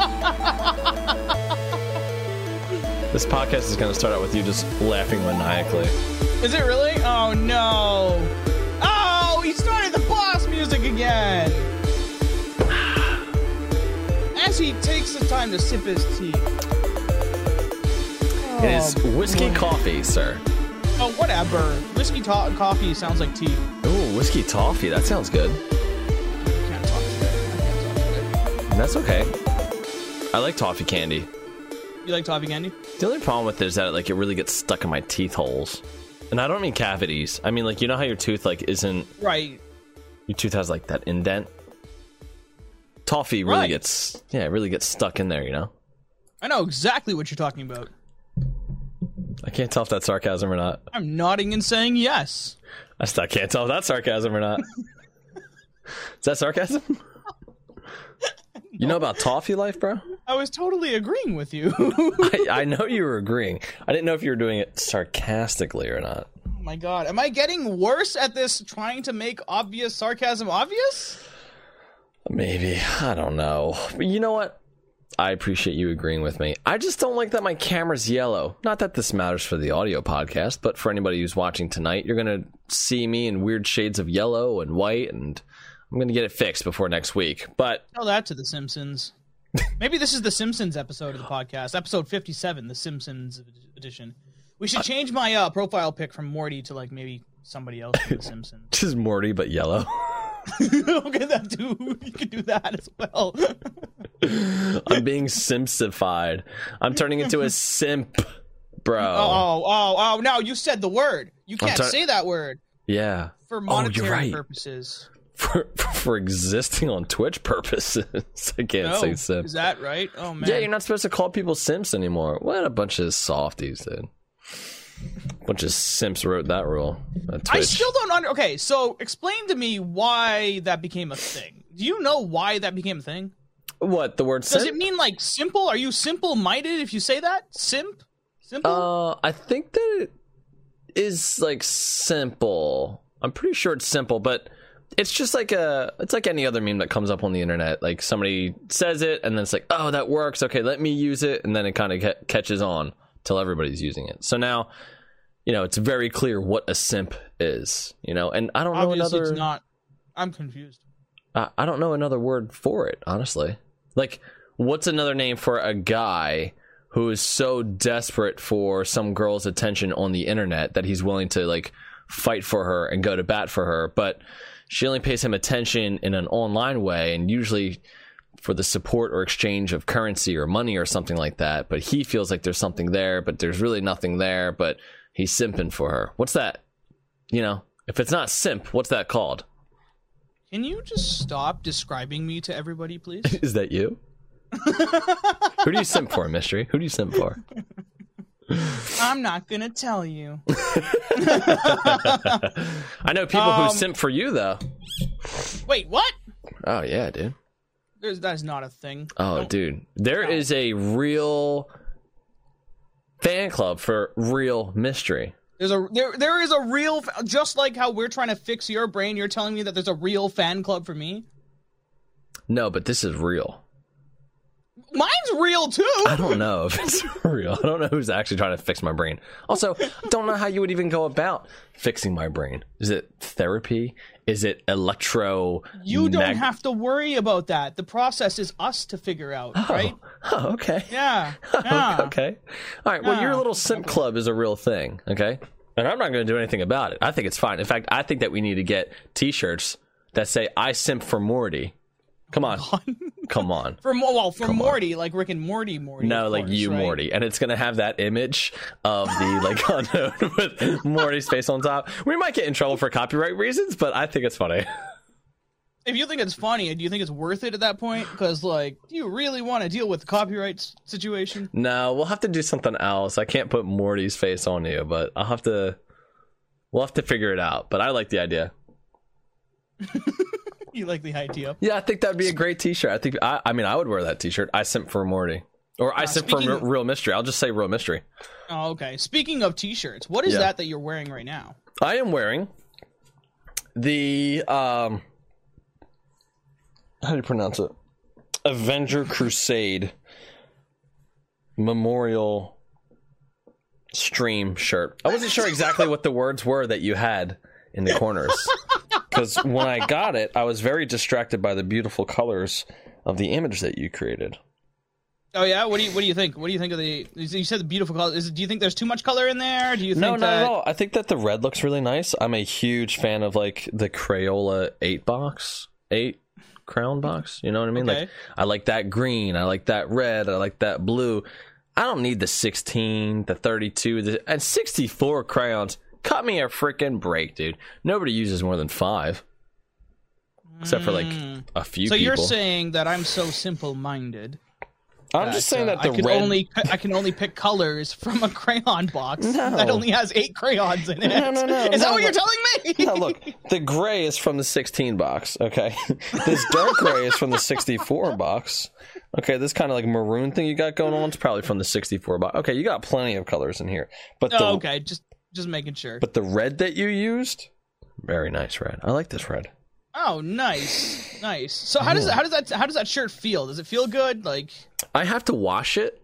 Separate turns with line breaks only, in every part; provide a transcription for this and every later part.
This podcast is going to start out with you just laughing maniacally.
Is it really? Oh no! Oh, he started the boss music again. As he takes the time to sip his tea.
It is
Oh,
whiskey
boy.
coffee, sir.
Oh, whatever. Whiskey to- coffee sounds like tea.
Oh, whiskey toffee. That sounds good.
I can't talk today. I can't talk today.
That's okay. I like toffee candy.
You like toffee candy?
The only problem with it is that like it really gets stuck in my teeth holes. And I don't mean cavities. I mean like you know how your tooth like isn't
Right.
your tooth has like that indent. Toffee really
Right.
gets yeah, it really gets stuck in there, you know.
I know exactly what you're talking about.
I can't tell if that's sarcasm or not.
I'm nodding and saying yes.
I still can't tell if that's sarcasm or not. Is that sarcasm? You know about toffee life, bro?
I was totally agreeing with you.
I, I know you were agreeing. I didn't know if you were doing it sarcastically or not.
Oh my god, am I getting worse at this trying to make obvious sarcasm obvious?
Maybe. I don't know. But you know what? I appreciate you agreeing with me. I just don't like that my camera's yellow. Not that this matters for the audio podcast, but for anybody who's watching tonight, you're going to see me in weird shades of yellow and white, and I'm going to get it fixed before next week. But
Tell that to the Simpsons. Maybe this is the Simpsons episode of the podcast, episode 57, the Simpsons edition. We should change my uh, profile pic from Morty to like maybe somebody else from the Simpsons.
just Morty, but yellow.
okay, that dude, you can do that as well.
I'm being simsified. I'm turning into a simp, bro.
Oh, oh, oh! No, you said the word. You can't
sorry.
say that word
Yeah.
for
Oh,
monetary
right.
purposes.
For, for existing on Twitch purposes. I can't
No,
say simp.
is that right? Oh man.
Yeah, you're not supposed to call people simps anymore. What a bunch of softies, dude. Bunch of simps wrote that rule.
I still don't under. Okay, so explain to me why that became a thing. Do you know why that became a thing?
What the word simp
Does
simp?
it mean like simple? Are you simple-minded if you say that? Simp? Simple?
uh, I think that it is like simple. I'm pretty sure it's simple, but it's just like a it's like any other meme that comes up on the internet. Like somebody says it, and then it's like, oh, that works. Okay, let me use it, and then it kind of ca- catches on till everybody's using it. So now, you know, it's very clear what a simp is. You know, and I don't know another.
it's not. I'm confused.
I I don't know another word for it, honestly. Like, what's another name for a guy who is so desperate for some girl's attention on the internet that he's willing to like fight for her and go to bat for her, but she only pays him attention in an online way and usually for the support or exchange of currency or money or something like that. But he feels like there's something there, but there's really nothing there, but he's simping for her. What's that? You know, if it's not simp, what's that called?
Can you just stop describing me to everybody, please?
Is that you? Who do you simp for, Mystery? Who do you simp for?
I'm not gonna tell you.
I know people
Um,
who simp for you, though.
Wait, what?
Oh, yeah, dude.
There's, that is not a thing.
Oh,
Don't-
dude. there
No.
is a real fan club for real mystery.
There's a there there is a real just like how we're trying to fix your brain. You're telling me that there's a real fan club for me.
No, but this is real.
Mine's real too.
I don't know if it's real. I don't know who's actually trying to fix my brain. Also, don't know how you would even go about fixing my brain. Is it therapy? Is it electro?
You don't
mag-
have to worry about that. The process is us to figure out, oh. right?
Oh, okay.
Yeah. Yeah.
okay. All right. Well, your little simp club is a real thing. Okay. And I'm not going to do anything about it. I think it's fine. In fact, I think that we need to get T-shirts that say "I simp for Morty." Come on, come on.
For well, for Morty, like Rick and Morty, Morty.
No, like
course,
you,
right?
Morty, and it's gonna have that image of the like unknown with Morty's face on top. We might get in trouble for copyright reasons, but I think it's funny.
If you think it's funny, do you think it's worth it at that point? Because like, do you really want to deal with the copyright situation?
No, we'll have to do something else. I can't put Morty's face on you, but I'll have to. We'll have to figure it out. But I like the idea.
You like the idea?
Yeah, I think that'd be a great T-shirt. I think I, I mean I would wear that T-shirt. I simp for Morty, or I simp for real,
of-
real mystery. I'll just say real mystery.
Oh, okay. Speaking of t-shirts, what is
Yeah.
that that you're wearing right now?
I am wearing the um. How do you pronounce it? Avenger Crusade Memorial Stream shirt. I wasn't sure exactly what the words were that you had in the corners. Because when I got it, I was very distracted by the beautiful colors of the image that you created.
Oh yeah, what do you what do you think? What do you think of the? You said the beautiful color. Is, do you think there's too much color in there? Do you think
No,
that?
I think that the red looks really nice. I'm a huge fan of like the Crayola eight box, eight crown box. You know what I mean?
Okay.
Like I like that green. I like that red. I like that blue. I don't need the 16, the 32, the, and 64 crayons. Cut me a freaking break, dude. Nobody uses more than five, except for like a few
Mm. So
people.
you're saying that I'm so simple-minded.
I'm just saying
uh,
that the
I can
red.
only I can only pick colors from a crayon box that only has eight crayons in it.
No, no, no,
Is that
no,
what you're telling me?
Now look, the gray is from the 16 box. Okay, this dark gray is from the 64 box. Okay, this kind of like maroon thing you got going on is probably from the 64 box. Okay, you got plenty of colors in here, but the
oh, okay, just just making sure.
but the red that you used, very nice red. I like this red.
Oh, nice, nice. So how does how does that how does that shirt feel? Does it feel good? Like
I have to wash it.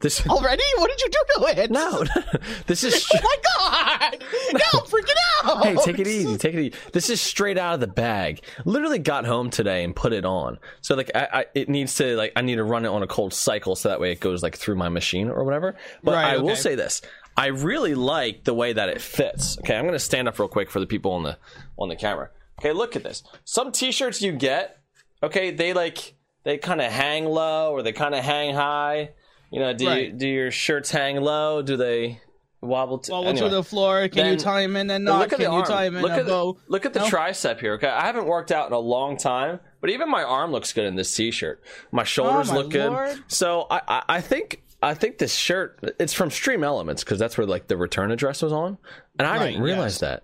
This
already? What did you do to it?
no, this is.
Oh my god! No, I'm freaking out.
Hey, take it easy. Take it easy. This is straight out of the bag. Literally got home today and put it on. So like, I, I it needs to like I need to run it on a cold cycle so that way it goes like through my machine or whatever. But
Right,
I will say this: I really like the way that it fits. Okay, I'm gonna stand up real quick for the people on the on the camera. Okay, look at this. Some T-shirts you get, okay, they like they kind of hang low or they kind of hang high. You know, do you, do your shirts hang low? Do they wobble? To,
Wobble
anyway.
to the floor. Can
Then-
you tie them in and not?
look at
Can
the
you tie them in
look
and
at
go?
the, look at the
No?
tricep here. Okay, I haven't worked out in a long time, but even my arm looks good in this t-shirt. My oh, shoulders
Oh, my
look good. So I, I, I think I think this shirt it's from Stream Elements because that's where like the return address was on, and I
Right,
didn't realize
yes.
that.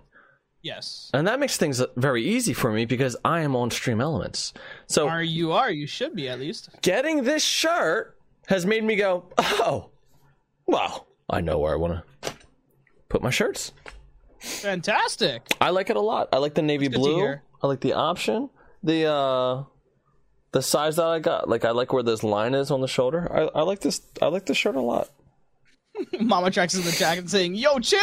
Yes.
And that makes things very easy for me because I am on Stream Elements. So
Are you are? You should be at least.
getting this shirt has made me go, oh, wow, I know where I want to put my shirts.
Fantastic.
I like it a lot. I like the navy blue. I like the option. The uh the size that I got. Like I like where this line is on the shoulder. I, I like this I like this shirt a lot.
Mama tracks in the jacket saying, "Yo, chill."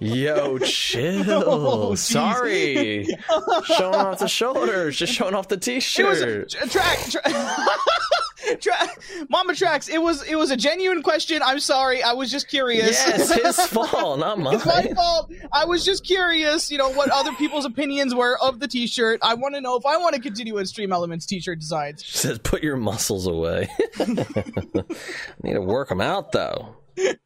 Yo, chill.
Oh.
Sorry. showing off the shoulders, just showing off the
It was a,
t-shirt.
tra- track. Tra- tra- Mama tracks. It was it was a genuine question. I'm sorry. I was just curious.
yes, his fault, not mine.
It's my fault. I was just curious, you know, what other people's opinions were of the T-shirt. I want to know if I want to continue with Stream Elements T-shirt designs.
She says put your muscles away. I need to work them out though. I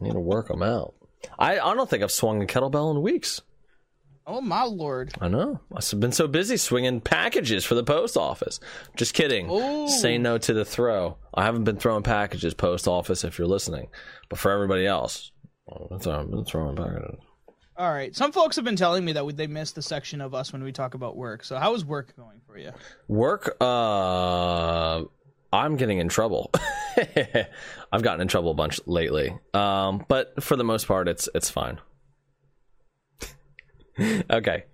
need to work them out. I, I don't think I've swung a kettlebell in weeks.
Oh my lord!
I know. I've been so busy swinging packages for the post office. Just kidding.
Ooh.
Say no to the throw. I haven't been throwing packages post office if you're listening, but for everybody else, I've been throwing packages.
All right, some folks have been telling me that they missed the section of us when we talk about work. So how is work going for you?
Work. Uh, I'm getting in trouble. I've gotten in trouble a bunch lately. Um, but for the most part, it's it's fine. okay.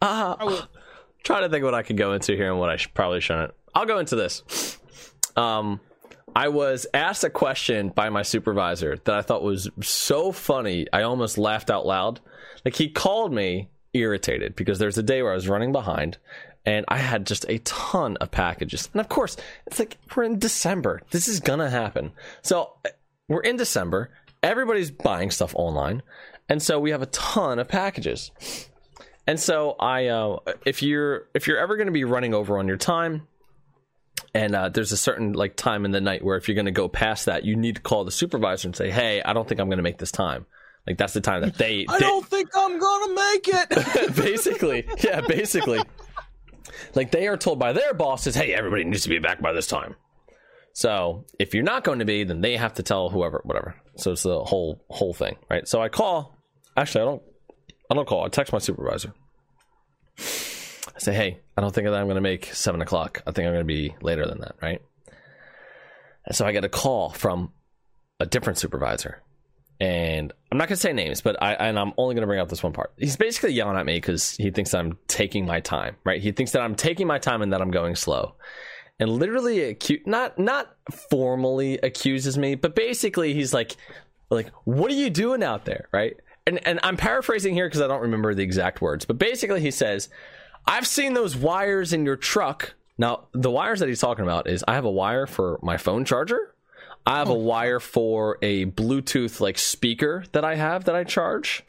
Uh,
will-
trying to think what I could go into here and what I should, probably shouldn't. I'll go into this. Um, I was asked a question by my supervisor that I thought was so funny. I almost laughed out loud. Like he called me irritated because there's a day where I was running behind and I had just a ton of packages. And of course, it's like we're in December. This is gonna happen. So we're in December. Everybody's buying stuff online. And so we have a ton of packages. And so I, uh, if you're if you're ever going to be running over on your time, and uh, there's a certain like time in the night where if you're going to go past that, you need to call the supervisor and say, "Hey, I don't think I'm going to make this time." Like that's the time that they,
I don't think I'm gonna make it.
basically, yeah, basically, like they are told by their bosses, "Hey, everybody needs to be back by this time." So if you're not going to be, then they have to tell whoever, whatever. So it's the whole whole thing, right? So I call. Actually, I don't. I don't call. I text my supervisor. I say, "Hey, I don't think that I'm going to make seven o'clock. I think I'm going to be later than that, right?" And so I get a call from a different supervisor, and I'm not gonna say names, but I and I'm only gonna bring up this one part. He's basically yelling at me because he thinks I'm taking my time, right? He thinks that I'm taking my time and that I'm going slow, and literally acu- not not formally accuses me, but basically he's like, like, what are you doing out there, right? And and I'm paraphrasing here because I don't remember the exact words, but basically he says, I've seen those wires in your truck. Now the wires that he's talking about is I have a wire for my phone charger. I have a wire for a Bluetooth like speaker that I have that I charge.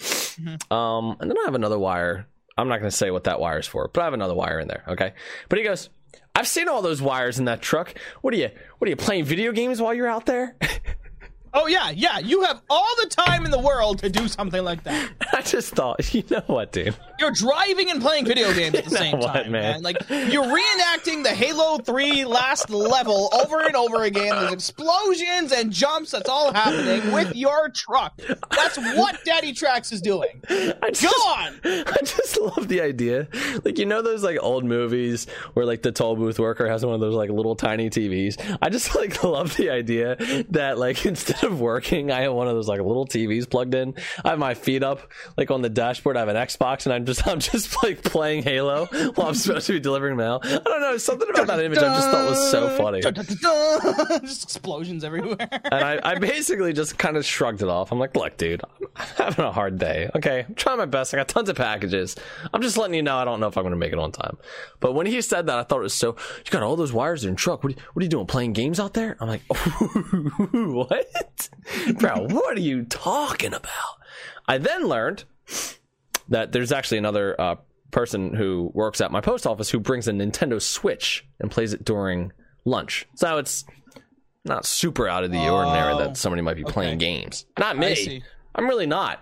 Um, and then I have another wire. I'm not going to say what that wire is for, but I have another wire in there. Okay. But he goes, I've seen all those wires in that truck. What are you, what are you playing video games while you're out there?
Oh yeah, yeah. You have all the time in the world to do something like that.
I just thought, you know what, dude?
You're driving and playing video games at the same
what,
time,
man?
man. Like you're reenacting the Halo 3 last level over and over again. There's explosions and jumps. That's all happening with your truck. That's what Daddy Trax is doing.
I just,
Go on.
I just love the idea. Like, you know, those like old movies where like the toll booth worker has one of those like little tiny TVs. I just like love the idea that like instead of working, I have one of those like little TVs plugged in. I have my feet up like on the dashboard. I have an Xbox and I'm just, I'm just like playing Halo while I'm supposed to be delivering mail. I don't know. Something about that image I just thought was so funny.
Just explosions everywhere.
And I, I basically just kind of shrugged it off. I'm like, look, dude, I'm having a hard day. Okay, I'm trying my best. I got tons of packages. I'm just letting you know I don't know if I'm going to make it on time. But when he said that, I thought it was so. You got all those wires in your truck. What are you, what are you doing? Playing games out there? I'm like, what, bro? What are you talking about? I then learned that there's actually another uh, person who works at my post office who brings a Nintendo Switch and plays it during lunch. So it's not super out of the ordinary
Oh,
that somebody might be playing games. Not me. I'm really not.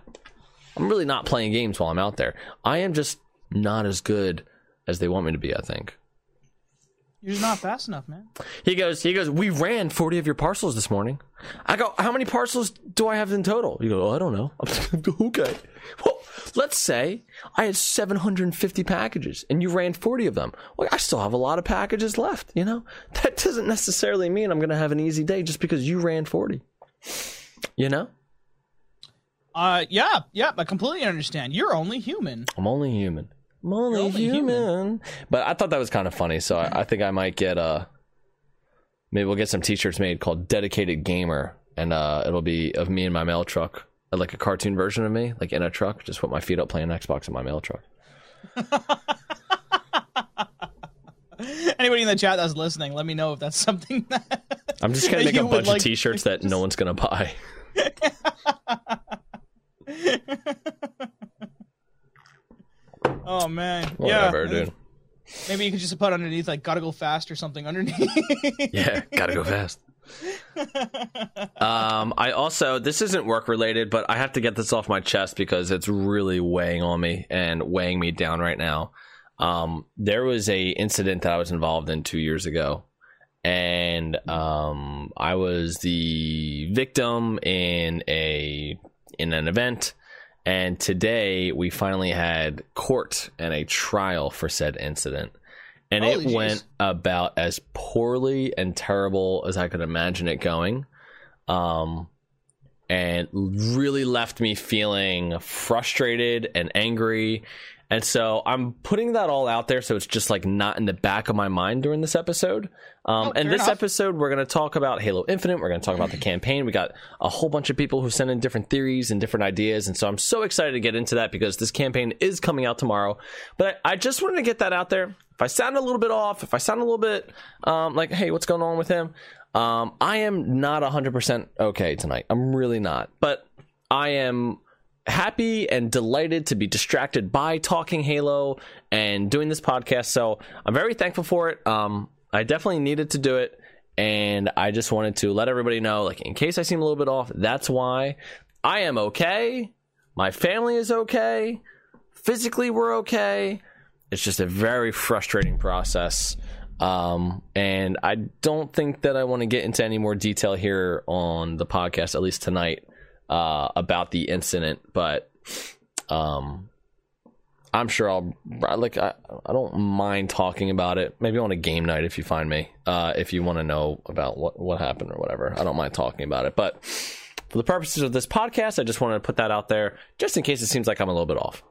I'm really not playing games while I'm out there. I am just not as good as they want me to be, I think.
You're just not fast enough, man.
He goes, he goes, we ran 40 of your parcels this morning. I go, how many parcels do I have in total? You go, oh, I don't know. okay. Well, let's say I had 750 packages and you ran 40 of them. Well, I still have a lot of packages left, you know? That doesn't necessarily mean I'm going to have an easy day just because you ran 40. You know?
Uh, yeah, yeah. I completely understand. You're only human.
I'm only human. I'm only,
only
human.
human.
But I thought that was kind of funny, so I, I think I might get a. maybe we'll get some t-shirts made called Dedicated Gamer, and uh it'll be of me in my mail truck, uh, like a cartoon version of me, like in a truck, just put my feet up playing Xbox in my mail truck.
Anybody in the chat that's listening, let me know if that's something that.
I'm just gonna make a bunch
like-
of t-shirts that no one's gonna buy.
Oh man,
Whatever,
yeah.
dude.
Maybe you could just put underneath like "gotta go fast" or something underneath.
Yeah, gotta go fast. um, I also this isn't work related, but I have to get this off my chest because it's really weighing on me and weighing me down right now. Um, there was a incident that I was involved in two years ago, and um, I was the victim in a in an event. And today we finally had court and a trial for said incident. And
Holy
it
jeez.
went about as poorly and terrible as I could imagine it going. Um, and really left me feeling frustrated and angry. And so I'm putting that all out there so it's just like not in the back of my mind during this episode. Um,
Oh,
and this
enough.
episode, we're going to talk about Halo Infinite. We're going to talk about the campaign. We got a whole bunch of people who sent in different theories and different ideas. And so I'm so excited to get into that because this campaign is coming out tomorrow. But I, I just wanted to get that out there. If I sound a little bit off, if I sound a little bit um, like, hey, what's going on with him? Um, I am not 100% okay tonight. I'm really not. But I am happy and delighted to be distracted by talking Halo and doing this podcast. So I'm very thankful for it. Um, I definitely needed to do it. And I just wanted to let everybody know, like, in case I seem a little bit off, that's why I am okay. My family is okay. Physically, we're okay. It's just a very frustrating process. Um, and I don't think that I want to get into any more detail here on the podcast, at least tonight, uh, about the incident. But um, I'm sure I'll like. I, I don't mind talking about it. Maybe on a game night if you find me. Uh, if you want to know about what what happened or whatever, I don't mind talking about it. But For the purposes of this podcast, I just wanted to put that out there, just in case it seems like I'm a little bit off.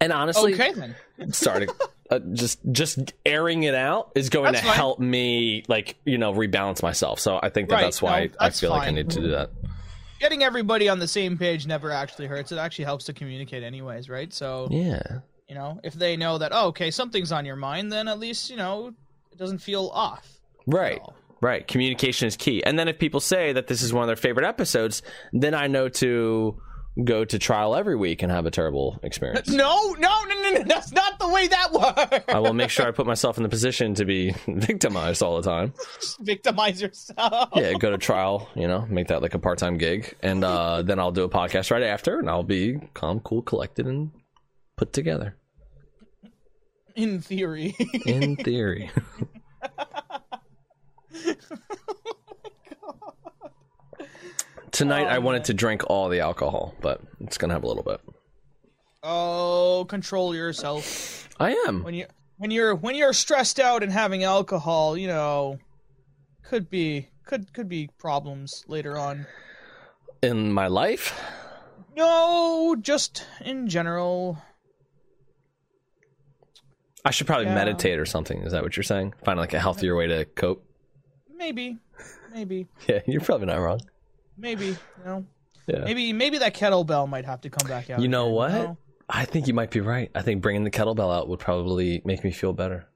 And honestly,
Okay then.
starting uh, just just airing it out is going
That's
to
fine.
help me like you know rebalance myself so i think that
Right,
that's why
no,
i
that's
feel like i need to do that
Getting everybody on the same page never actually hurts. It actually helps to communicate, anyways, right? So
yeah
you know, if they know that, oh, okay, something's on your mind, then at least you know it doesn't feel off.
right right communication is key and then if people say that this is one of their favorite episodes then i know to go to trial every week and have a terrible experience
No, no, no, no, no. That's not the way that works.
i will make sure i put myself in the position to be victimized all the time
Victimize yourself.
yeah go to trial you know make that like a part-time gig and uh, then i'll do a podcast right after and i'll be calm cool collected and put together
In theory.
in theory tonight i um, wanted to drink all the alcohol but it's gonna have a little bit
oh, control yourself.
i am
When you when you're when you're stressed out and having alcohol, you know, could be could could be problems later on.
in my life
No, just in general.
i should probably
Yeah.
meditate or something is that what you're saying find like a healthier way to cope
Maybe, maybe,
yeah you're probably not wrong
maybe. You know,
yeah
maybe maybe that kettlebell might have to come back out.
You know
again,
what?
know?
I think you might be right. I think bringing the kettlebell out would probably make me feel better.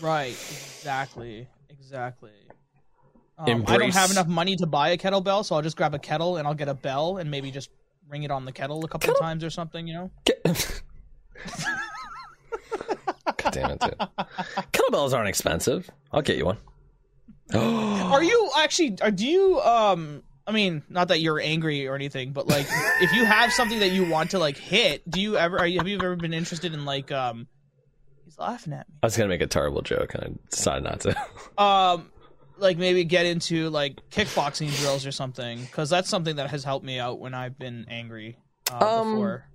Right. Exactly. Exactly. Um, I don't have enough money to buy a kettlebell, so I'll just grab a kettle and I'll get a bell and maybe just ring it on the kettle a couple of times or something. You know.
Get- God damn it, dude. Kettlebells aren't expensive. I'll get you one.
Are you actually? Are, do you? Um. I mean, not that you're angry or anything, but like, if you have something that you want to like hit, do you ever? Are you, have you ever been interested in like? Um. He's laughing at me.
I was gonna make a terrible joke and I decided not to.
um like maybe get into like kickboxing drills or something because that's something that has helped me out when i've been angry uh,
Um,
before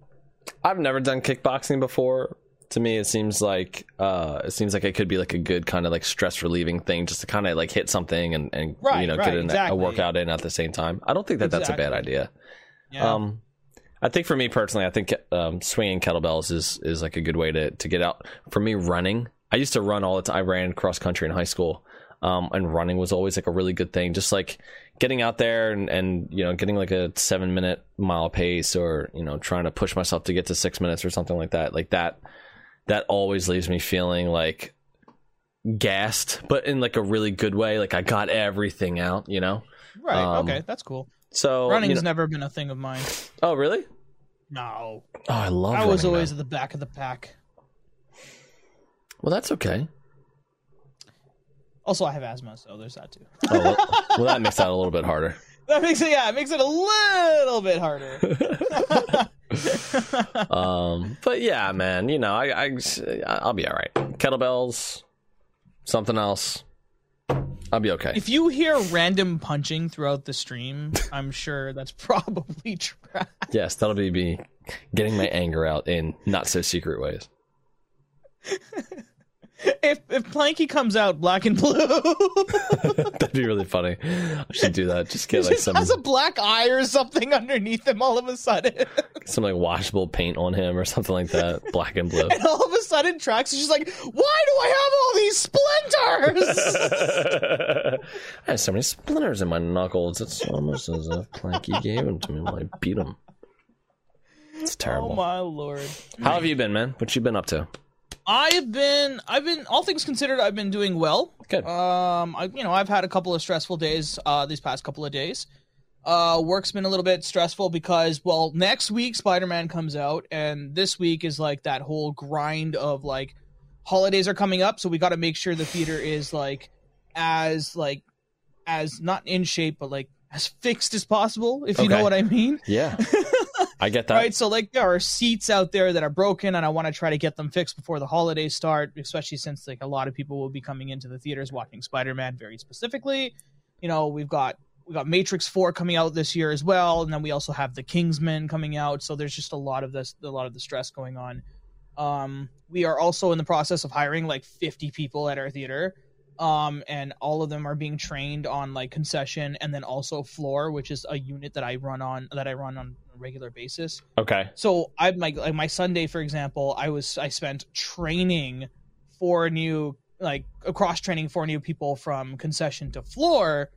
I've never done kickboxing before. To me, it seems like uh, it seems like it could be like a good kind of like stress relieving thing, just to kind of like hit something and, and
Right,
you know
right,
get an, a workout in at the same time. I don't think that that's a bad idea.
yeah
Um, I think for me personally, I think um, swinging kettlebells is is like a good way to to get out. For me, running. I used to run all the time. I ran cross country in high school, um, and running was always like a really good thing. Just like getting out there and and you know getting like a seven minute mile pace, or you know trying to push myself to get to six minutes or something like that. Like that, that always leaves me feeling like gassed, but in like a really good way. Like I got everything out, you know.
right
um,
okay that's cool
So
running
you know-
never been a thing of mine
oh really?
no
Oh, I love.
i was always
man.
at the back of the pack
Well, that's okay.
also i have asthma so there's that too
Oh, well, well, that makes that a little bit harder.
that makes it yeah it makes it a little bit harder
Um, but yeah, man, you know, I, I, I'll be all right. Kettlebells, something else. I'll be okay.
if you hear random punching throughout the stream i'm sure that's probably trash
Yes, that'll be me getting my anger out in not so secret ways.
if if planky comes out black and blue
That'd be really funny. I should do that. Just get
He
like
just
some
has a black eye or something underneath him all of a sudden.
some like washable paint on him or something like that, black and blue.
and all of a sudden, Trax is just like, why do I have all these splinters?
I have so many splinters in my knuckles. It's almost as if Planky gave them to me when I beat him. It's terrible.
oh my lord.
How have you been, man? What you been up to?
I've been, I've been, all things considered, I've been doing well.
Good.
Um, I, you know, I've had a couple of stressful days, uh, these past couple of days. Uh, work's been a little bit stressful because, well, next week Spider-Man comes out, and this week is like that whole grind of like holidays are coming up, so we got to make sure the theater is like as like as not in shape, but like as fixed as possible, if you know what I mean.
Yeah, I get that.
Right, so like there are seats out there that are broken, and I want to try to get them fixed before the holidays start, especially since like a lot of people will be coming into the theaters watching Spider-Man very specifically. You know, we've got we got Matrix Four coming out this year as well, and then we also have the Kingsman coming out. So there's just a lot of this, a lot of the stress going on. Um, we are also in the process of hiring like 50 people at our theater. um, and all of them are being trained on like concession and then also floor, which is a unit that I run on that I run on a regular basis.
Okay.
So I my like my Sunday, for example, I was I spent training for new like cross training for new people from concession to floor.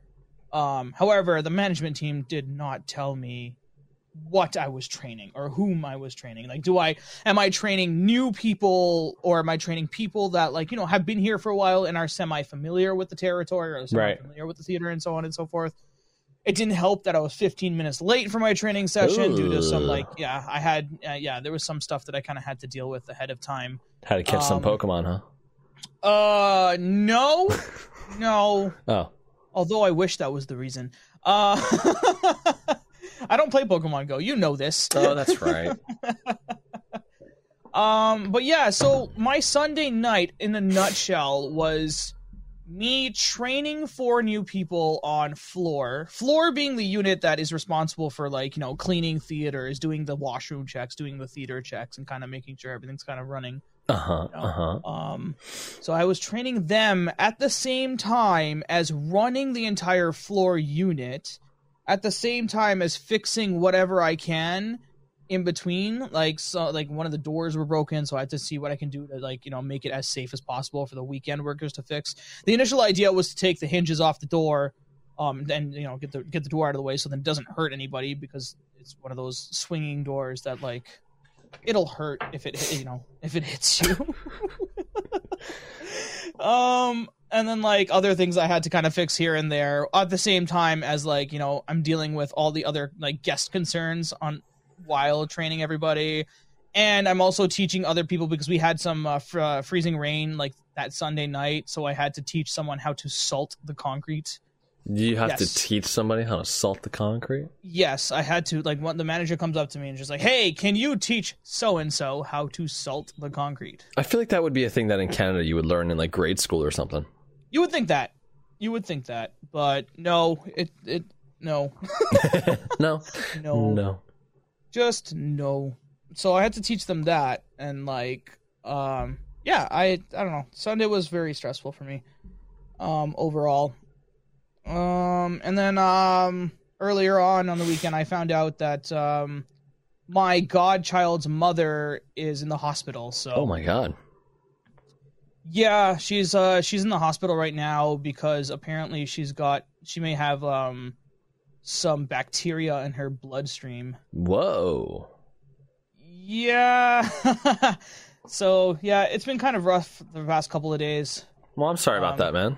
Um, however, the management team did not tell me what I was training or whom I was training. Like, do I am I training new people or am I training people that like you know have been here for a while and are semi familiar with the territory or semi familiar with the theater and so on and so forth. It didn't help that I was 15 minutes late for my training session Ooh. due to some like yeah I had uh, yeah there was some stuff that I kind of had to deal with ahead of time.
Had to catch um, some Pokemon, huh?
Uh, no, no.
Oh,
although I wish that was the reason. Uh, I don't play Pokemon Go. You know this.
Oh, that's right.
um, but yeah, so my Sunday night in a nutshell was me training for new people on floor floor being the unit that is responsible for like you know cleaning theaters doing the washroom checks doing the theater checks and kind of making sure everything's kind of running
uh-huh you know? uh-huh
um so i was training them at the same time as running the entire floor unit at the same time as fixing whatever i can in between like so like one of the doors were broken so i had to see what i can do to like you know make it as safe as possible for the weekend workers to fix. The initial idea was to take the hinges off the door um and you know get the get the door out of the way so then it doesn't hurt anybody because it's one of those swinging doors that like it'll hurt if it you know if it hits you. Um and then like other things i had to kind of fix here and there. At the same time as like you know i'm dealing with all the other like guest concerns on while training everybody. And I'm also teaching other people because we had some uh, fr- uh, freezing rain like that Sunday night, so I had to teach someone how to salt the concrete.
You have yes. to teach somebody how to salt the concrete?
Yes, I had to. Like, when the manager comes up to me and just like, "Hey, can you teach so and so how to salt the concrete?"
I feel like that would be a thing that in Canada you would learn in like grade school or something.
You would think that. You would think that, but no, it it no.
no.
No.
No
just no. So I had to teach them that, and like, um, yeah, I I don't know. Sunday was very stressful for me, um, overall. Um, and then um, earlier on on the weekend, I found out that um, my godchild's mother is in the hospital. So,
oh my god.
Yeah, she's uh she's in the hospital right now because apparently she's got she may have um some bacteria in her bloodstream.
Whoa.
Yeah. so yeah, it's been kind of rough the past couple of days.
Well, I'm sorry about um, that, man.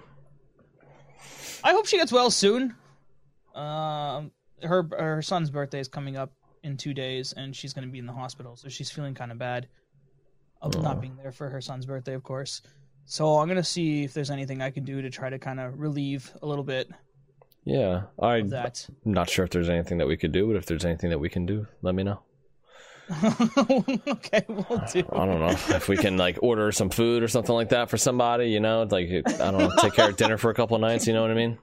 I hope she gets well soon. Um, her her son's birthday is coming up in two days, and she's going to be in the hospital, so she's feeling kind of bad of oh. not being there for her son's birthday, of course. So I'm gonna see if there's anything I can do to try to kind of relieve a little bit
yeah, I'm not sure if there's anything that we could do, but if there's anything that we can do, let me know.
okay, we'll do.
I don't know if we can like order some food or something like that for somebody. You know, like I don't know, take care of dinner for a couple of nights. You know what I mean?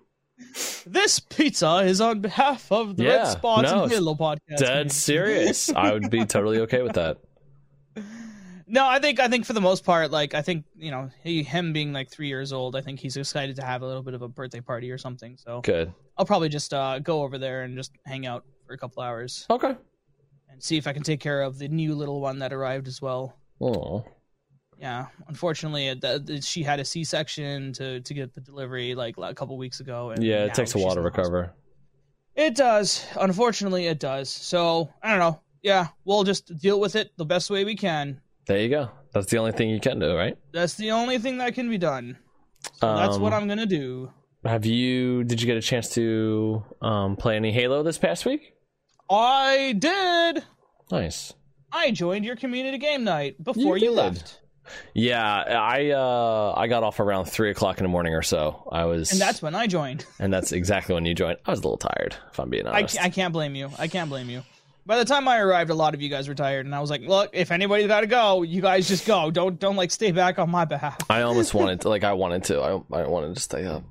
This pizza is on behalf of the yeah, Red Spots no, and Yellow podcast.
Dead serious. I would be totally okay with that.
No, I think I think for the most part, like I think you know he him being like three years old, I think he's excited to have a little bit of a birthday party or something. So
good.
I'll probably just uh, go over there and just hang out for a couple hours.
Okay.
And see if I can take care of the new little one that arrived as well.
Oh.
Yeah, unfortunately, it, she had a C-section to to get the delivery like a couple weeks ago. And
yeah, it takes a while to recover.
It does. Unfortunately, it does. So I don't know. Yeah, we'll just deal with it the best way we can.
There you go. That's the only thing you can do, right?
That's the only thing that can be done. So um, that's what um, I'm gonna do.
Have you? Did you get a chance to um, play any Halo this past week?
I did.
Nice.
I joined your community game night before you, you left.
Yeah, I uh, I got off around three o'clock in the morning or so. I was,
and that's when I joined.
and that's exactly when you joined. I was a little tired, if I'm being honest.
I, I can't blame you. I can't blame you. By the time I arrived, a lot of you guys were tired, and I was like, "Look, if anybody's got to go, you guys just go. Don't don't like stay back on my behalf."
I almost wanted to, like, I wanted to. I I wanted to stay up.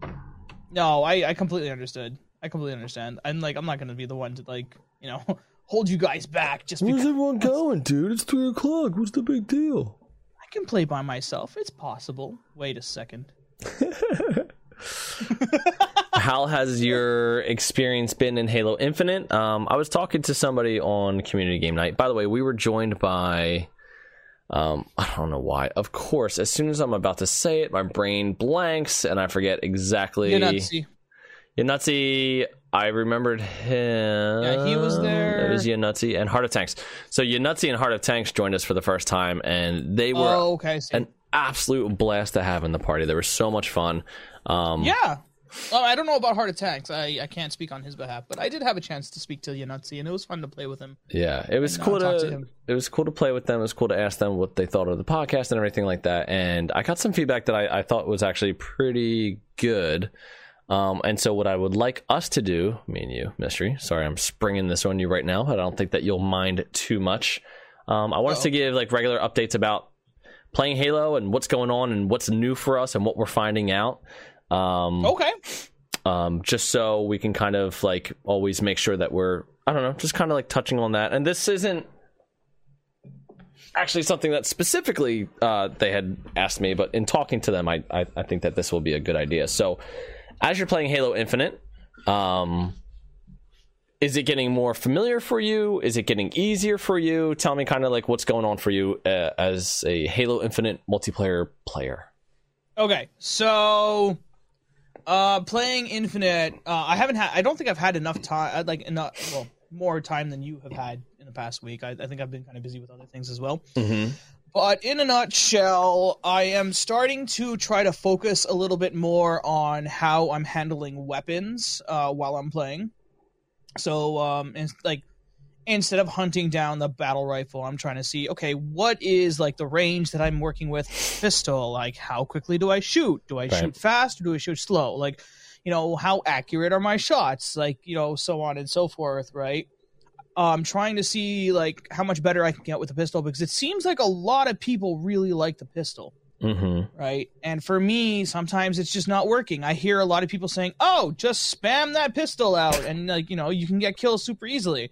No, I I completely understood. I completely understand. I'm like, I'm not gonna be the one to like, you know, hold you guys back. Just
where's everyone going, dude? It's three o'clock. What's the big deal?
I can play by myself. It's possible. Wait a second.
How has your experience been in Halo Infinite? Um, I was talking to somebody on community game night. By the way, we were joined by um, I don't know why. Of course, as soon as I'm about to say it, my brain blanks and I forget exactly.
Yanutzi.
Yanutzi, I remembered him.
Yeah, he was there.
It was Yanutzi and Heart of Tanks. So Yanutzi and Heart of Tanks joined us for the first time, and they were
Oh, okay.
An absolute blast to have in the party. They were so much fun. Um,
yeah. Oh, I don't know about Heart Attacks. I, I can't speak on his behalf, but I did have a chance to speak to Yanutzi, and it was fun to play with him.
Yeah, it was
And, uh,
cool
talk
to,
to him.
it was cool to play with them. It was cool to ask them what they thought of the podcast and everything like that. And I got some feedback that I, I thought was actually pretty good. Um, and so what I would like us to do, me and you, Mystery. Sorry, I'm springing this on you right now. But I don't think that you'll mind too much. Um, I want us to give like regular updates about playing Halo and what's going on and what's new for us and what we're finding out. Um,
Okay.
um, just so we can kind of like always make sure that we're I don't know, just kind of like touching on that. And this isn't actually something that specifically uh, they had asked me, but in talking to them, I, I I think that this will be a good idea. So, as you're playing Halo Infinite, um, is it getting more familiar for you? Is it getting easier for you? Tell me kind of like what's going on for you uh, as a Halo Infinite multiplayer player.
Okay. So, uh, playing Infinite, uh, I haven't had. I don't think I've had enough time. Like enough. Well, more time than you have had in the past week. I, I think I've been kind of busy with other things as well.
Mm-hmm.
But in a nutshell, I am starting to try to focus a little bit more on how I'm handling weapons uh, while I'm playing. So, um, and like instead of hunting down the battle rifle, I'm trying to see okay, what is like the range that I'm working with pistol? Like, how quickly do I shoot? Do I
Right.
shoot fast or do I shoot slow? Like, you know, how accurate are my shots? Like, you know, so on and so forth, right? um trying to see like how much better I can get with the pistol because it seems like a lot of people really like the pistol,
Mm-hmm.
right? And for me, sometimes it's just not working. I hear a lot of people saying, "Oh, just spam that pistol out and like, you know, you can get kills super easily."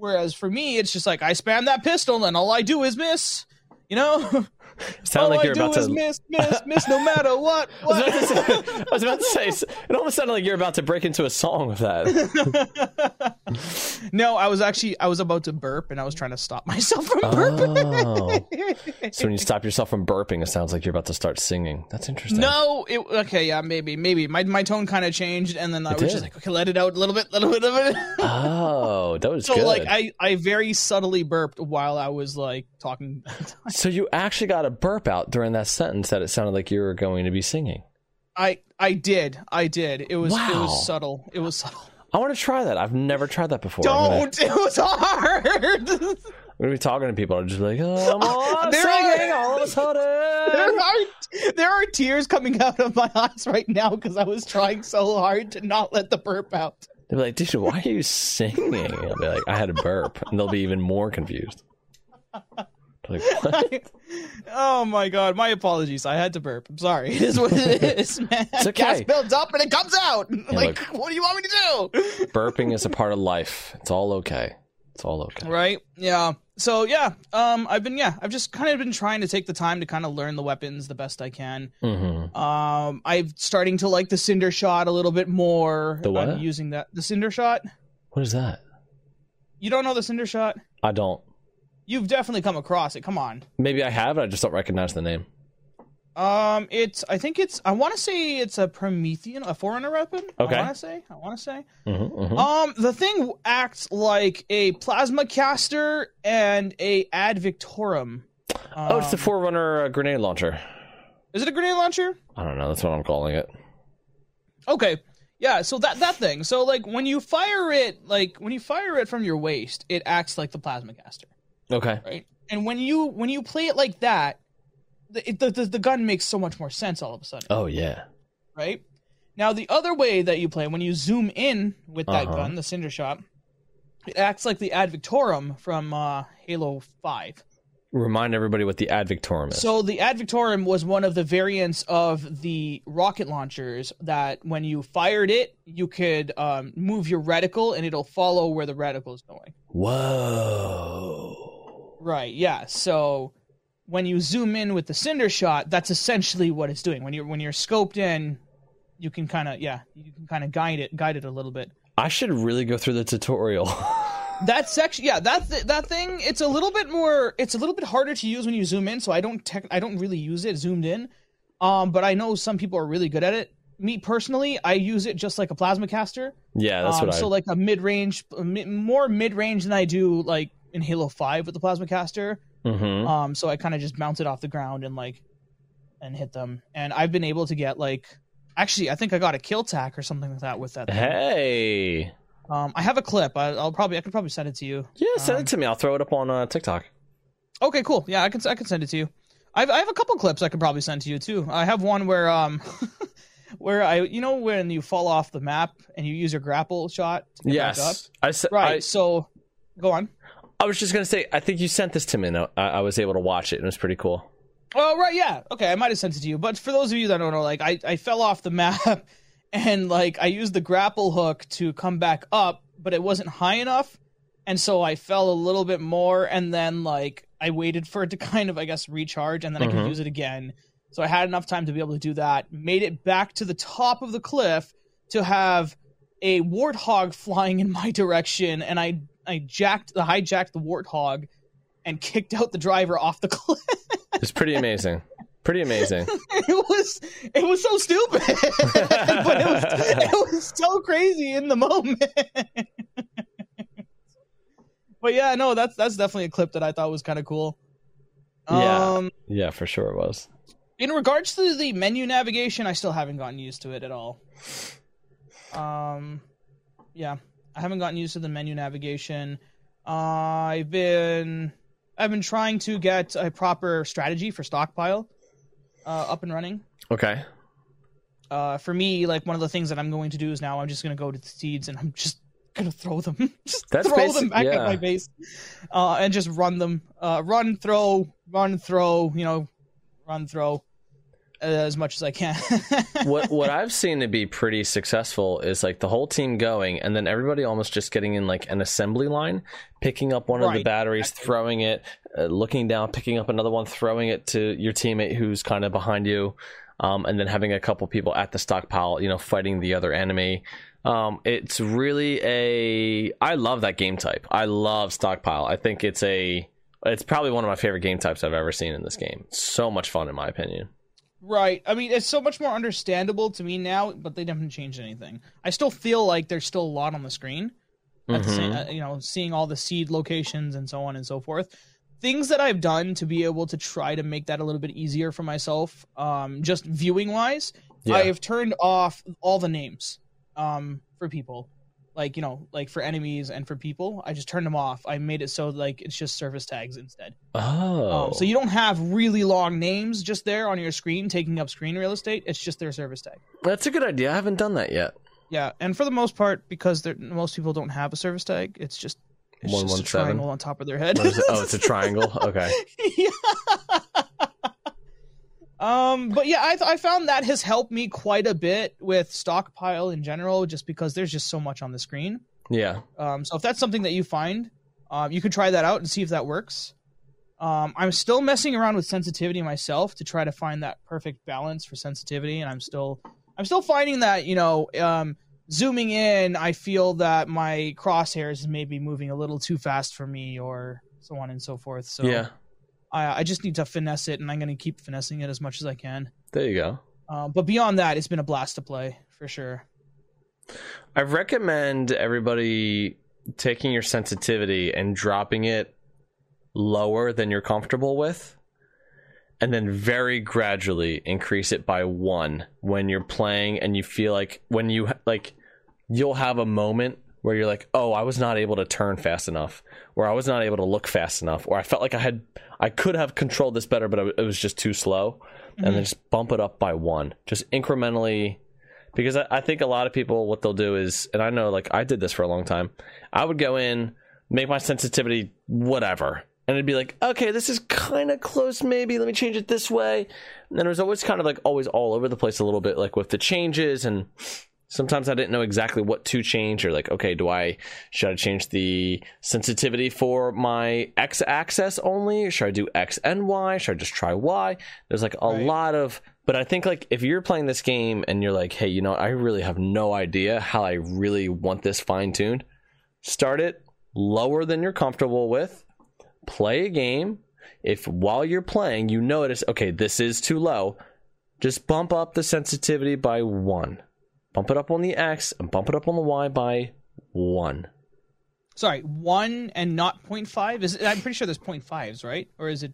Whereas for me, it's just like I spam that pistol and all I do is miss. You know,
Sound
all
like
I
you're
do
about
is
to
miss, miss, miss, no matter what.
I was, about to say, was about to say, it almost sounded like you're about to break into a song with that.
no, I was actually I was about to burp and I was trying to stop myself from burping.
Oh. So when you stop yourself from burping, it sounds like you're about to start singing. That's interesting.
No, it okay, yeah, maybe, maybe. My my tone kind of changed, and then I was
did.
just like, okay, let it out a little bit, a little bit, little bit.
Oh, that was
so
good.
like, I I very subtly burped while I was like talking.
so you actually got a burp out during that sentence that it sounded like you were going to be singing.
I I did, I did. It was it was subtle. It was subtle.
I want to try that. I've never tried that before. I'm gonna,
Don't. It was hard.
I'm gonna be talking to people. I'm just like, oh, I'm all
There are-
singing all of a sudden.
there are there are tears coming out of my eyes right now because I was trying so hard to not let the burp out.
They'll be like, dude, why are you singing? I'll be like, I had a burp. And they'll be even more confused. Like, what?
oh my god, my apologies. I had to burp. I'm sorry. It is what it is, man.
It's okay.
Gas builds up and it comes out. like,
look.
what do you want me to do?
Burping is a part of life. It's all okay. It's all okay.
Right? Yeah. So yeah, um, I've been yeah, I've just kind of been trying to take the time to kind of learn the weapons the best I can.
hmm
Um, I'm starting to like the cinder shot a little bit more.
The what?
I'm using that the cinder shot.
What is that?
You don't know the cinder shot?
I don't.
You've definitely come across it. Come on.
Maybe I have. I just don't recognize the name.
Um, it's I think it's I want to say it's a Promethean, a Forerunner weapon.
Okay.
I want to say. I want to say.
hmm
Um, the thing acts like a plasma caster and a Ad Victoriam.
oh, it's the
Um,
Forerunner uh, grenade launcher.
Is it a grenade launcher?
I don't know. That's what I'm calling it.
Okay. Yeah, so that that thing. So like when you fire it, like when you fire it from your waist, it acts like the plasma caster,
Okay.
right? And when you when you play it like that, the the, the the gun makes so much more sense all of a sudden,
Oh yeah.
right? Now the other way that you play when you zoom in with that
Uh-huh.
gun, the cinder shot, it acts like the Ad Victoriam from uh, Halo Five.
Remind everybody what the Ad Victoriam is.
So the Ad Victoriam was one of the variants of the rocket launchers that when you fired it, you could um, move your reticle and it'll follow where the reticle is going.
Whoa.
Right. Yeah. So when you zoom in with the cinder shot, that's essentially what it's doing. When you're when you're scoped in, you can kind of yeah, you can kind of guide it guide it a little bit.
I should really go through the tutorial.
that section yeah that th- that thing it's a little bit more it's a little bit harder to use when you zoom in so i don't tech i don't really use it zoomed in um but i know some people are really good at it me personally i use it just like a plasma caster
yeah, that's
um,
what I.
so like a mid-range more mid-range than i do like in halo 5 with the plasma caster
Mhm.
um so i kind of just bounce it off the ground and like and hit them and i've been able to get like actually i think i got a kill tack or something like that with that thing.
Hey,
um i have a clip I, i'll probably i could probably send it to you
yeah, send
Um,
it to me. I'll throw it up on uh, TikTok.
Okay, cool. Yeah, I can I can send it to you. I've I have a couple clips I could probably send to you too. I have one where um where I you know when you fall off the map and you use your grapple shot to get back up.
I, s-
Right.
I
so go on.
I was just gonna say. I think you sent this to me, and I, I was able to watch it, and it was pretty cool.
Oh right, yeah. Okay, I might have sent it to you. But for those of you that don't know, like I I fell off the map and like I used the grapple hook to come back up, but it wasn't high enough. And so I fell a little bit more and then like I waited for it to kind of I guess recharge and then I
Mhm.
could use it again. So I had enough time to be able to do that. Made it back to the top of the cliff to have a warthog flying in my direction and I I jacked the hijacked the warthog and kicked out the driver off the cliff.
It's pretty amazing. pretty amazing.
it was it was so stupid but it was it was so crazy in the moment but yeah no that's that's definitely a clip that i thought was kind of cool
Yeah.
um
Yeah, for sure it was.
in regards to the menu navigation i still haven't gotten used to it at all um yeah i haven't gotten used to the menu navigation. Uh, i've been i've been trying to get a proper strategy for stockpile uh, up and running.
Okay.
uh, for me, like one of the things that I'm going to do is now I'm just going to go to the seeds and I'm just going to throw them, just
That's
throw
basic-
them back
yeah.
at my base, uh, and just run them, uh, run, throw, run, throw, you know, run, throw, as much as I can.
what what I've seen to be pretty successful is like the whole team going and then everybody almost just getting in like an assembly line, picking up one of the batteries,
exactly.
throwing it, uh, looking down, picking up another one, throwing it to your teammate who's kind of behind you, um, and then having a couple people at the stockpile, you know, fighting the other enemy. Um, it's really a I love that game type. I love stockpile. I think it's a it's probably one of my favorite game types I've ever seen in this game. So much fun in my opinion.
Right. I mean, it's so much more understandable to me now, but they haven't changed anything. I still feel like there's still a lot on the screen. At the same, uh, you know, seeing all the seed locations and so on and so forth. Things that I've done to be able to try to make that a little bit easier for myself, um, just viewing wise,
Yeah.
I have turned off all the names um, for people. Like, you know, like for enemies and for people, I just turned them off. I made it so like it's just service tags instead.
Oh.
Um, so you don't have really long names just there on your screen taking up screen real estate. It's just their service tag.
That's a good idea. I haven't done that yet.
Yeah, and for the most part, because most people don't have a service tag, it's just it's just a
117?
triangle on top of their head.
What is it? Oh, it's a triangle. Okay.
Yeah. Um, but yeah, I I found that has helped me quite a bit with stockpile in general, just because there's just so much on the screen.
Yeah.
Um, so if that's something that you find, um, you could try that out and see if that works. Um, I'm still messing around with sensitivity myself to try to find that perfect balance for sensitivity, and I'm still I'm still finding that you know um, zooming in, I feel that my crosshairs may be moving a little too fast for me, or so on and so forth. So
yeah.
I, I just need to finesse it, and I'm going to keep finessing it as much as I can.
There you go.
Uh, but beyond that, it's been a blast to play for sure.
I recommend everybody taking your sensitivity and dropping it lower than you're comfortable with. And then very gradually increase it by one when you're playing and you feel like when you like you'll have a moment where you're like, "Oh, I was not able to turn fast enough, or I was not able to look fast enough, or I felt like I had I could have controlled this better, but it was just too slow." And then mhm. just bump it up by one, just incrementally. Because I, I think a lot of people what they'll do is and i know like i did this for a long time i would go in make my sensitivity whatever and it'd be like okay this is kind of close maybe let me change it this way. And then it was always kind of like always all over the place a little bit like with the changes and Sometimes I didn't know exactly what to change or like, okay, do I should I change the sensitivity for my X axis only? Should I do X and Y? Should I just try Y? There's like a
Right.
lot of but I think like if you're playing this game and you're like, hey, you know, I really have no idea how I really want this fine tuned, start it lower than you're comfortable with. Play a game. If while you're playing you notice, okay, this is too low, just bump up the sensitivity by one. Bump it up on the X and bump it up on the Y by one.
Sorry, one and not 0.5? Is it, I'm pretty sure there's 0.5s, right? Or is it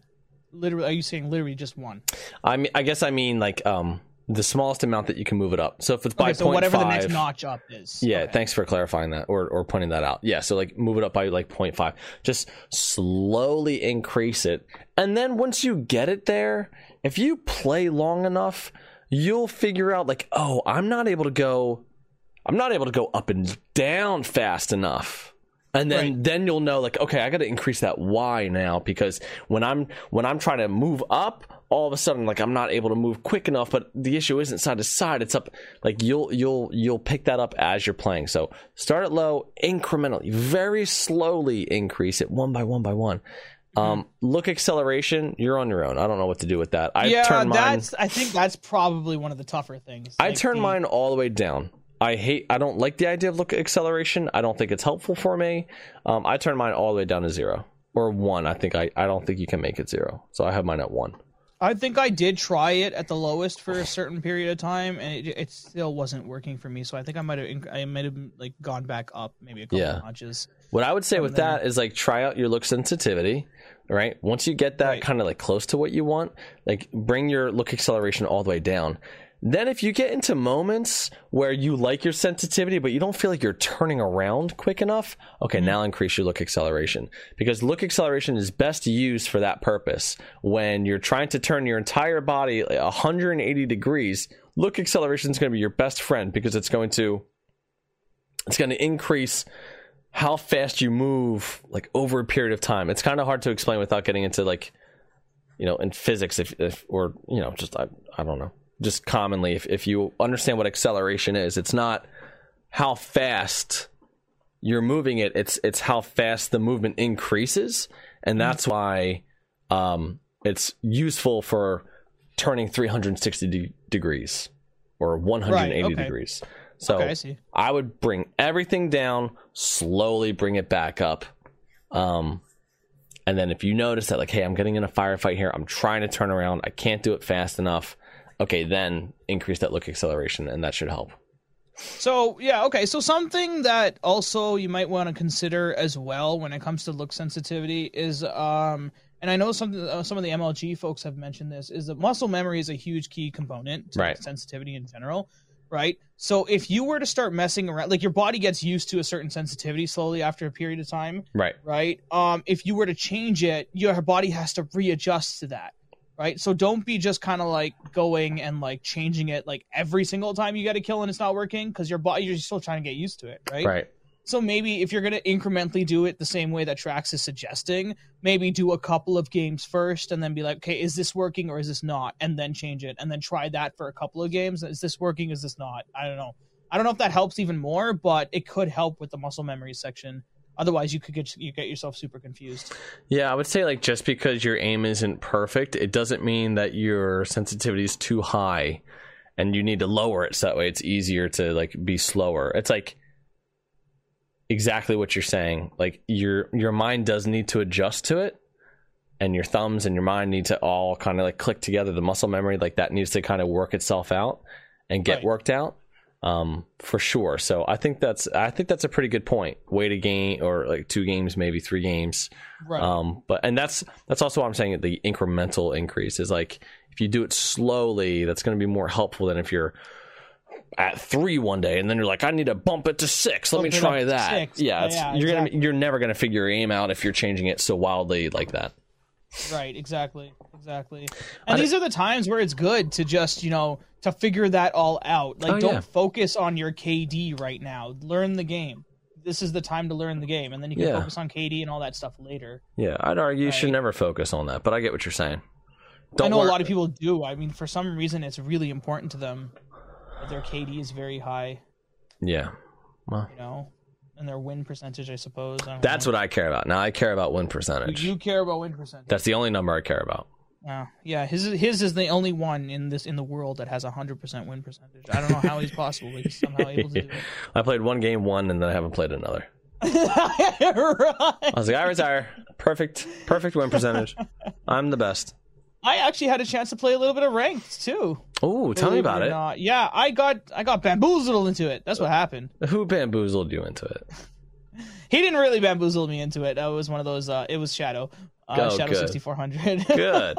literally? Are you saying literally just one?
I mean, I guess I mean like um the smallest amount that you can move it up. So if it's by
Okay, so whatever the next notch up is.
Yeah,
Okay.
thanks for clarifying that or, or pointing that out. Yeah, so like move it up by like 0.5. Just slowly increase it. And then once you get it there, if you play long enough, you'll figure out like, oh, I'm not able to go I'm not able to go up and down fast enough. And then
Right.
then you'll know like, okay, I got to increase that Y now because when I'm when I'm trying to move up, all of a sudden like I'm not able to move quick enough, but the issue isn't side to side, it's up like you'll you'll you'll pick that up as you're playing. So start it low, incrementally, very slowly increase it one by one by one. Um, look acceleration, you're on your own. I don't know what to do with that. I
yeah,
turn mine
that's. I think that's probably one of the tougher things.
I
Like
turn
the-
mine all the way down. I hate. I don't like the idea of look acceleration. I don't think it's helpful for me. Um, I turn mine all the way down to zero or one. I think I. I don't think you can make it zero. So I have mine at one.
I think I did try it at the lowest for a certain period of time, and it, it still wasn't working for me. So I think I might have. I might have like gone back up maybe a couple
Yeah.
notches.
What I would say with that is like try out your look sensitivity. Right. Once you get that
Right.
kind of like close to what you want, like bring your look acceleration all the way down. Then if you get into moments where you like your sensitivity but you don't feel like you're turning around quick enough, okay, mm-hmm. now increase your look acceleration because look acceleration is best used for that purpose. When you're trying to turn your entire body 180 degrees, look acceleration is going to be your best friend because it's going to it's going to increase how fast you move like over a period of time. It's kind of hard to explain without getting into like you know in physics if, if or you know just I, I don't know just commonly if, if you understand what acceleration is it's not how fast you're moving it it's it's how fast the movement increases and that's why um it's useful for turning 360 de- degrees or 180
okay.
degrees so
Okay, I see.
I would bring everything down, slowly bring it back up. Um, and then if you notice that, like, hey, I'm getting in a firefight here, I'm trying to turn around, I can't do it fast enough. Okay, then increase that look acceleration, and that should help.
So yeah, okay. So something that also you might want to consider as well when it comes to look sensitivity is, um, and I know some uh, some of the MLG folks have mentioned this, is that muscle memory is a huge key component to
Right.
sensitivity in general, right? So if you were to start messing around, like your body gets used to a certain sensitivity slowly after a period of time,
Right.
right? Um, if you were to change it, your body has to readjust to that, right? So don't be just kind of like going and like changing it like every single time you get a kill and it's not working because your body you're still trying to get used to it, right?
Right.
So maybe if you're gonna incrementally do it the same way that Trax is suggesting, maybe do a couple of games first and then be like, okay, is this working or is this not? And then change it and then try that for a couple of games. Is this working? Is this not? I don't know. I don't know if that helps even more, but it could help with the muscle memory section. Otherwise, you could get you get yourself super confused.
Yeah, I would say like just because your aim isn't perfect, it doesn't mean that your sensitivity is too high and you need to lower it so that way it's easier to like be slower. It's like exactly what you're saying. Like your your mind does need to adjust to it and your thumbs and your mind need to all kind of like click together. The muscle memory like that needs to kind of work itself out and get
Right.
worked out um, for sure. So I think that's I think that's a pretty good point. Wait a game or like two games, maybe three games.
Right.
Um, but and that's that's also why I'm saying the incremental increase is like if you do it slowly, that's going to be more helpful than if you're at three one day and then you're like, I need to bump it to six. Let
Bump
me try that.
six.
Yeah, it's,
Yeah,
you're
exactly.
gonna you're never gonna figure your aim out if you're changing it so wildly like that.
Right, exactly, exactly. And
di-
these are the times where it's good to just, you know, to figure that all out. Like,
Oh,
don't
yeah.
focus on your KD right now. Learn the game. This is the time to learn the game, and then you can
Yeah.
focus on KD and all that stuff later.
Yeah, I'd argue you should never focus on that, but I get what you're saying.
I know a lot of people do. I mean, for some reason, it's really important to them that their KD is very high.
Yeah. Well,
you know, and their win percentage, I suppose. I
that's
know.
what I care about. Now I care about win percentage.
you care about win percentage.
That's the only number I care about.
Yeah, yeah. His his is the only one in this in the world that has a hundred percent win percentage. I don't know how he's possible, but somehow able to do
I played one game, one, and then I haven't played another.
it.
I was like, I retire. Perfect, perfect win percentage. I'm the best.
I actually had a chance to play a little bit of ranked too.
Oh, tell me about it.
not. Yeah, I got I got bamboozled into it. That's what happened.
Who bamboozled you into it?
He didn't really bamboozle me into it. It was one of those. Uh, it was Shadow, uh,
Oh,
Shadow sixty four hundred.
Good.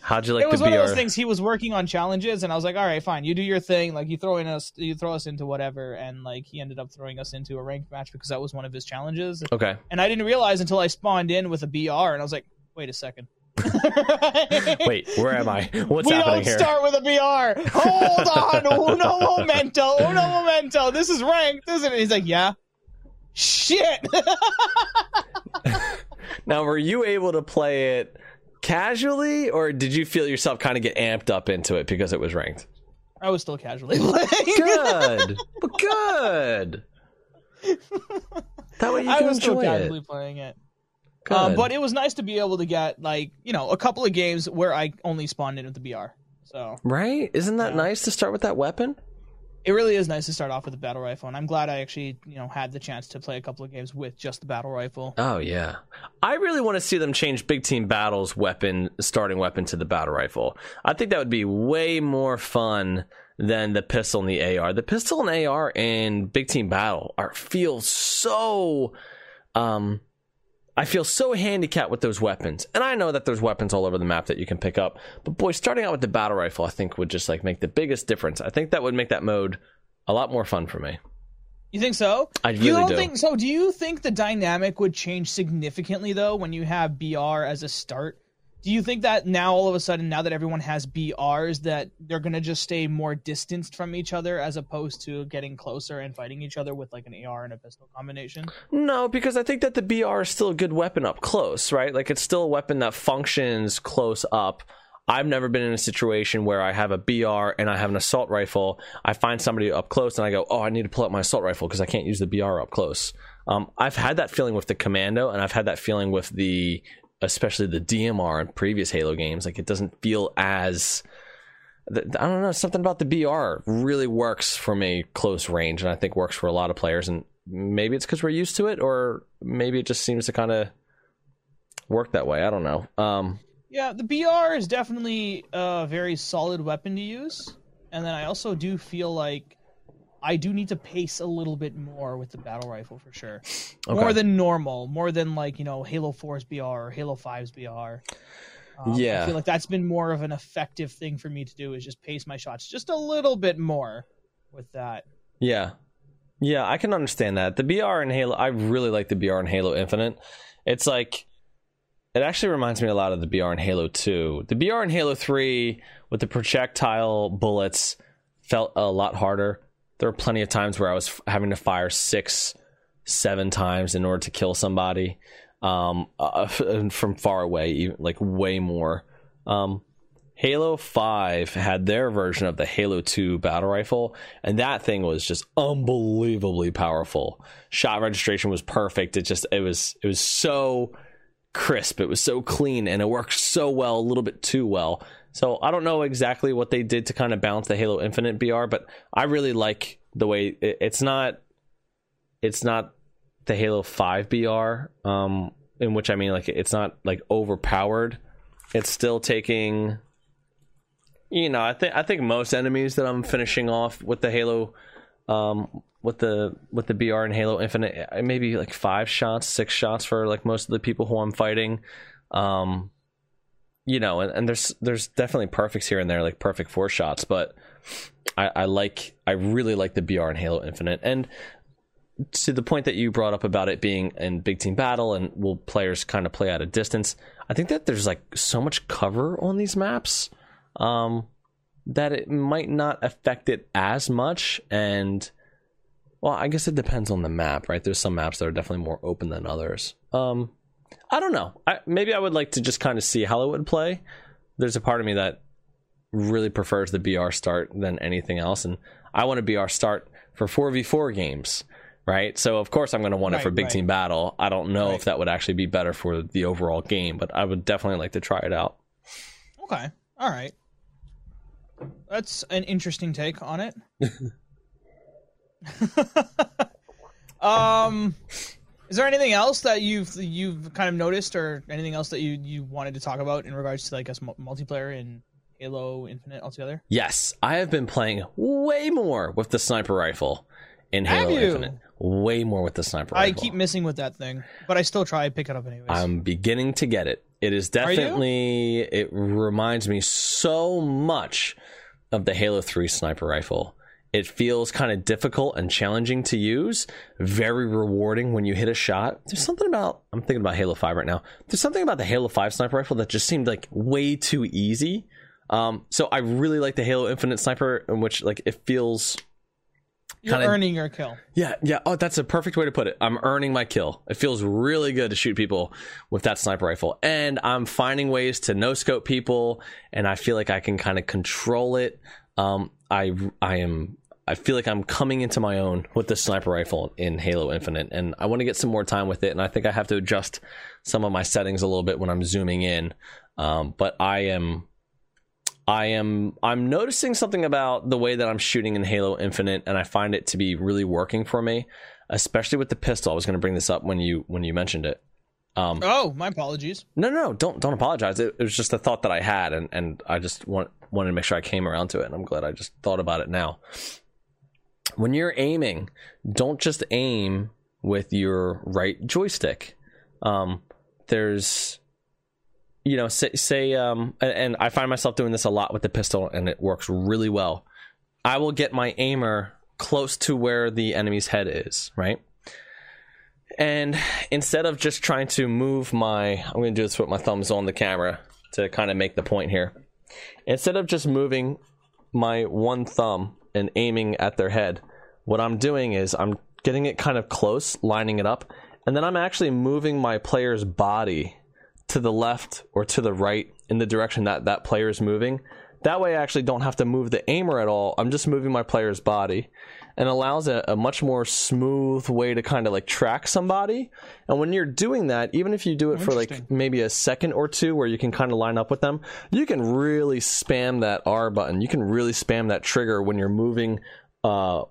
How'd you like
it was
the
one of those things. He was working on challenges, and I was like, "All right, fine. You do your thing. Like you throw in us, you throw us into whatever." And like he ended up throwing us into a ranked match because that was one of his challenges.
Okay.
And I didn't realize until I spawned in with a BR, and I was like, "Wait a second.
Wait, where am I? What's
we
happening
don't
here?
start with a BR. Hold on, uno momento, uno momento. This is ranked, isn't it? He's like, yeah. Shit.
Now, were you able to play it casually, or did you feel yourself kind of get amped up into it because it was ranked?
I was still casually playing.
It. Good. Good. That way you can I
was still casually
it.
playing it. Um, but it was nice to be able to get like you know a couple of games where I only spawned in with the BR. So
right? Isn't that
Yeah.
nice to start with that weapon?
it really is nice to start off with the battle rifle, and I'm glad I actually you know had the chance to play a couple of games with just the battle rifle.
Oh yeah. I really want to see them change Big Team Battle's weapon starting weapon to the battle rifle. I think that would be way more fun than the pistol and the AR. The pistol and AR in Big Team Battle are feel so um I feel so handicapped with those weapons. And I know that there's weapons all over the map that you can pick up. But boy, starting out with the battle rifle I think would just like make the biggest difference. I think that would make that mode a lot more fun for me.
You think so?
I
you
really
don't
do.
think so? Do you think the dynamic would change significantly though when you have BR as a start? Do you think that now all of a sudden, now that everyone has BRs, that they're gonna just stay more distanced from each other as opposed to getting closer and fighting each other with like an AR and a pistol combination?
No, because I think that the BR is still a good weapon up close, right? Like it's still a weapon that functions close up. I've never been in a situation where I have a BR and I have an assault rifle. I find somebody up close and I go, "Oh, I need to pull out my assault rifle because I can't use the BR up close." Um, I've had that feeling with the Commando, and I've had that feeling with the, especially the DMR in previous Halo games. Like it doesn't feel as I don't know. Something about the BR really works for me close range, and I think works for a lot of players. And maybe it's because we're used to it, or maybe it just seems to kind of work that way. I don't know. Um,
Yeah, the BR is definitely a very solid weapon to use, and then I also do feel like I do need to pace a little bit more with the battle rifle for sure. More than normal, more than like you know Halo 4's BR or Halo 5's BR. Um,
Yeah.
I feel like that's been more of an effective thing for me to do is just pace my shots just a little bit more with that.
yeah, yeah, I can understand that. The BR in Halo, I really like the BR in Halo Infinite. It's like it actually reminds me a lot of the BR in Halo 2. The BR in Halo 3 with the projectile bullets felt a lot harder. There were plenty of times where I was f- having to fire six, seven times in order to kill somebody um, uh, from far away, like way more. Um, Halo 5 had their version of the Halo 2 battle rifle, and that thing was just unbelievably powerful. Shot registration was perfect. It just it was it was so crisp. It was so clean and it worked so well, a little bit too well. So I don't know exactly what they did to kind of balance the Halo Infinite BR, but I really like the way it, it's not it's not the Halo 5 BR um in which I mean like it's not like overpowered. It's still taking you know, I think I think most enemies that I'm finishing off with the Halo um with the with the BR and Halo Infinite maybe like 5 shots, 6 shots for like most of the people who I'm fighting. Um you know, and, and there's there's definitely perfects here and there, like perfect four shots, but I, I like I really like the BR and Halo Infinite. And to the point that you brought up about it being in big team battle and will players kind of play at a distance, I think that there's like so much cover on these maps um, that it might not affect it as much. And well, I guess it depends on the map, right? There's some maps that are definitely more open than others. Um, I don't know. I, maybe I would like to just kind of see how it would play. There's a part of me that really prefers the BR start than anything else, and I want a BR start for 4v4 games, right? So of course I'm going to want it for big
right.
team battle. I don't know
Right.
if that would actually be better for the overall game, but I would definitely like to try it out.
Okay. All right. That's an interesting take on it. um is there anything else that you've you've kind of noticed or anything else that you you wanted to talk about in regards to like us multiplayer in Halo Infinite altogether?
Yes, I have been playing way more with the sniper rifle in
Have
Halo
you?
Infinite. Way more with the sniper rifle.
I
rifle.
keep missing with that thing, but I still try to pick it up anyways.
I'm beginning to get it. It is definitely it reminds me so much of the Halo 3 sniper rifle. It feels kind of difficult and challenging to use, very rewarding when you hit a shot. There's something about I'm thinking about Halo 5 right now. There's something about the Halo 5 sniper rifle that just seemed like way too easy. Um, so I really like the Halo Infinite sniper in which like it feels
You're
kinda-
earning your kill.
yeah, yeah. Oh, that's a perfect way to put it. I'm earning my kill. It feels really good to shoot people with that sniper rifle. And I'm finding ways to no scope people and I feel like I can kind of control it. Um I I am I feel like I'm coming into my own with the sniper rifle in Halo Infinite and I want to get some more time with it and I think I have to adjust some of my settings a little bit when I'm zooming in. Um but I am I am I'm noticing something about the way that I'm shooting in Halo Infinite and I find it to be really working for me, especially with the pistol. I was going to bring this up when you when you mentioned it. Um
Oh, my apologies.
no, no, don't don't apologize. It, it was just a thought that I had and and I just want wanted to make sure I came around to it and I'm glad I just thought about it now. When you're aiming, don't just aim with your right joystick. Um there's you know say, say um and, and i find myself doing this a lot with the pistol and it works really well. I will get my aimer close to where the enemy's head is right? And instead of just trying to move my i'm going to do this with my thumbs on the camera to kind of make the point here. Instead of just moving my one thumb and aiming at their head what i'm doing is i'm getting it kind of close lining it up and then i'm actually moving my player's body to the left or to the right in the direction that that player is moving. That way, I actually don't have to move the aimer at all. I'm just moving my player's body and allows a, a much more smooth way to kind of like track somebody. And when you're doing that, even if you do it for like maybe a second or two where you can kind of line up with them, you can really spam that R button. You can really spam that trigger when you're moving, uh,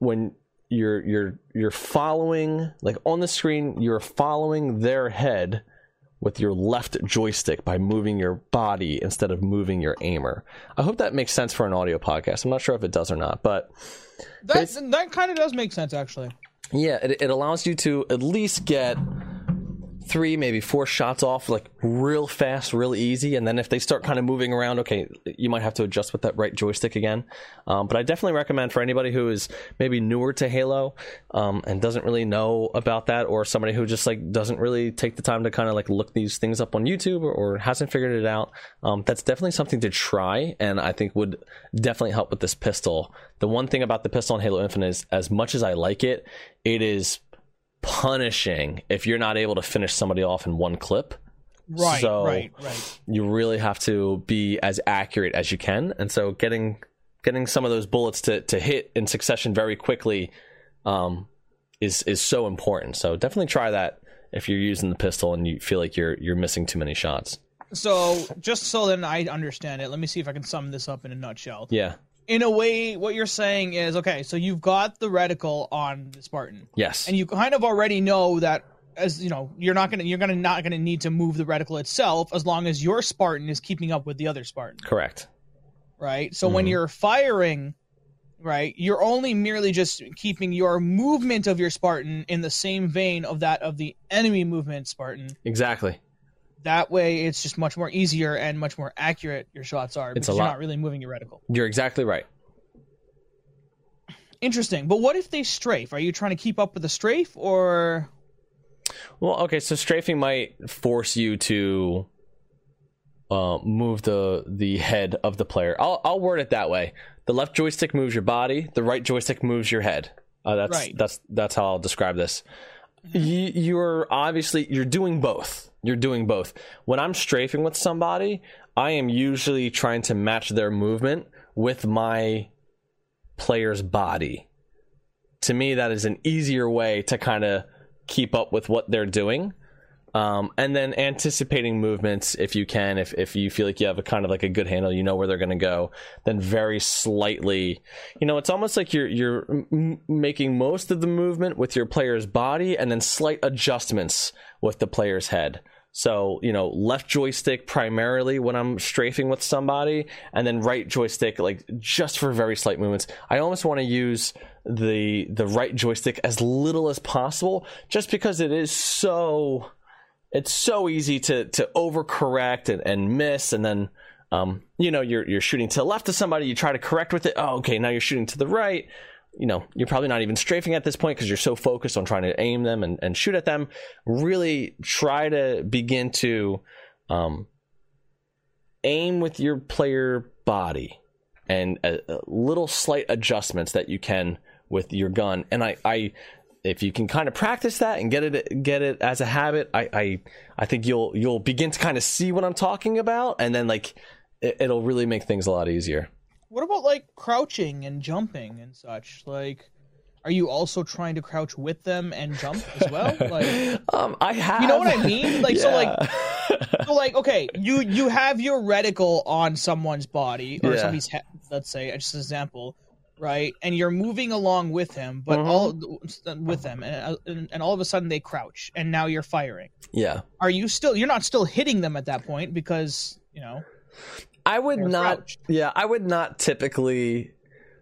when you're you're you're following like on the screen you're following their head with your left joystick by moving your body instead of moving your aimer. I hope that makes sense for an audio podcast. I'm not sure if it does or not, but
That that kind of does make sense actually.
yeah, it, it allows you to at least get three, maybe four shots off like real fast, real easy. And then if they start kind of moving around, okay, you might have to adjust with that right joystick again. Um, but I definitely recommend for anybody who is maybe newer to Halo um, and doesn't really know about that, or somebody who just like doesn't really take the time to kind of like look these things up on YouTube or, or hasn't figured it out. Um, that's definitely something to try, and I think would definitely help with this pistol. The one thing about the pistol in Halo Infinite is, as much as I like it, it is punishing if you're not able to finish somebody off in one clip.
Right,
So-
right, right.
You really have to be as accurate as you can, and so getting getting some of those bullets to, to hit in succession very quickly um, is is so important. So definitely try that if you're using the pistol and you feel like you're you're missing too many shots.
So, just so then I understand it, let me see if I can sum this up in a nutshell.
Yeah.
In a way, what you're saying is okay, so you've got the reticle on the Spartan,
Yes.
and you kind of already know that as you know, you're not gonna you're gonna not gonna need to move the reticle itself as long as your Spartan is keeping up with the other Spartan,
Correct.
right? So when mm-hmm. you're firing, right, you're only merely just keeping your movement of your Spartan in the same vein of that of the enemy movement Spartan.
Exactly.
That way, it's just much more easier and much more accurate. Your shots are because you're not really moving your reticle.
You're exactly right.
Interesting, but what if they strafe? Are you trying to keep up with the strafe, or
Well, okay, so strafing might force you to uh, move the the head of the player. I'll I'll word it that way. The left joystick moves your body. The right joystick moves your head. Uh, that's
Right.
that's that's how I'll describe this. You, you're obviously you're doing both. You're doing both. When I'm strafing with somebody, I am usually trying to match their movement with my player's body. to me, that is an easier way to kind of keep up with what they're doing. Um, and then anticipating movements if you can, if, if you feel like you have a kind of like a good handle, you know where they're going to go, then very slightly, you know, it's almost like you're, you're m- making most of the movement with your player's body and then slight adjustments with the player's head. So, you know, left joystick primarily when I'm strafing with somebody, and then right joystick, like just for very slight movements. I almost want to use the the right joystick as little as possible, just because it is so it's so easy to to overcorrect and, and miss and then um, you know you're you're shooting to the left of somebody you try to correct with it oh okay now you're shooting to the right. You know you're probably not even strafing at this point because you're so focused on trying to aim them and, and shoot at them. Really try to begin to um, aim with your player body and little slight adjustments that you can with your gun. And i i if you can kind of practice that and get it get it as a habit, I I, I think you'll you'll begin to kind of see what I'm talking about, and then like it, it'll really make things a lot easier.
What about like crouching and jumping and such? Like, are you also trying to crouch with them and jump as well? Like,
um, I have.
You know what I mean? Like, yeah. so like, so like, okay, you you have your reticle on someone's body or yeah. somebody's head. Let's say, just an example right? And you're moving along with him, but mm-hmm. all with them, and, and, and all of a sudden they crouch, and now you're firing.
Yeah.
Are you still? You're not still hitting them at that point because you know.
I would not. Crouched. Yeah, I would not typically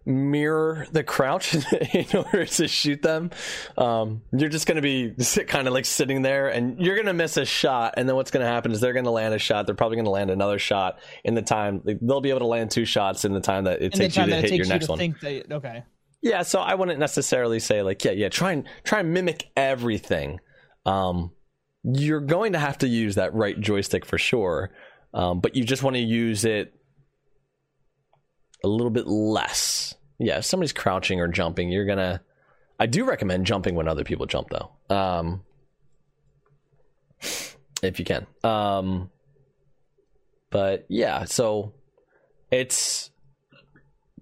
mirror the crouch in order to shoot them. Um, you're just going to be kind of like sitting there, and you're going to miss a shot. And then what's going to happen is they're going to land a shot. They're probably going to land another shot in the time. Like, they'll be able to land two shots in the time that it in takes you to hit your next one.
They, okay.
Yeah, so I wouldn't necessarily say like, yeah, yeah, try and try and mimic everything. Um, you're going to have to use that right joystick for sure, um, but you just want to use it a little bit less. Yeah, if somebody's crouching or jumping, you're gonna. I do recommend jumping when other people jump, though. Um, if you can. Um, but yeah, so it's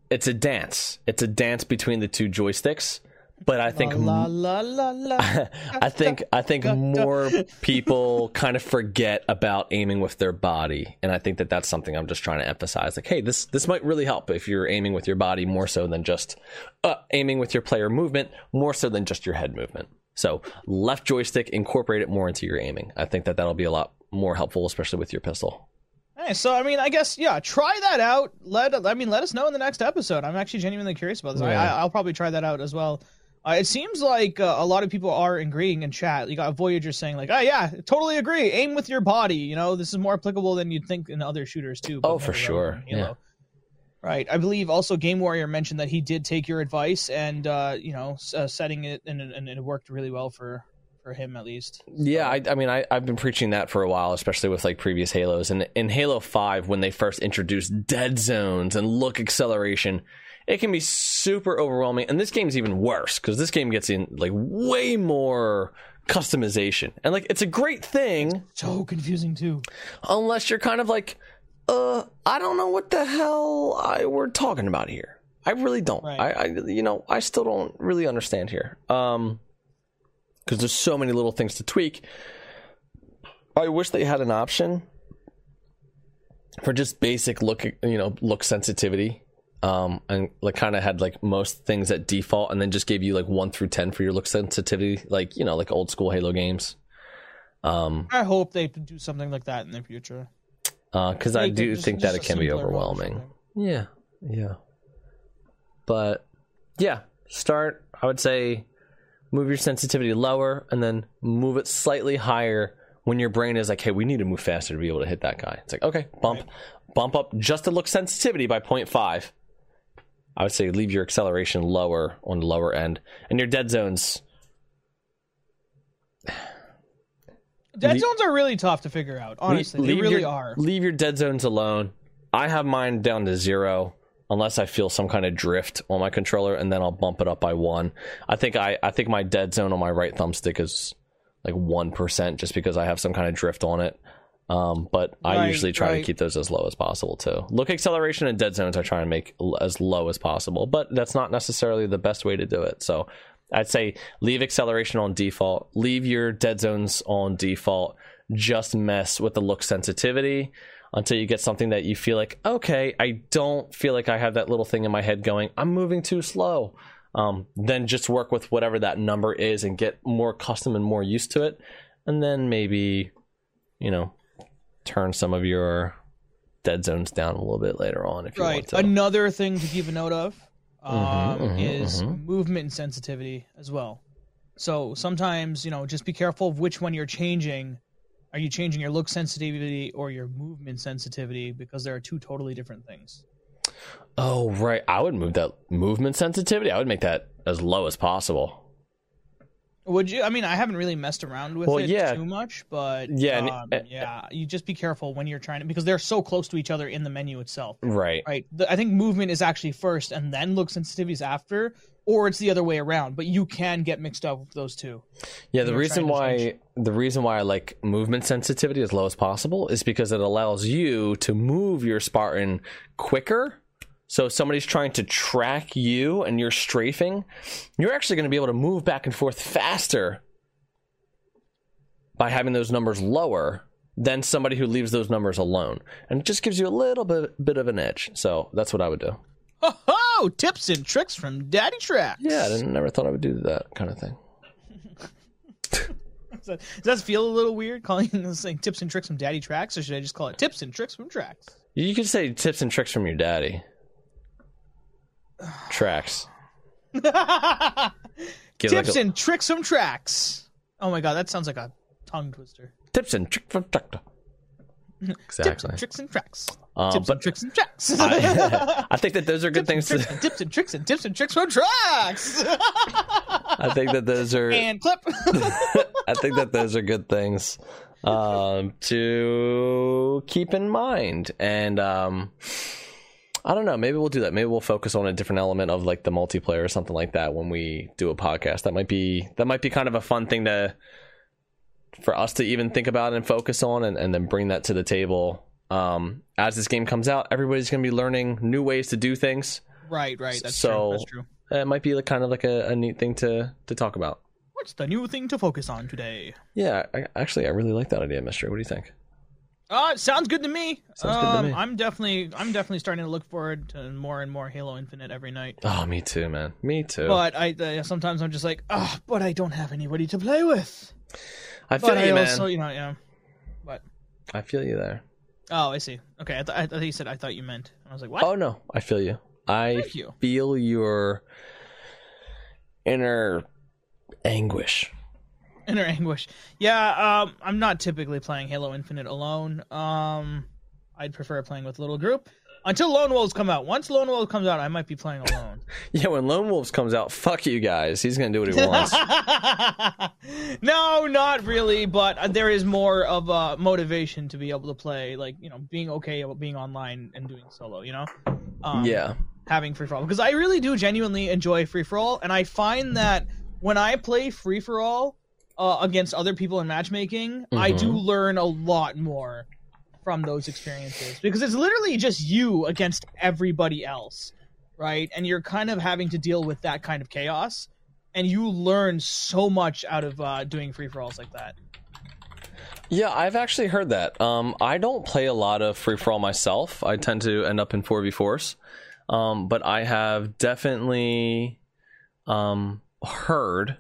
it's a dance. It's a dance between the two joysticks but I think la, la, la, I think I think more people kind of forget about aiming with their body, and I think that that's something I'm just trying to emphasize. Like, hey, this this might really help if you're aiming with your body more so than just uh, aiming with your player movement, more so than just your head movement. So left joystick, incorporate it more into your aiming. I think that that'll be a lot more helpful, especially with your pistol.
Hey, so I mean, I guess yeah, try that out. Let I mean, let us know in the next episode. I'm actually genuinely curious about this. Yeah. I, I'll probably try that out as well. Uh, it seems like uh, a lot of people are agreeing in chat. You got Voyager saying like, "Oh yeah, totally agree. Aim with your body." You know, this is more applicable than you'd think in other shooters too.
Oh, for sure. Yeah.
Right. I believe also Game Warrior mentioned that he did take your advice and uh, you know uh, setting it and, and it worked really well for for him at least.
Yeah, I, I mean, I, have been preaching that for a while, especially with like previous Halos. And in Halo Five, when they first introduced dead zones and look acceleration, it can be super overwhelming. And this game's even worse because this game gets in like way more customization. And like it's a great thing.
So confusing too.
Unless you're kind of like, uh, I don't know what the hell I we're talking about here. I really don't. Right. I, I, you know, I still don't really understand here. Um, because there's so many little things to tweak. I wish they had an option for just basic look, you know, look sensitivity um, and like kind of had like most things at default, and then just gave you like one through ten for your look sensitivity, like you know, like old school Halo games. Um,
I hope they do something like that in the future.
Because uh, I do just, think just that it can be overwhelming. Yeah, yeah. But yeah, start. I would say move your sensitivity lower, and then move it slightly higher when your brain is like, "Hey, we need to move faster to be able to hit that guy." It's like, okay, bump, right. bump up just to look sensitivity by 0.5 I would say leave your acceleration lower on the lower end, and your dead zones.
Dead zones are really tough to figure out. Honestly, leave, they really
your,
are.
Leave your dead zones alone. I have mine down to zero unless I feel some kind of drift on my controller, and then I'll bump it up by one. I think I I think my dead zone on my right thumbstick is like one percent, just because I have some kind of drift on it. Um, but I usually try right. to keep those as low as possible too. Look acceleration and dead zones I try to make as low as possible, but that's not necessarily the best way to do it. So I'd say leave acceleration on default, leave your dead zones on default, just mess with the look sensitivity until you get something that you feel like, okay, I don't feel like I have that little thing in my head going, I'm moving too slow. Um, then just work with whatever that number is and get more custom and more used to it. And then maybe, you know, turn some of your dead zones down a little bit later on if you
right.
want to.
Another thing to keep a note of um,
mhm,
is
mhm.
movement sensitivity as well. So sometimes, you know, just be careful of which one you're changing. Are you changing your look sensitivity or your movement sensitivity? Because there are two totally different things.
Oh, right. I would move that movement sensitivity. I would make that as low as possible.
Would you? I mean, I haven't really messed around with
Well,
it
yeah.
too much, but
Yeah, and-
um, yeah, you just be careful when you're trying to because they're so close to each other in the menu itself.
Right.
Right. The, I think movement is actually first, and then look sensitivity is after, or it's the other way around. But you can get mixed up with those two.
Yeah, the reason why
change.
the reason why I like movement sensitivity as low as possible is because it allows you to move your Spartan quicker. So if somebody's trying to track you and you're strafing, you're actually going to be able to move back and forth faster by having those numbers lower than somebody who leaves those numbers alone. And it just gives you a little bit bit of an edge. So that's what I would do.
Oh, ho! Tips and tricks from Daddy Track.
Yeah, I didn't, never thought I would do that kind of thing.
Does that, does that feel a little weird calling this thing tips and tricks from Daddy Tracks, or should I just call it tips and tricks from Tracks?
You could say tips and tricks from your daddy. Tracks. Give like
tips
a-
and tricks from Tracks. Oh my god, that sounds like a tongue twister.
tips and tricks from.
Tips
Exactly.
and tricks and tracks.
Um,
tips
but
and tricks and tracks.
I, I think that those are good
tips
things.
and,
To,
tips and tricks and tips and tricks from Tracks.
I think that those are.
and clip.
I think that those are good things um, to keep in mind. And um, I don't know. Maybe we'll do that. Maybe we'll focus on a different element of like the multiplayer or something like that when we do a podcast. That might be that might be kind of a fun thing to for us to even think about and focus on, and, and then bring that to the table. Um, as this game comes out, everybody's going to be learning new ways to do things.
right, right. That's
So-
true. That's true.
It might be like kind of like a, a neat thing to to talk about.
What's the new thing to focus on today?
Yeah, I, actually, I really like that idea, Mystery. What do you think?
Uh, it sounds good to me.
Sounds good to
Um,
me.
I'm definitely, I'm definitely starting to look forward to more and more Halo Infinite every night.
Oh, me too, man. Me too.
But I uh, sometimes I'm just like, ah, but I don't have anybody to play with.
I feel
But I
you, man.
also, you know, yeah.
But I feel you there.
Oh, I see. Okay, I, th- I thought you said I thought you meant. I was like, what?
Oh no, I feel you. I
Thank you.
feel your inner anguish.
Inner anguish. Yeah, um, I'm not typically playing Halo Infinite alone. Um, I'd prefer playing with a little group until Lone Wolves come out. Once Lone Wolves comes out, I might be playing alone.
Yeah, when Lone Wolves comes out, fuck you guys. He's gonna do what he wants.
no, not really, but uh, there is more of a motivation to be able to play, like you know, being okay about being online and doing solo. You know, um,
yeah,
having free for all because I really do genuinely enjoy free for all, and I find that when I play free for all uh, against other people in matchmaking, I do
Mhm.
learn a lot more from those experiences because it's literally just you against everybody else, right? And you're kind of having to deal with that kind of chaos, and you learn so much out of uh, doing free for alls like that.
yeah. I've actually heard that. Um, I don't play a lot of free for all myself. I tend to end up in four v fours. Um, but I have definitely um heard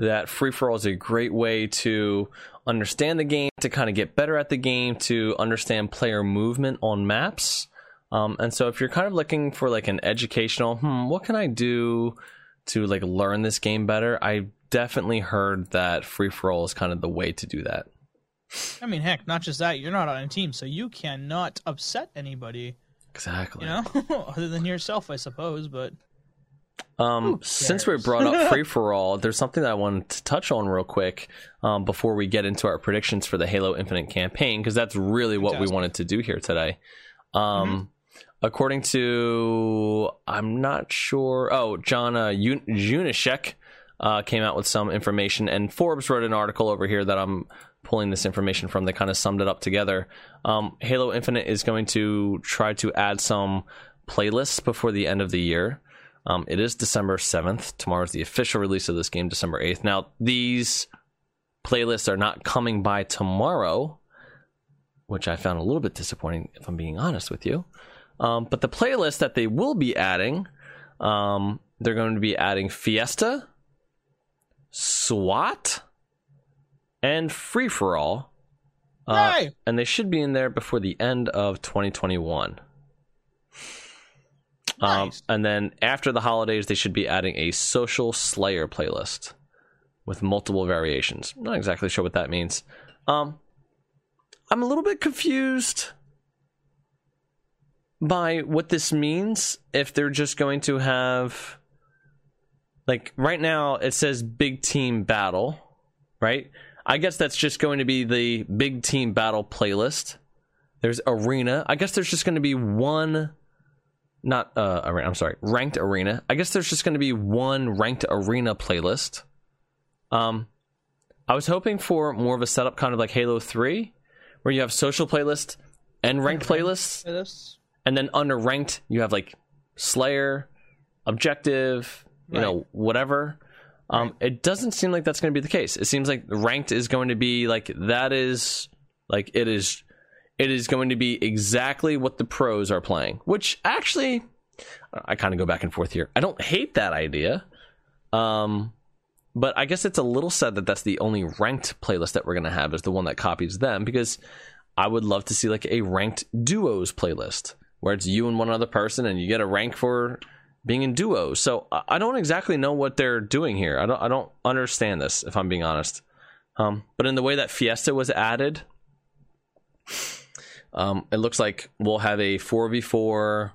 that free for all is a great way to understand the game, to kind of get better at the game, to understand player movement on maps. Um, and so, if you're kind of looking for like an educational, hmm, what can I do to like learn this game better? I definitely heard that free for all is kind of the way to do that.
I mean, heck, not just that, you're not on a team, so you cannot upset anybody,
Exactly.
you know, other than yourself, I suppose. But
Um, since we brought up free for all, there's something that I wanted to touch on real quick um, before we get into our predictions for the Halo Infinite campaign, because that's really what
Fantastic.
we wanted to do here today. Um, According to, I'm not sure. Oh, John uh, Junyszek uh, came out with some information, and Forbes wrote an article over here that I'm pulling this information from that kind of summed it up together. Um, Halo Infinite is going to try to add some playlists before the end of the year. Um, it is December 7th. Tomorrow's the official release of this game, December 8th. Now, these playlists are not coming by tomorrow, which I found a little bit disappointing, if I'm being honest with you. Um, but the playlist that they will be adding, um, they're going to be adding Fiesta, SWAT, and Free for All. Uh, and they should be in there before the end of 2021. Um, and then after the holidays, they should be adding a Social Slayer playlist with multiple variations. Not exactly sure what that means. Um, I'm a little bit confused by what this means. If they're just going to have, like, right now it says Big Team Battle, right? I guess that's just going to be the Big Team Battle playlist. There's Arena. I guess there's just going to be one not uh arena, I'm sorry, ranked arena. I guess there's just going to be one ranked arena playlist. Um I was hoping for more of a setup kind of like Halo 3 where you have social playlist and ranked playlists
this.
and then under ranked you have like Slayer, objective, you know, whatever. Um it doesn't seem like that's going to be the case. It seems like ranked is going to be like that is like it is it is going to be exactly what the pros are playing, which actually I kind of go back and forth here. I don't hate that idea. Um but I guess it's a little sad that that's the only ranked playlist that we're going to have is the one that copies them because I would love to see like a ranked duos playlist where it's you and one other person and you get a rank for being in duos. So I don't exactly know what they're doing here. I don't I don't understand this if I'm being honest. Um, but in the way that Fiesta was added, um, it looks like we'll have a 4v4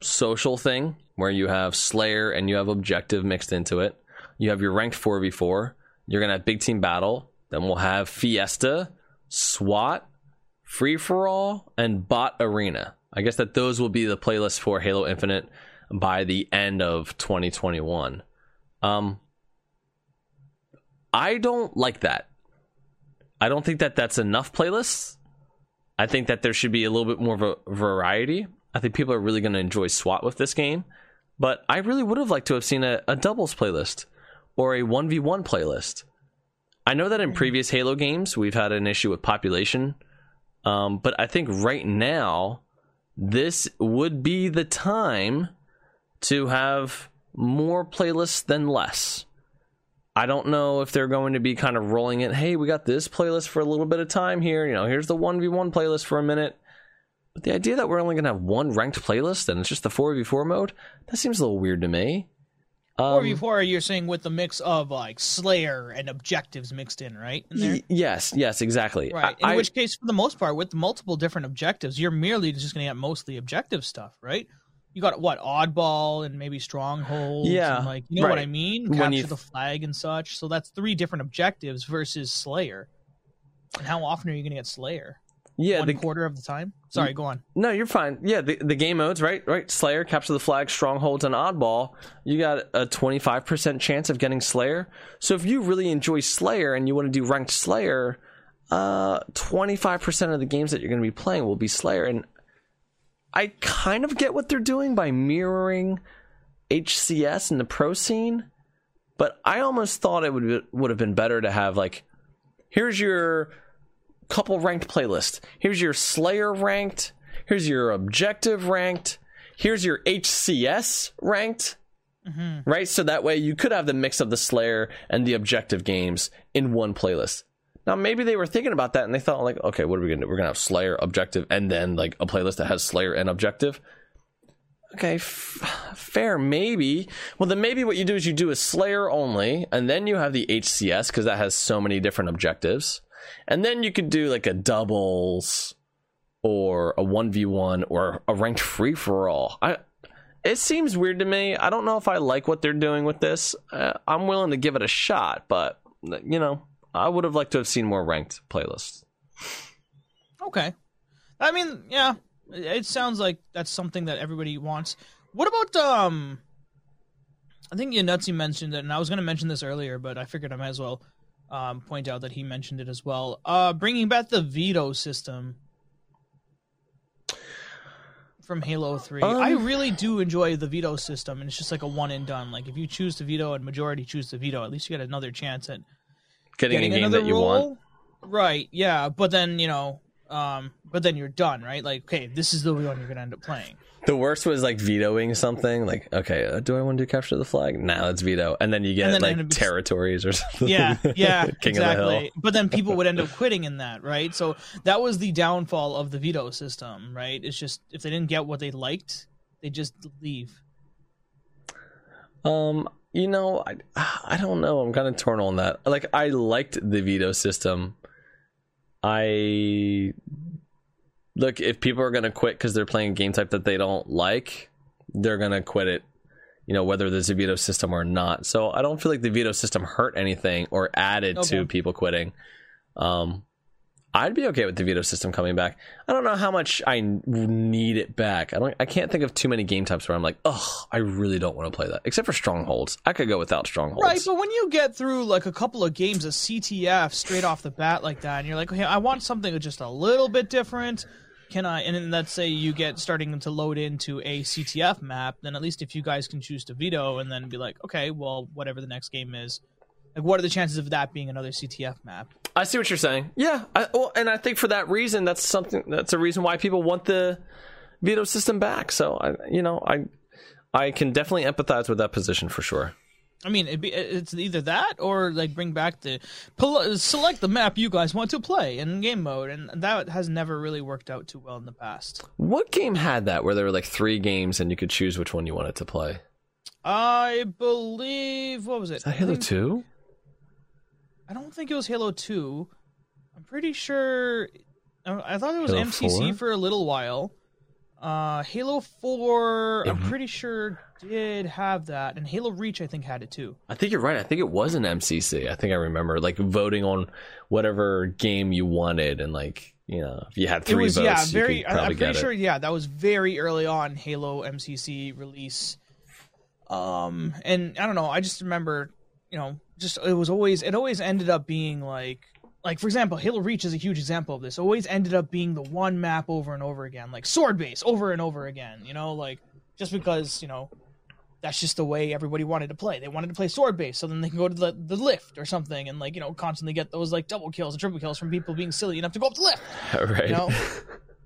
social thing where you have Slayer and you have Objective mixed into it. You have your ranked 4v4. You're going to have Big Team Battle. Then we'll have Fiesta, SWAT, Free for All, and Bot Arena. I guess that those will be the playlist for Halo Infinite by the end of 2021. Um, I don't like that. I don't think that that's enough playlists. I think that there should be a little bit more of a variety. I think people are really going to enjoy SWAT with this game, but I really would have liked to have seen a, a doubles playlist or a 1v1 playlist. I know that in previous Halo games we've had an issue with population, um, but I think right now this would be the time to have more playlists than less. I don't know if they're going to be kind of rolling it. Hey, we got this playlist for a little bit of time here. You know, here's the 1v1 playlist for a minute. But the idea that we're only going to have one ranked playlist and it's just the 4v4 mode, that seems a little weird to me. Um,
four v four, you're saying with the mix of like Slayer and objectives mixed in, right? In there?
y- yes, yes, exactly.
Right. In
I-
which case, for the most part, with multiple different objectives, you're merely just going to get mostly objective stuff, right? You got what oddball and maybe stronghold.
Yeah,
and, like you know what. I mean. Capture the flag and such. So that's three different objectives versus Slayer. And how often are you going to get Slayer?
yeah,
One
the,
quarter of the time. Sorry, go on.
No, you're fine. Yeah, the, the game modes, right? Right. Slayer, capture the flag, strongholds, and oddball. You got a 25% chance of getting Slayer. So if you really enjoy Slayer and you want to do ranked Slayer, uh, 25% of the games that you're going to be playing will be Slayer. And I kind of get what they're doing by mirroring HCS and the pro scene, but I almost thought it would would have been better to have like, here's your couple ranked playlist. Here's your Slayer ranked. Here's your objective ranked. Here's your HCS ranked. Mm-hmm. Right? So that way you could have the mix of the Slayer and the objective games in one playlist. Now maybe they were thinking about that and they thought like, okay, what are we gonna do? We're gonna have Slayer, objective, and then like a playlist that has Slayer and objective. Okay, f- fair, maybe. Well, then maybe what you do is you do a Slayer only, and then you have the HCS because that has so many different objectives, and then you could do like a doubles or a one v one or a ranked free for all. I it seems weird to me. I don't know if I like what they're doing with this. Uh, I'm willing to give it a shot, but you know, I would have liked to have seen more ranked playlists.
Okay. I mean, yeah, it sounds like that's something that everybody wants. What about um? I think Yanutzi mentioned it, and I was going to mention this earlier, but I figured I might as well um, point out that he mentioned it as well. Uh, bringing back the veto system from Halo Three.
Um,
I really do enjoy the veto system, and it's just like a one and done. Like if you choose to veto and majority choose to veto, at least you get another chance at
Getting,
getting
a game
another
that you
role.
want.
Right? Yeah, but then you know, um, but then you're done, right? Like, okay, this is the one you're gonna end up playing.
The worst was like vetoing something. Like, okay, uh, do I want to do capture the flag? Nah, let's veto. And then you get
then
like
up-
territories or something.
Yeah, yeah,
King of the
exactly.
hill.
But then people would end up quitting in that, right? So that was the downfall of the veto system, right? It's just if they didn't get what they liked, they just leave.
Um, you know, I I don't know. I'm kind of torn on that. Like, I liked the veto system. I look if people are gonna quit because they're playing a game type that they don't like, they're gonna quit it. You know, whether there's a veto system or not. So I don't feel like the veto system hurt anything or added
Okay.
to people quitting. Um, I'd be okay with the veto system coming back. I don't know how much I need it back. I don't. I can't think of too many game types where I'm like, oh, I really don't want to play that. Except for strongholds, I could go without strongholds.
Right, but when you get through like a couple of games of CTF straight off the bat like that, and you're like, okay, I want something just a little bit different. Can I? And then let's say you get starting to load into a CTF map, then at least if you guys can choose to veto and then be like, okay, well, whatever the next game is, like, what are the chances of that being another CTF map?
I see what you're saying. Yeah, I, well, and I think for that reason, that's something. That's a reason why people want the veto system back. So I, you know, I, I can definitely empathize with that position for sure.
I mean, it'd be, it's either that or like bring back the uh, select the map you guys want to play in game mode, and that has never really worked out too well in the past.
What game had that where there were like three games and you could choose which one you wanted to play?
I believe what was it?
Is that Halo
um,
Two?
I don't think it was Halo Two. I'm pretty sure. I thought it was
Halo
MCC
4?
for a little while. Uh, Halo Four, I'm
Mhm.
pretty sure did have that, and Halo Reach I think had it too.
I think you're right. I think it was an MCC. I think I remember like voting on whatever game you wanted, and like you know, if you had
It
three
was
votes,
yeah, very. I- I'm pretty
get
sure
it.
yeah, that was very early on Halo MCC release. Um, and I don't know. I just remember, you know, just it was always it always ended up being like like for example, Halo Reach is a huge example of this. Always ended up being the one map over and over again, like sword base over and over again. You know, like just because you know that's just the way everybody wanted to play. They wanted to play sword base, so then they can go to the, the lift or something, and like you know constantly get those like double kills and triple kills from people being silly enough to go up the lift.
right.
You know.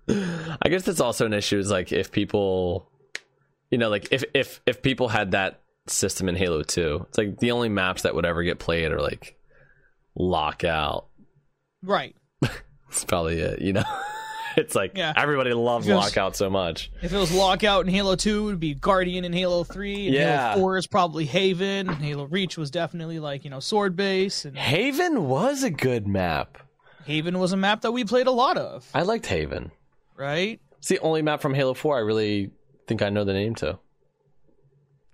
I guess that's also an issue. Is like if people, you know, like if if if people had that system in Halo Two, it's like the only maps that would ever get played are like Lockout.
Right.
It's probably it. You know, it's like
Yeah.
everybody loves
Because-
Lockout so much.
If it was Lockout in Halo 2, it would be Guardian in Halo 3. And
Yeah.
Halo 4 is probably Haven. And Halo Reach was definitely like, you know, Sword Base. And
Haven was a good map.
Haven was a map that we played a lot of,
I liked Haven.
right?
It's the only map from Halo Four I really think I know the name to.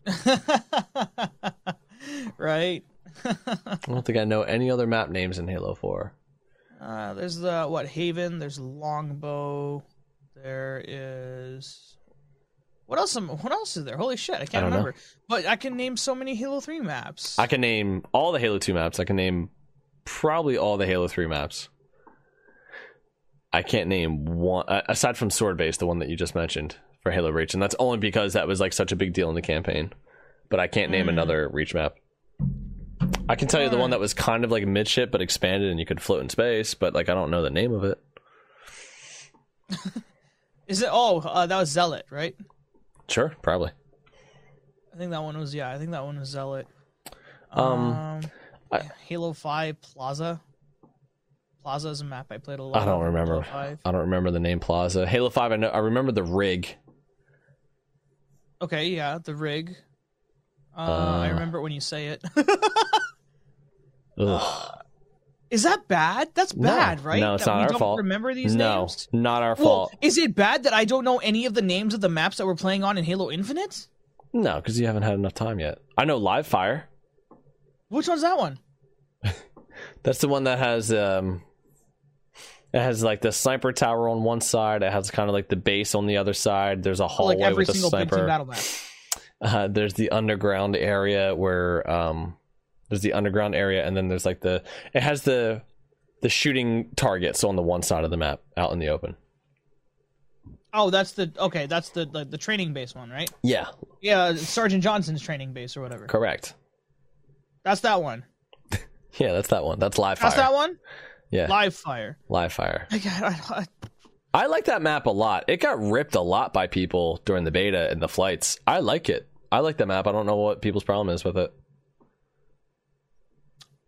right?
I don't think I know any other map names in Halo Four.
Uh, there's the, what, Haven. There's Longbow. There is. What else? Am, what else is there? Holy shit, I can't
know.
remember. But I can name so many Halo 3 maps.
I can name all the Halo 2 maps. I can name probably all the Halo 3 maps. I can't name one uh, aside from Sword Base, the one that you just mentioned for Halo Reach, and that's only because that was like such a big deal in the campaign. But I can't name
Mm.
another Reach map. I can tell you the one that was kind of like midship but expanded and you could float in space, but like I don't know the name of it.
Is it? Oh, uh, that was Zealot, right?
Sure, probably.
I think that one was yeah. I think that one was Zealot.
Um, I-
Halo Five Plaza. Plaza is a map I played a lot.
I don't remember. I don't remember the name Plaza. Halo 5 I know I remember the rig.
Okay, yeah, the rig. Uh, I
Uh.
remember when you say it. Is that bad? That's
No.
bad, right?
No, it's
That
not
we
our
don't
fault.
Remember these
no,
names?
not our
Well,
fault.
is it bad that I don't know any of the names of the maps that we're playing on in Halo Infinite?
No, because you haven't had enough time yet. I know Live Fire.
Which one's that one?
That's the one that has um it has like the sniper tower on one side, it has kind of like the base on the other side. There's a hallway
like every
with a
single big team
sniper. Uh, there's the underground area where um there's the underground area and then there's like the it has the the shooting targets on the one side of the map out in the open.
Oh, that's the okay. That's the the, the training base one, right?
Yeah,
Yeah, Sergeant Johnson's training base or whatever.
correct.
That's that one.
Yeah, that's that one. That's live fire.
That's that one.
Yeah,
Live fire.
live fire.
I, I, I,
I like that map a lot. It got ripped a lot by people during the beta and the flights. I like it. I like the map. I don't know what people's problem is with it.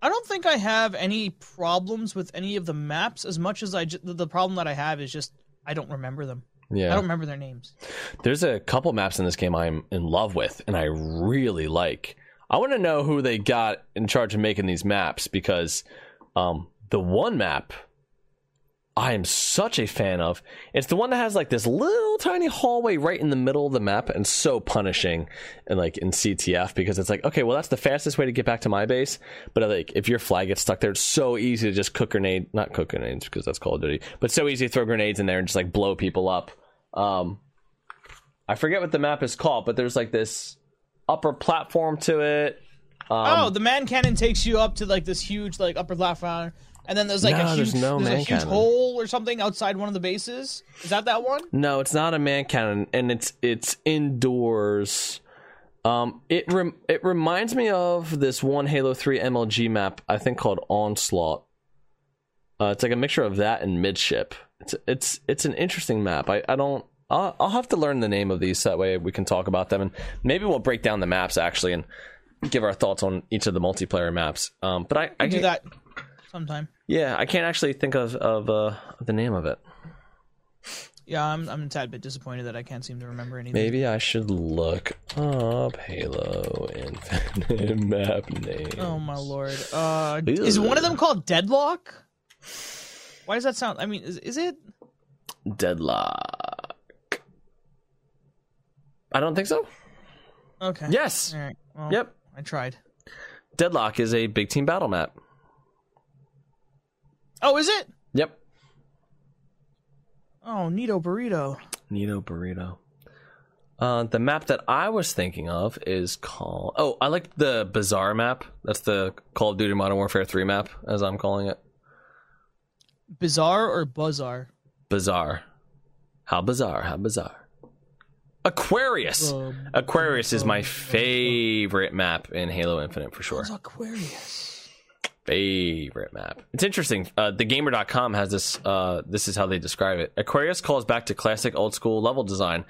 I don't think I have any problems with any of the maps as much as I ju- the problem that I have is just I don't remember them.
Yeah.
I don't remember their names.
There's a couple maps in this game I'm in love with and I really like. I want to know who they got in charge of making these maps because um, the one map I am such a fan of. It's the one that has like this little tiny hallway right in the middle of the map and so punishing and like in CTF because it's like, okay, well that's the fastest way to get back to my base. But like if your flag gets stuck there, it's so easy to just cook grenade not cook grenades because that's Call of Duty, but so easy to throw grenades in there and just like blow people up. Um I forget what the map is called, but there's like this upper platform to it. Um,
oh, the man cannon takes you up to like this huge like upper platform, and then there's like
No,
a
there's
huge
no
there's a huge
cannon.
hole or something outside one of the bases. Is that that one?
No, it's not a man cannon, and it's it's indoors. Um, it rem- it reminds me of this one Halo Three MLG map I think called Onslaught. Uh, it's like a mixture of that and Midship. It's it's it's an interesting map. I I don't. I'll, I'll have to learn the name of these so that way we can talk about them and maybe we'll break down the maps actually and give our thoughts on each of the multiplayer maps. Um, but I I
I do that sometime.
Yeah, I can't actually think of of uh, the name of it.
Yeah, I'm I'm a tad bit disappointed that I can't seem to remember anything.
Maybe I should look up Halo Infinite map name.
Oh my lord. Uh, is one of them called Deadlock? Why does that sound? I mean, is is it?
Deadlock. I don't think so.
Okay.
Yes.
Right. Well,
Yep.
I tried.
Deadlock is a big team battle map.
Oh, is it?
Yep.
Oh, Nito Burrito.
Nito Burrito. Uh, the map that I was thinking of is called. Oh, I like the Bazaar map. That's the Call of Duty Modern Warfare 3 map, as I'm calling it.
Bizarre or Buzzar?
Bizarre. How bizarre, how bizarre. Aquarius.
Um,
Aquarius is my favorite map in Halo Infinite for sure.
Aquarius?
Favorite map. It's interesting. Uh, thegamer.com has this. Uh, this is how they describe it. Aquarius calls back to classic old school level design.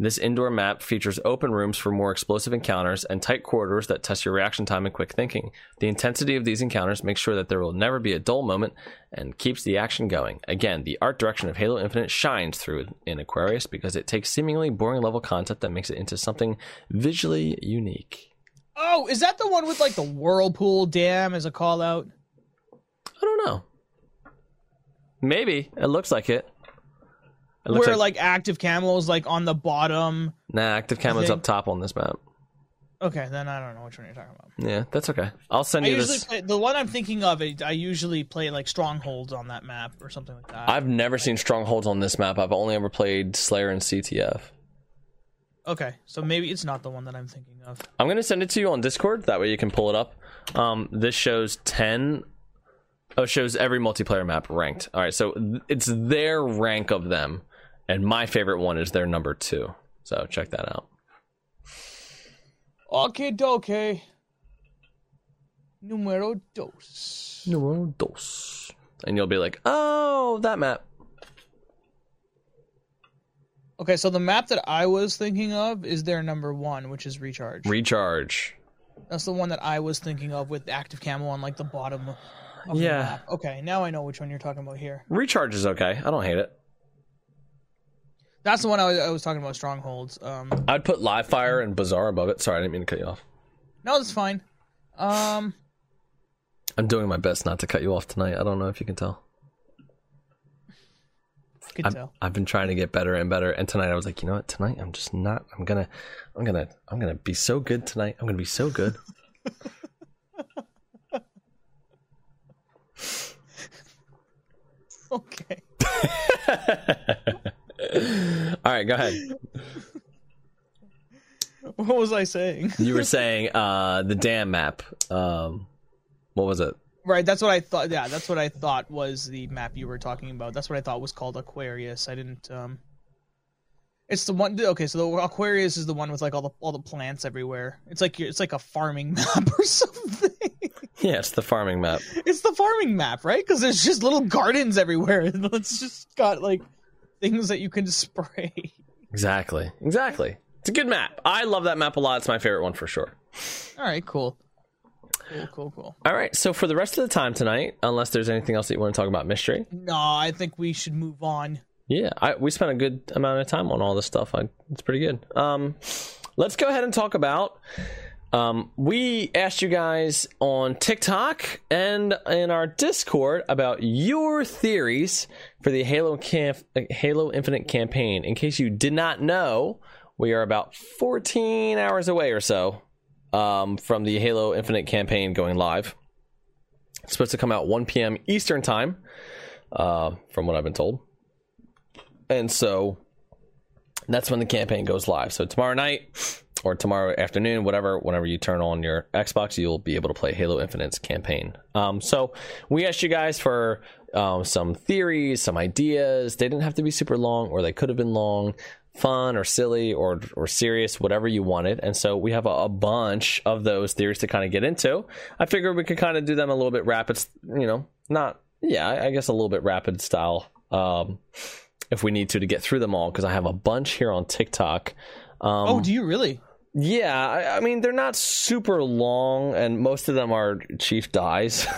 This indoor map features open rooms for more explosive encounters and tight corridors that test your reaction time and quick thinking. The intensity of these encounters makes sure that there will never be a dull moment and keeps the action going. Again, the art direction of Halo Infinite shines through in Aquarius because it takes seemingly boring level content that makes it into something visually unique.
Oh, is that the one with like the whirlpool dam as a call out?
I don't know. Maybe it looks like it. It looks
Where
like,
like active camo is like on the bottom.
nah, active camo's
think-
up top on this map.
Okay, then I don't know which one you're talking about.
Yeah, that's okay. I'll send
I
you
usually
this.
play, the one I'm thinking of. I I usually play like strongholds on that map or something like that.
I've never seen strongholds on this map. I've only ever played Slayer and CTF.
Okay, so maybe it's not the one that I'm thinking of.
I'm gonna send it to you on Discord. That way you can pull it up. Um, this shows ten. Oh, it shows every multiplayer map ranked. All right, so th- it's their rank of them, and my favorite one is their number two. So check that out.
Okay, doke. Numero dos.
Numero dos. And you'll be like, oh, that map.
Okay, so the map that I was thinking of is their number one, which is recharge.
Recharge.
That's the one that I was thinking of with active camo on like the bottom. Of
Yeah.
The map. Okay, now I know which one you're talking about here.
Recharge is okay. I don't hate it.
That's the one I was, I was talking about. Strongholds. Um,
I'd put Live Fire and Bazaar above it. Sorry, I didn't mean to cut you off.
no, that's fine. Um,
I'm doing my best not to cut you off tonight. I don't know if you can tell.
Could
I'm,
tell.
I've been trying to get better and better, and tonight I was like, you know what? Tonight I'm just not. I'm gonna, I'm gonna, I'm gonna be so good tonight. I'm gonna be so good.
Okay.
All right, go ahead.
What was I saying?
You were saying uh, the dam map. Um, what was it?
Right, that's what I thought. Yeah, that's what I thought was the map you were talking about. That's what I thought was called Aquarius. I didn't. Um, It's the one. Okay, so the Aquarius is the one with like all the all the plants everywhere. It's like it's like a farming map or something.
Yeah, it's the farming map.
It's the farming map, right? Because there's just little gardens everywhere. It's just got like things that you can spray.
Exactly. Exactly. It's a good map. I love that map a lot. It's my favorite one for sure.
All right, cool. Cool, cool, cool.
All right. So for the rest of the time tonight, unless there's anything else that you want to talk about mystery,
No, I think we should move on.
yeah, I, we spent a good amount of time on all this stuff. I, it's pretty good. Um, let's go ahead and talk about. Um, we asked you guys on TikTok and in our Discord about your theories for the Halo camp, Halo Infinite campaign. In case you did not know, we are about 14 hours away or so um, from the Halo Infinite campaign going live. It's supposed to come out 1 p.m. Eastern time, uh, from what I've been told. And so that's when the campaign goes live. So tomorrow night or tomorrow afternoon, whatever, whenever you turn on your Xbox, you'll be able to play Halo Infinite's campaign. Um, so we asked you guys for um, some theories, some ideas. They didn't have to be super long, or they could have been long, fun or silly or or serious, whatever you wanted. And so we have a, a bunch of those theories to kind of get into. I figured we could kind of do them a little bit rapid, you know, not yeah, I, I guess a little bit rapid style. Um, if we need to to get through them all because I have a bunch here on TikTok. Um,
Oh, do you really?
yeah, I, I mean they're not super long, and most of them are Chief dies.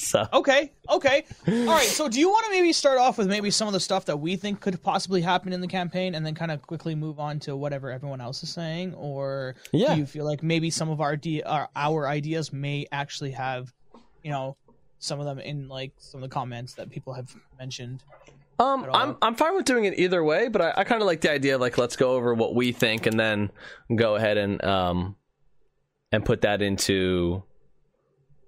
so
Okay, okay. All right. So, do you want to maybe start off with maybe some of the stuff that we think could possibly happen in the campaign, and then kind of quickly move on to whatever everyone else is saying, or
Yeah.
do you feel like maybe some of our de- our, our ideas may actually have, you know, some of them in like some of the comments that people have mentioned?
Um. I'm I'm fine with doing it either way, but I, I kind of like the idea of like let's go over what we think and then go ahead and um and put that into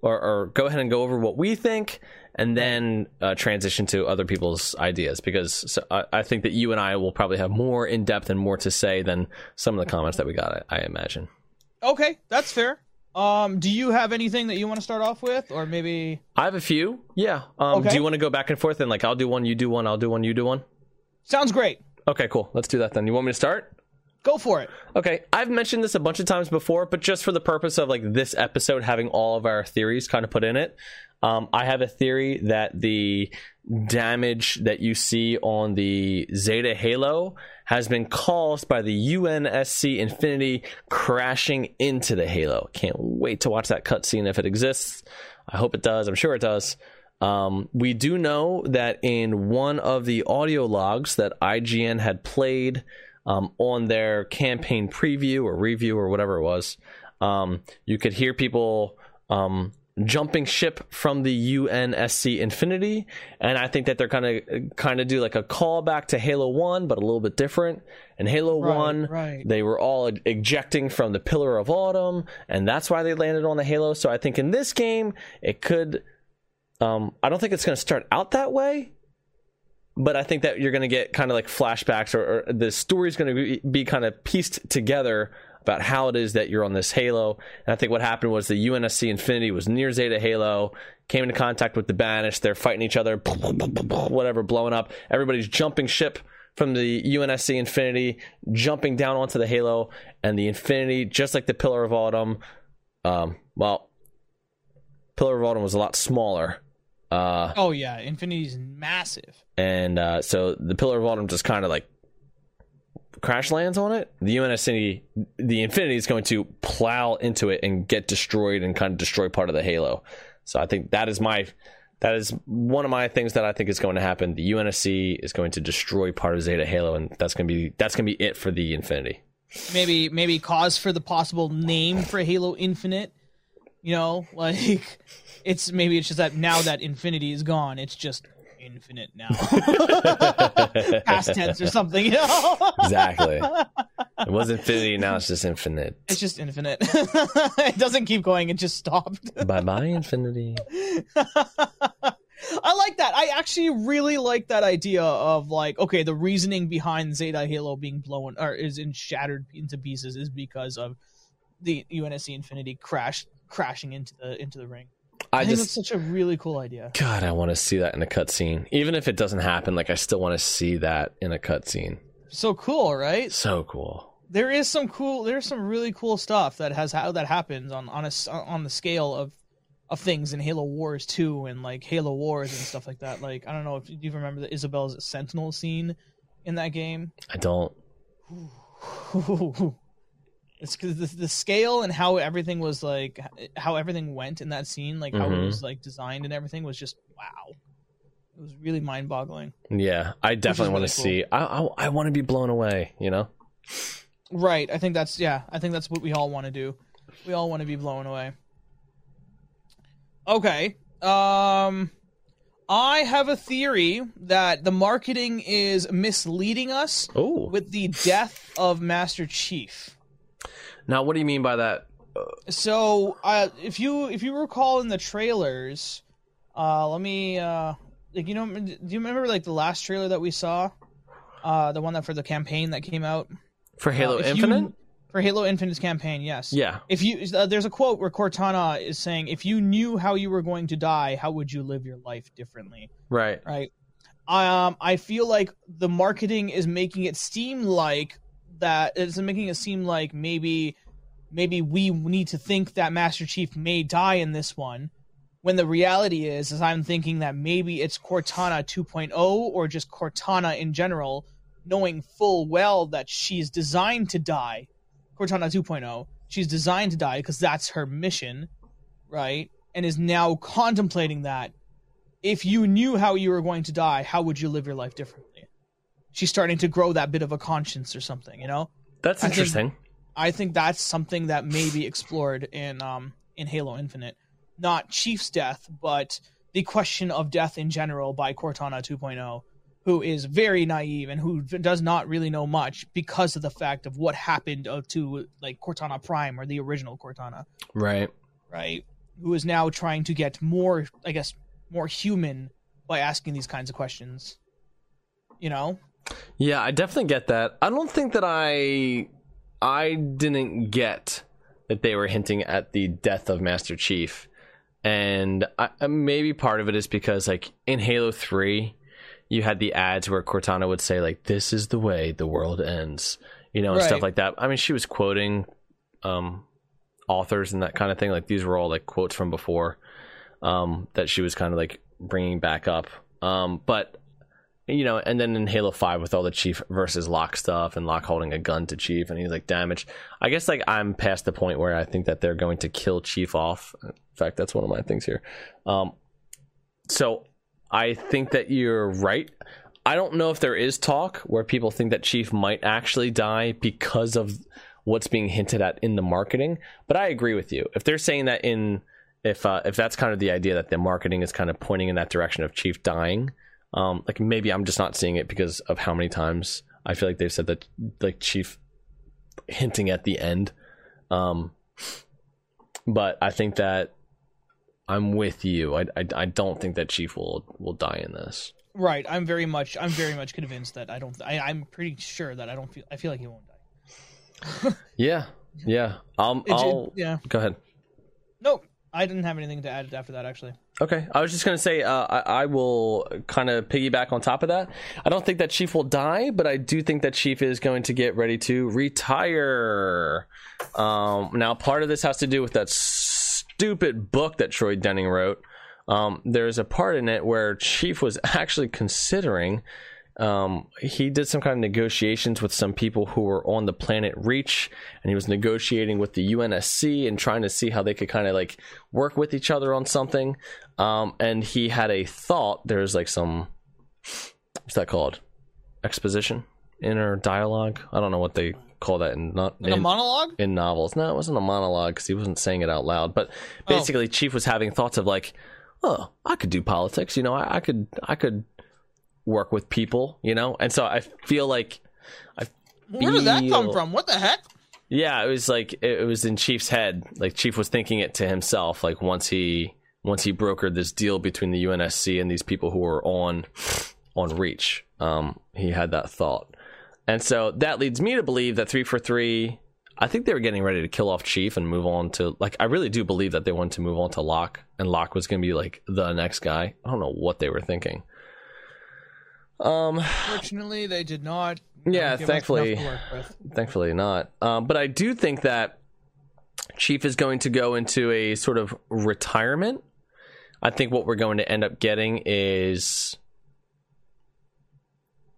or or go ahead and go over what we think and then uh, transition to other people's ideas because so I, I think that you and I will probably have more in depth and more to say than some of the comments that we got. I, I imagine.
Okay, that's fair. Um, do you have anything that you want to start off with, or maybe?
I have a few. Yeah. Um,
Okay.
Do you want to go back and forth and like I'll do one, you do one, I'll do one, you do one?
Sounds great.
Okay, cool. Let's do that then. You want me to start?
Go for it.
Okay, I've mentioned this a bunch of times before, but just for the purpose of like this episode having all of our theories kind of put in it, um, I have a theory that the damage that you see on the Zeta Halo has been caused by the UNSC Infinity crashing into the Halo. Can't wait to watch that cutscene if it exists. I hope it does. I'm sure it does. Um, we do know that in one of the audio logs that IGN had played um, on their campaign preview or review or whatever it was, um, you could hear people um, jumping ship from the UNSC Infinity, and I think that they're kind of kind of do like a callback to Halo One, but a little bit different. In Halo
Right,
One,
right.
they were all ejecting from the Pillar of Autumn, and that's why they landed on the Halo. So I think in this game, it could. Um, I don't think it's going to start out that way, but I think that you're going to get kind of like flashbacks, or, or the story's going to be, be kind of pieced together about how it is that you're on this Halo. And I think what happened was the UNSC Infinity was near Zeta Halo, came into contact with the Banished. They're fighting each other, whatever, blowing up. Everybody's jumping ship from the UNSC Infinity, jumping down onto the Halo, and the Infinity, just like the Pillar of Autumn. Um, well, Pillar of Autumn was a lot smaller. Uh,
Oh yeah, Infinity's massive.
And uh, so the Pillar of Autumn just kind of like crash lands on it. The UNSC, the Infinity is going to plow into it and get destroyed and kind of destroy part of the Halo. So I think that is my that is one of my things that I think is going to happen. The UNSC is going to destroy part of Zeta Halo, and that's gonna be that's gonna be it for the Infinity.
maybe maybe cause for the possible name for Halo Infinite. You know, like it's maybe it's just that now that Infinity is gone, it's just infinite now. Past tense or something, you know?
Exactly. it was Infinity, now it's just Infinite.
It's just infinite. it doesn't keep going, it just stopped.
Bye bye, Infinity.
I like that. I actually really like that idea of like, okay, the reasoning behind Zeta Halo being blown or is in shattered into pieces is because of the UNSC Infinity crash crashing into the into the ring. I,
I
think
just
that's such a really cool idea.
God, I want to see that in a cutscene. Even if it doesn't happen, like I still want to see that in a cutscene.
So cool, right?
So cool.
There is some cool. There's some really cool stuff that has how that happens on on a s on the scale of of things in Halo Wars 2 and like Halo Wars and stuff like that. Like I don't know if you remember the Isabelle's Sentinel scene in that game.
I don't.
it's because the, the scale and how everything was like how everything went in that scene, like how it was like designed and everything was just wow. It was really mind boggling.
Yeah, I definitely want
really
to
cool.
see. I I, I want to be blown away. You know.
Right. I think that's yeah. I think that's what we all want to do. We all want to be blown away. Okay. Um I have a theory that the marketing is misleading us
Oh.
with the death of Master Chief.
Now, what do you mean by that?
So, uh, if you if you recall in the trailers, uh, let me uh, like you know, do you remember like the last trailer that we saw, uh, the one that for the campaign that came out
For Halo
Uh, if you-
Infinite?
for Halo Infinite's campaign? Yes.
Yeah.
If you uh, there's a quote where Cortana is saying, "If you knew how you were going to die, how would you live your life differently?"
Right.
Right. Um, I feel like the marketing is making it seem like that it's making it seem like maybe maybe we need to think that Master Chief may die in this one. When the reality is, is I'm thinking that maybe it's Cortana 2.0 or just Cortana in general, knowing full well that she's designed to die. Cortana 2.0, she's designed to die because that's her mission, right? And is now contemplating that. If you knew how you were going to die, how would you live your life differently? She's starting to grow that bit of a conscience or something, you know?
That's
I think-
interesting.
I think that's something that may be explored in um in Halo Infinite. Not Chief's death, but the question of death in general by Cortana 2.0, who is very naive and who does not really know much because of the fact of what happened to like Cortana Prime or the original Cortana,
Right.
right? Who is now trying to get more, I guess, more human by asking these kinds of questions. You know?
Yeah, I definitely get that. I don't think that I I didn't get that they were hinting at the death of Master Chief. And I, maybe part of it is because like in Halo 3, you had the ads where Cortana would say like this is the way the world ends, you know, and stuff like that. I mean, she was quoting um authors and that kind of thing. Like these were all like quotes from before um that she was kind of like bringing back up. Um but you know, and then in Halo Five with all the Chief versus Locke stuff, and Locke holding a gun to Chief, and he's like damaged. I guess like I'm past the point where I think that they're going to kill Chief off. In fact, that's one of my things here. Um, so I think that you're right. I don't know if there is talk where people think that Chief might actually die because of what's being hinted at in the marketing, but I agree with you. If they're saying that in if uh, if that's kind of the idea that the marketing is kind of pointing in that direction of Chief dying, um, like maybe I'm just not seeing it because of how many times I feel like they've said that like Chief hinting at the end. Um, but I think that I'm with you. I, I, I don't think that Chief will will die in this.
Right. I'm very much I'm very much convinced that I don't I, I'm pretty sure that I don't feel I feel like he won't die.
Yeah, yeah. Um,
it-
I'll
yeah.
go ahead.
Nope. I didn't have anything to add after that actually.
Okay, I was just gonna say uh, I, I will kind of piggyback on top of that. I don't think that Chief will die, but I do think that Chief is going to get ready to retire. Um, now, part of this has to do with that stupid book that Troy Denning wrote. Um, there's a part in it where Chief was actually considering. Um, he did some kind of negotiations with some people who were on the planet Reach, and he was negotiating with the UNSC and trying to see how they could kind of like work with each other on something. Um, and he had a thought. There's like some what's that called? Exposition, inner dialogue. I don't know what they call that in not
In a monologue?
in novels. No, it wasn't a monologue because he wasn't saying it out loud. But basically, Chief was having thoughts of like, oh, I could do politics. You know, I, I could, I could work with people. You know, and so I feel like, I
Where did that come from? What the heck?
yeah, it was like it, was in Chief's head. Like Chief was thinking it to himself. Like once he once he brokered this deal between the UNSC and these people who were on on Reach, um, he had that thought, and so that leads me to believe that three for three. I think they were getting ready to kill off Chief and move on to like I really do believe that they wanted to move on to Locke and Locke was going to be like the next guy. I don't know what they were thinking. Um,
Fortunately, they did not.
Yeah, thankfully-
enough to work with.
thankfully not. Um, but I do think that Chief is going to go into a sort of retirement. I think what we're going to end up getting is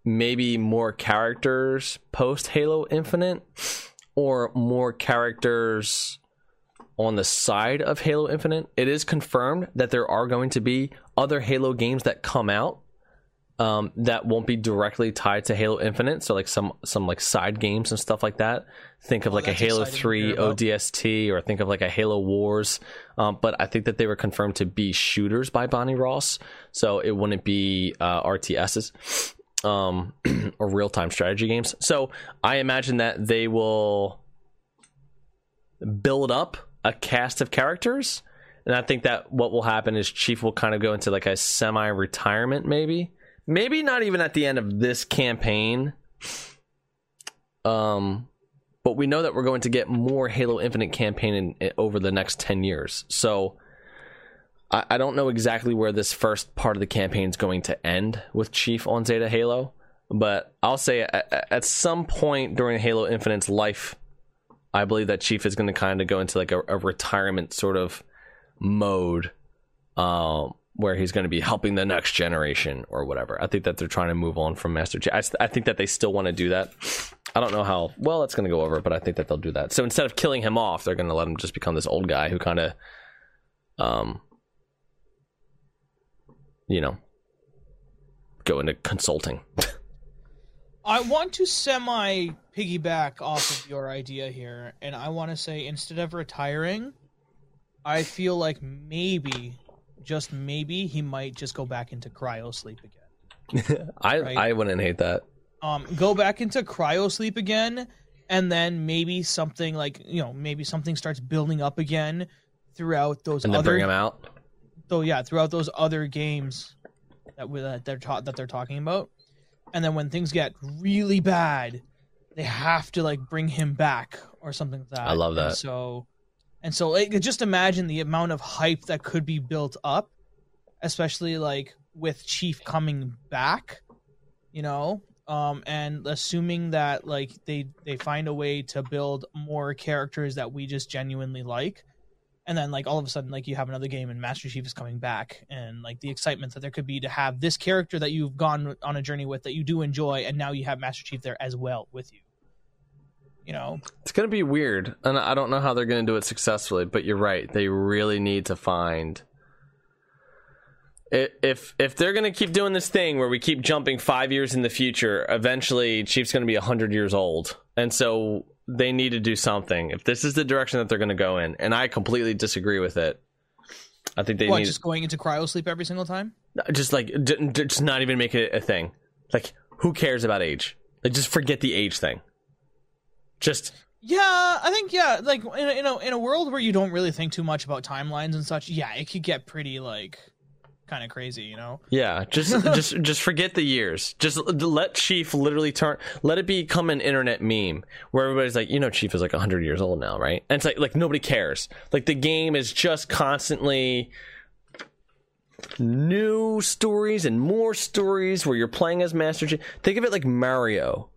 maybe more characters post Halo Infinite or more characters on the side of Halo Infinite. It is confirmed that there are going to be other Halo games that come out um, that won't be directly tied to Halo Infinite. So like some some like side games and stuff like that. Think of
Oh,
like a Halo Three. ODST, or think of like a Halo Wars. Um, but I think that they were confirmed to be shooters by Bonnie Ross, so it wouldn't be uh, RTSs um, or real time strategy games. So I imagine that they will build up a cast of characters. And I think that what will happen is Chief will kind of go into like a semi retirement, maybe. Maybe not even at the end of this campaign. Um, but we know that we're going to get more Halo Infinite campaign in, in- over the next 10 years. So I, I don't know exactly where this first part of the campaign is going to end with Chief on Zeta Halo. But I'll say at, at some point during Halo Infinite's life, I believe that Chief is going to kind of go into like a, a retirement sort of mode, um, where he's going to be helping the next generation or whatever. I think that they're trying to move on from Master Chief. I, I think that they still want to do that. I don't know how well it's going to go over, but I think that they'll do that. So instead of killing him off, they're going to let him just become this old guy who kind of, um, you know, go into consulting.
I want to semi piggyback off of your idea here, and I want to say instead of retiring, I feel like maybe, just maybe, he might just go back into cryo sleep again.
I
Right.
I wouldn't hate that.
Um, go back into cryo sleep again, and then maybe something like you know maybe something starts building up again throughout those
And then
other
bring him out.
though yeah throughout those other games that we, that they're ta- that they're talking about and then when things get really bad they have to like bring him back or something like that
I love
And
that.
so and so like, just imagine the amount of hype that could be built up especially like with chief coming back you know? Um and assuming that like they they find a way to build more characters that we just genuinely like. And then like all of a sudden like you have another game and master chief is coming back. And like the excitement that there could be to have this character that you've gone on a journey with that you do enjoy and now you have master chief there as well with you you know
It's gonna be weird, and I don't know how they're gonna do it successfully. But you're right; they really need to find. I- If if they're gonna keep doing this thing where we keep jumping five years in the future, eventually Chief's gonna be hundred years old, and so they need to do something. If this is the direction that they're gonna go in, and I completely disagree with it, I think they
what
need
just going into cryo sleep every single time uh,
just like d- d- just not even make it a thing. Like, who cares about age? Like, just forget the age thing. Just
yeah i think yeah like in a, in a in a world where you don't really think too much about timelines and such yeah it could get pretty like kind of crazy you know
Yeah, just just just forget the years. Just let Chief literally turn. Let it become an internet meme where everybody's like, you know, Chief is like hundred years old now, right? And it's like like nobody cares. Like the game is just constantly new stories and more stories where you're playing as Master Chief. Think of it like Mario.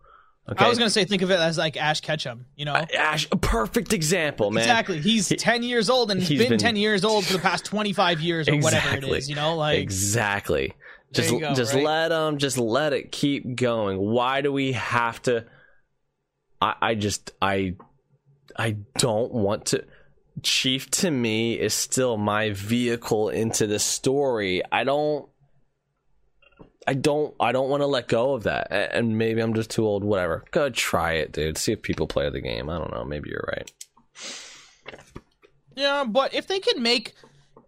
Okay,
i was gonna say think of it as like ash ketchum you know uh,
Ash, a perfect example, man.
Exactly. He's 10 years old and he's been,
been-
10 years old for the past 25 years or whatever it
Exactly.
you know? Like,
exactly just
go,
just
right?
let them just let it keep going why do we have to i i just i i don't want to chief to me is still my vehicle into the story i don't I don't I don't want to let go of that. And maybe I'm just too old, whatever. Go try it, dude. See if people play the game. I don't know. Maybe you're right.
yeah, but if they could make.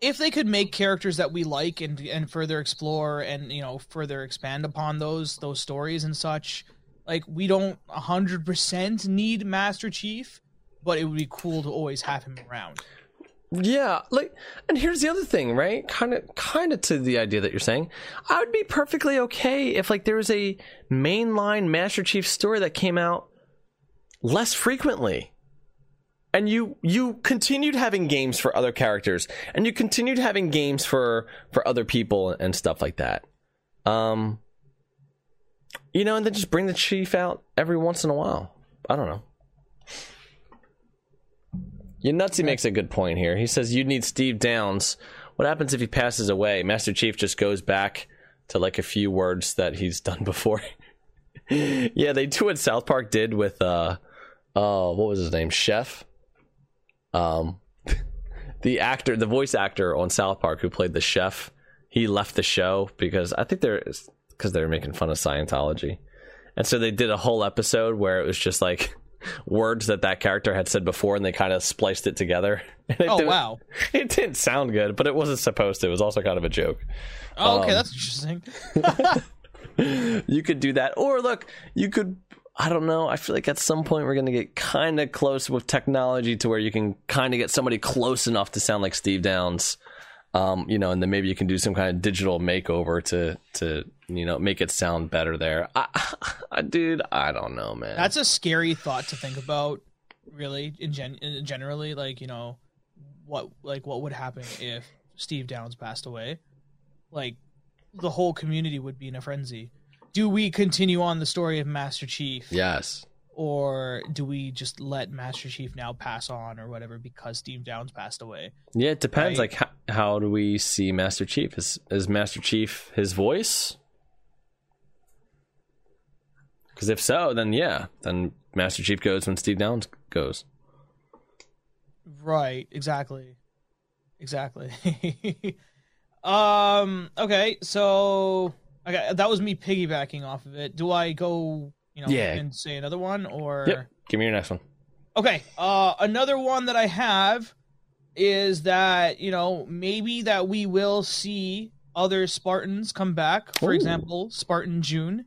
If they could make characters that we like and and further explore and you know further expand upon those those stories and such, like we don't hundred percent need Master Chief, but it would be cool to always have him around.
Yeah, like, and here's the other thing, right? Kind of, kind of to the idea that you're saying. I would be perfectly okay if, like, there was a mainline Master Chief story that came out less frequently, and you you continued having games for other characters, and you continued having games for for other people and stuff like that. Um, You know, and then just bring the chief out every once in a while. I don't know. Nutsy makes a good point here. He says you need Steve Downes. What happens if he passes away? Master Chief just goes back to like a few words that he's done before. yeah, they do what South Park did with uh uh what was his name? Chef. Um the actor, the voice actor on South Park who played the chef, he left the show because I think they're because they were making fun of Scientology. And so they did a whole episode where it was just like words that that character had said before and they kind of spliced it together. It
Oh wow.
It didn't sound good, but it wasn't supposed to. It was also kind of a joke.
Oh, okay,
Um,
that's interesting.
You could do that. Or look, you could I don't know. I feel like at some point we're going to get kind of close with technology to where you can kind of get somebody close enough to sound like Steve Downes. Um, you know, and then maybe you can do some kind of digital makeover to to you know make it sound better there. I, I, dude, I don't know, man.
That's a scary thought to think about. Really, in gen in generally, like you know, what like what would happen if Steve Downes passed away? Like the whole community would be in a frenzy. Do we continue on the story of Master Chief,
yes.
or do we just let Master Chief now pass on or whatever because Steve Downes passed away?
Yeah, it depends.
Right.
Like, how, how do we see Master Chief? Is is Master Chief his voice? Because if so, then yeah, then Master Chief goes when Steve Downes goes.
Right, exactly. Exactly. um okay, so okay, that was me piggybacking off of it. Do I go, you know,
Yeah.
and say another one or
Yep. Give me your next one.
Okay, uh another one that I have is that, you know, maybe that we will see other Spartans come back. For
Ooh.
example, Spartan Jun.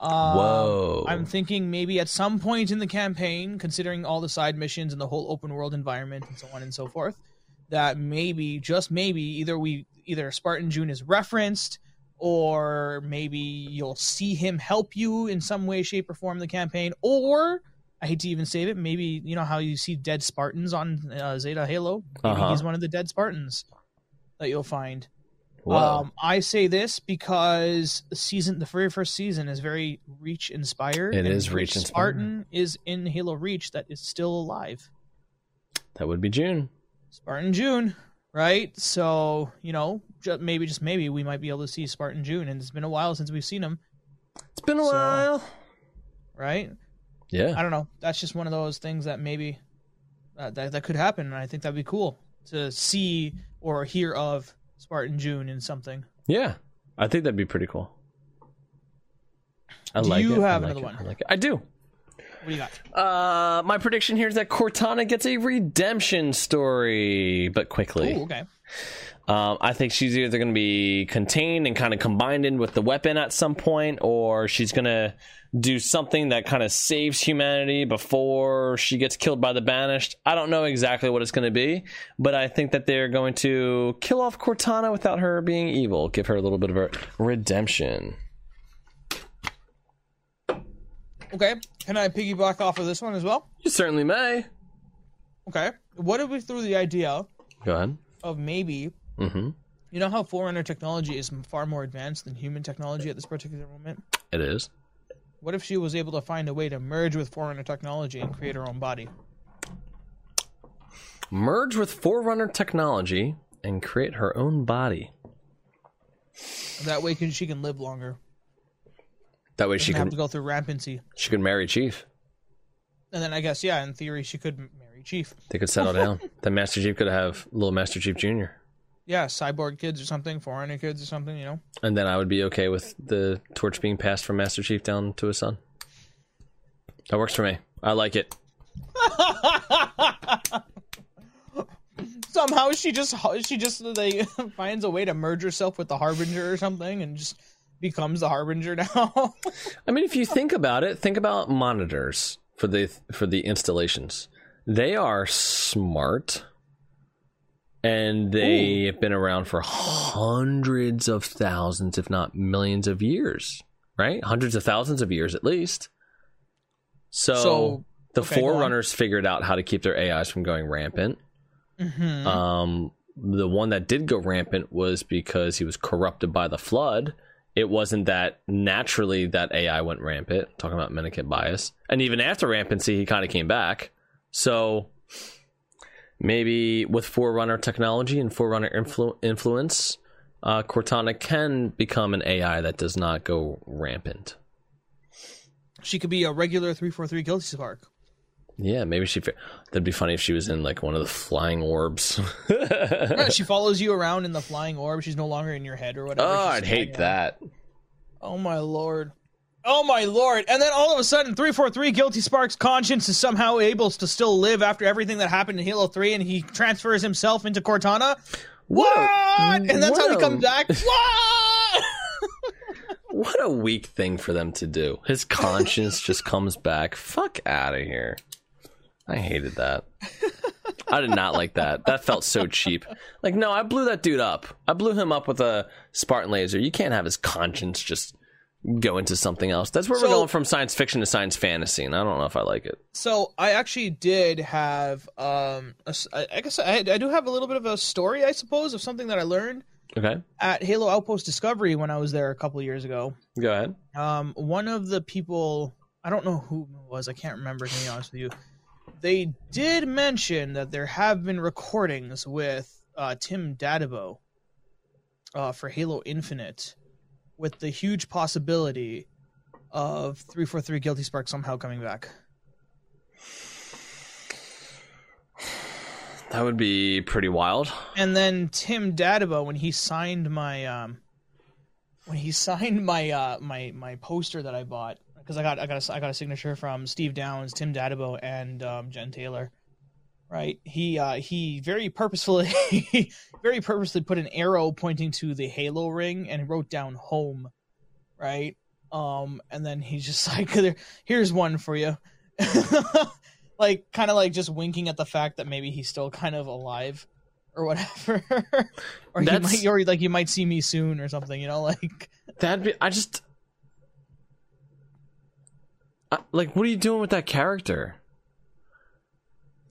Um,
Whoa.
I'm thinking maybe at some point in the campaign, considering all the side missions and the whole open world environment and so on and so forth, that maybe, just maybe, either we either Spartan Jun is referenced, or maybe you'll see him help you in some way, shape, or form in the campaign, or I hate to even say it, maybe you know how you see dead Spartans on uh, Zeta Halo. Maybe
Uh-huh.
he's one of the dead Spartans that you'll find.
Whoa.
Um, I say this because the season, the very first season, is very Reach inspired.
It is Reach inspired.
Spartan is in Halo Reach that is still alive.
that would be Jun.
Spartan Jun, right? So you know, ju- maybe just maybe we might be able to see Spartan Jun, and it's been a while since we've seen him,
It's been a
So-
while.
right?
Yeah.
I don't know. That's just one of those things that maybe uh, that that could happen, and I think that'd be cool to see or hear of Spartan Jun in something.
Yeah. I think that'd be pretty cool. I
Do
like
you
it. I
have
like
another
it.
one?
I like it. I do.
What do you got?
Uh, my prediction here is that Cortana gets a redemption story, but quickly.
Ooh, okay.
Um, I think she's either going to be contained and kind of combined in with the weapon at some point, or she's going to do something that kind of saves humanity before she gets killed by the banished. I don't know exactly what it's going to be, but I think that they're going to kill off Cortana without her being evil, give her a little bit of a redemption.
Okay. Can I piggyback off of this one as well?
You certainly may.
Okay. What if we threw the idea
Go ahead.
of maybe
Mm-hmm.
you know how Forerunner technology is far more advanced than human technology at this particular moment?
It is.
What if she was able to find a way to merge with Forerunner technology and create her own body?
Merge with Forerunner technology and create her own body.
That way can, she can live longer.
That way
She
she
have
can
to go through rampancy.
she can marry Chief.
And then I guess, yeah, in theory, she could marry Chief.
They could settle down. Then Master Chief could have little Master Chief Jr.
Yeah, cyborg kids or something, Forerunner kids or something, you know?
And then I would be okay with the torch being passed from Master Chief down to his son. That works for me. I like it.
Somehow she just she just like finds a way to merge herself with the Harbinger or something and just becomes the Harbinger now.
I mean, if you think about it, think about monitors for the for the installations. They are smart, and they have been around for hundreds of thousands, if not millions of years. Right, hundreds of thousands of years at least. So,
So,
the
okay,
forerunners figured out how to keep their AIs from going rampant.
Mhm.
Um, the one that did go rampant was because he was corrupted by the flood, it wasn't that naturally that AI went rampant. Talking about Mendicant Bias, and even after rampancy, he kind of came back. So maybe with Forerunner technology and Forerunner influ- influence, uh, Cortana can become an AI that does not go rampant.
She could be a regular 343 Guilty Spark.
Yeah, maybe she. That'd be funny if she was in like one of the flying orbs.
Yeah, she follows you around in the flying orb. She's no longer in your head or whatever.
oh,
She's
I'd hate that.
Oh my lord. Oh my lord. And then all of a sudden 343 Guilty Spark's conscience is somehow able to still live after everything that happened in Halo 3 and he transfers himself into Cortana. What? And that's
what
how he comes back. What?
What a weak thing for them to do. His conscience just comes back. Fuck out of here. I hated that. I did not like that. That felt so cheap. Like, no, I blew that dude up. I blew him up with a Spartan laser. You can't have his conscience just go into something else. That's where
So-
we're going from science fiction to science fantasy, and I don't know if I like it.
So I actually did have, um, a I I guess I, I do have a little bit of a story, I suppose, of something that I learned
Okay,
at Halo Outpost Discovery when I was there a couple of years ago.
go ahead.
Um, one of the people, I don't know who it was, I can't remember to be honest with you. They did mention that there have been recordings with uh, Tim Dadabo uh, for Halo Infinite, with the huge possibility of 343 Guilty Spark somehow coming back.
That would be pretty wild.
And then Tim Dadabo, when he signed my um, when he signed my uh my my poster that I bought because I got I got a, I got a signature from Steve Downes, Tim Dadabo, and um, Jen Taylor. Right, he uh, he very purposefully very purposely put an arrow pointing to the Halo ring and wrote down home. Right, um, and then he's just like, "Here's one for you." like kind of like just winking at the fact that maybe he's still kind of alive or whatever or he might or like you might see me soon or something you know like
That'd be. I just. I, like, what are you doing with that character?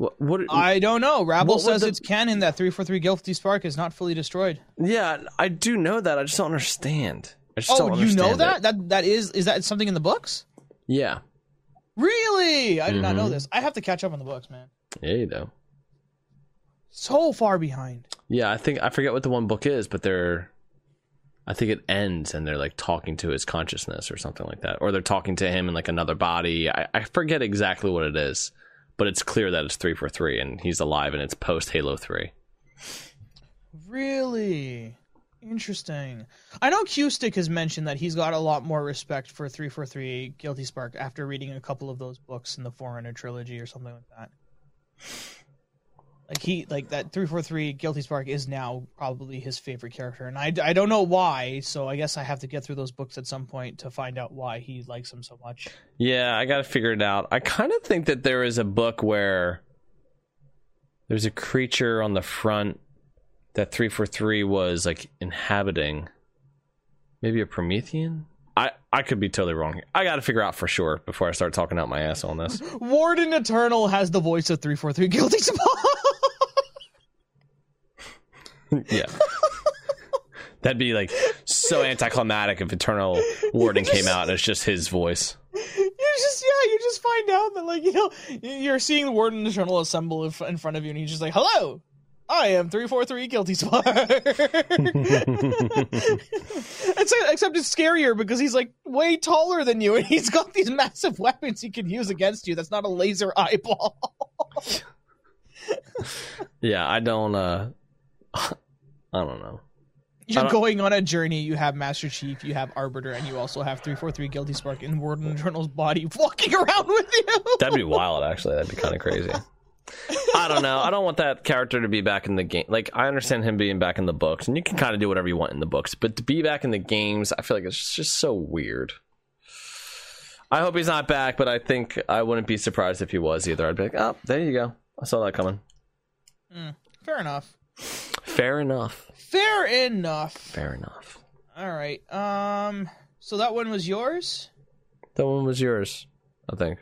What? What?
i don't know rabble says
the-
it's canon that 343 guilty spark is not fully destroyed
yeah, I do know that. I just don't understand. I just
oh
don't
you know that
it.
that that is is that something in the books
Yeah.
really i did not know
Mhm.
this i have to catch up on the books man
Yeah, you know.
so far behind
Yeah, I think I forget what the one book is, but they're. I think it ends and they're like talking to his consciousness or something like that, or they're talking to him in like another body. I, I forget exactly what it is, but it's clear that it's three four three and he's alive and it's post Halo three.
Really? Interesting. I know Q Stick has mentioned that he's got a lot more respect for 343 Guilty Spark after reading a couple of those books in the Forerunner trilogy or something like that. Like he like that 343 Guilty Spark is now probably his favorite character and I, I don't know why, so I guess I have to get through those books at some point to find out why he likes him so much.
Yeah, I got to figure it out. I kind of think that there is a book where there's a creature on the front that 343 was like inhabiting. Maybe a Promethean? I, I could be totally wrong here. I got to figure out for sure before I start talking out my ass on this.
Warden Eternal has the voice of 343 Guilty Spark.
Yeah. That'd be like so anticlimactic if Eternal Warden came out and it's just his voice.
you just yeah, you just find out that like you know you're seeing the Warden Eternal assemble in in front of you, and he's just like, "Hello, I am three four three Guilty Spark." except, except it's scarier because he's like way taller than you, and he's got these massive weapons he can use against you. That's not a laser eyeball.
Yeah, I don't uh I don't know.
You're
don't-
going on a journey. You have Master Chief, you have Arbiter, and you also have three four three Guilty Spark in Warden Eternal's body walking around with you.
That'd be wild, actually. That'd be kind of crazy. I don't know. I don't want that character to be back in the game. Like, I understand him being back in the books, and you can kind of do whatever you want in the books, but to be back in the games, I feel like it's just so weird. I hope he's not back, but I think I wouldn't be surprised if he was either. I'd be like, oh, there you go. I saw that coming. Hmm.
Fair enough.
Fair enough.
Fair enough.
Fair enough.
All right. Um. So that one was yours.
That one was yours, I think.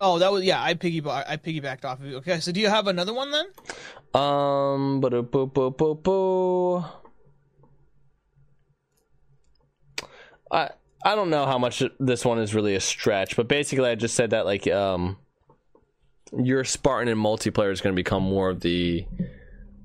Oh, that was yeah. I piggyback. I piggybacked off of you. Okay. So do you have another one then?
Um, but boo boo boo boo. I I don't know how much this one is really a stretch, but basically I just said that like um your Spartan in multiplayer is going to become more of the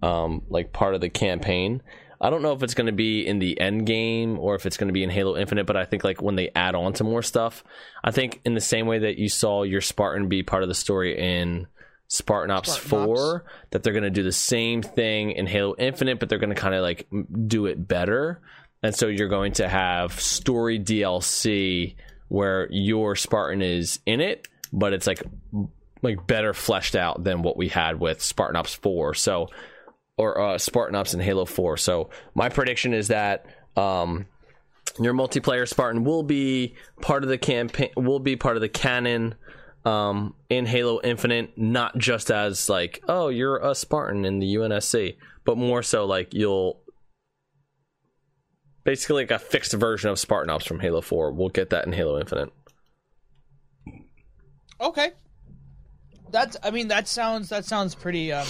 um like part of the campaign. I don't know if it's going to be in the end game or if it's going to be in Halo Infinite, but I think like when they add on to more stuff, I think in the same way that you saw your Spartan be part of the story in Spartan Ops
Spartan
4,
Ops.
that they're going to do the same thing in Halo Infinite, but they're going to kind of like do it better. And so you're going to have story DLC where your Spartan is in it, but it's like like better fleshed out than what we had with Spartan Ops 4. So or uh, Spartan Ops in Halo 4. So my prediction is that um, your multiplayer Spartan will be part of the campaign, will be part of the canon um, in Halo Infinite, not just as like, oh, you're a Spartan in the UNSC, but more so like you'll basically like a fixed version of Spartan Ops from Halo 4. We'll get that in Halo Infinite.
Okay. That's. I mean, that sounds. That sounds pretty. Um,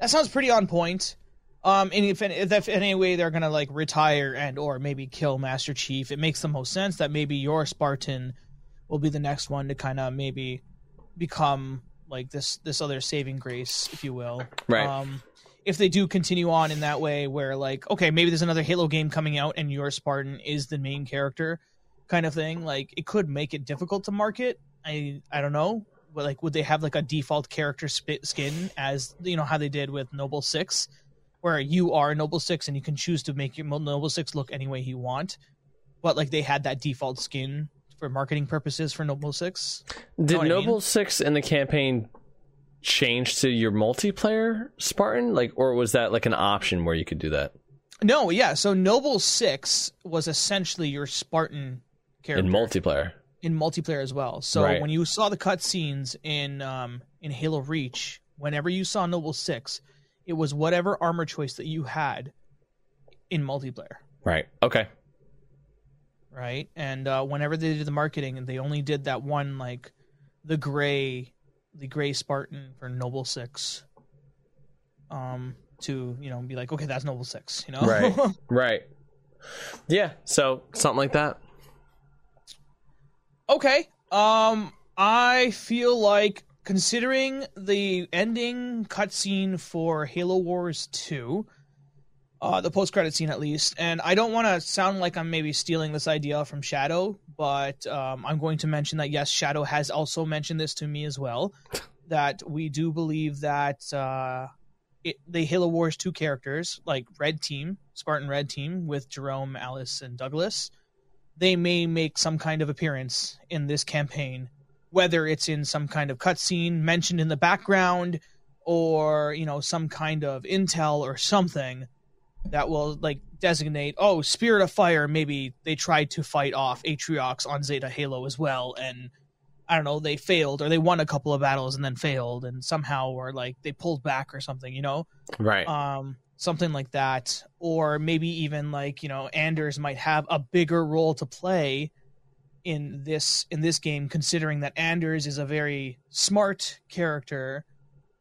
that sounds pretty on point. Um, and if, if in any way they're gonna like retire and or maybe kill Master Chief, it makes the most sense that maybe your Spartan will be the next one to kind of maybe become like this this other saving grace, if you will.
Right.
Um, if they do continue on in that way, where like okay, maybe there's another Halo game coming out and your Spartan is the main character, kind of thing. Like it could make it difficult to market. I I don't know. But like, would they have like a default character sp- skin as you know how they did with Noble Six, where you are Noble Six and you can choose to make your Noble Six look any way you want, but like they had that default skin for marketing purposes for Noble Six.
Did
what I
Noble
mean?
6 in the campaign change to your multiplayer Spartan? Like, or was that like an option where you could do that?
No, yeah. So Noble Six was essentially your Spartan character
In multiplayer.
In multiplayer as well. So
Right.
when you saw the cutscenes in um in Halo Reach, whenever you saw Noble Six, it was whatever armor choice that you had in multiplayer,
Right. Okay.
right? And uh, whenever they did the marketing, and they only did that one like the gray, the gray Spartan for Noble Six, um, to you know be like, okay, that's Noble Six, you know,
Right. Right. Yeah. So something like that.
Okay. Um, I feel like considering the ending cutscene for Halo Wars 2, uh, the post credit scene at least, and I don't want to sound like I'm maybe stealing this idea from Shadow, but um, I'm going to mention that yes, Shadow has also mentioned this to me as well, that we do believe that uh, it, the Halo Wars 2 characters, like Red Team, Spartan Red Team, with Jerome, Alice, and Douglas, they may make some kind of appearance in this campaign, whether it's in some kind of cutscene mentioned in the background, or you know some kind of intel or something that will like designate. Oh, Spirit of Fire. Maybe they tried to fight off Atriox on Zeta Halo as well, and I don't know they failed, or they won a couple of battles and then failed, and somehow or like they pulled back or something. You know,
Right.
um something like that. Or maybe even like you know anders might have a bigger role to play in this in this game considering that anders is a very smart character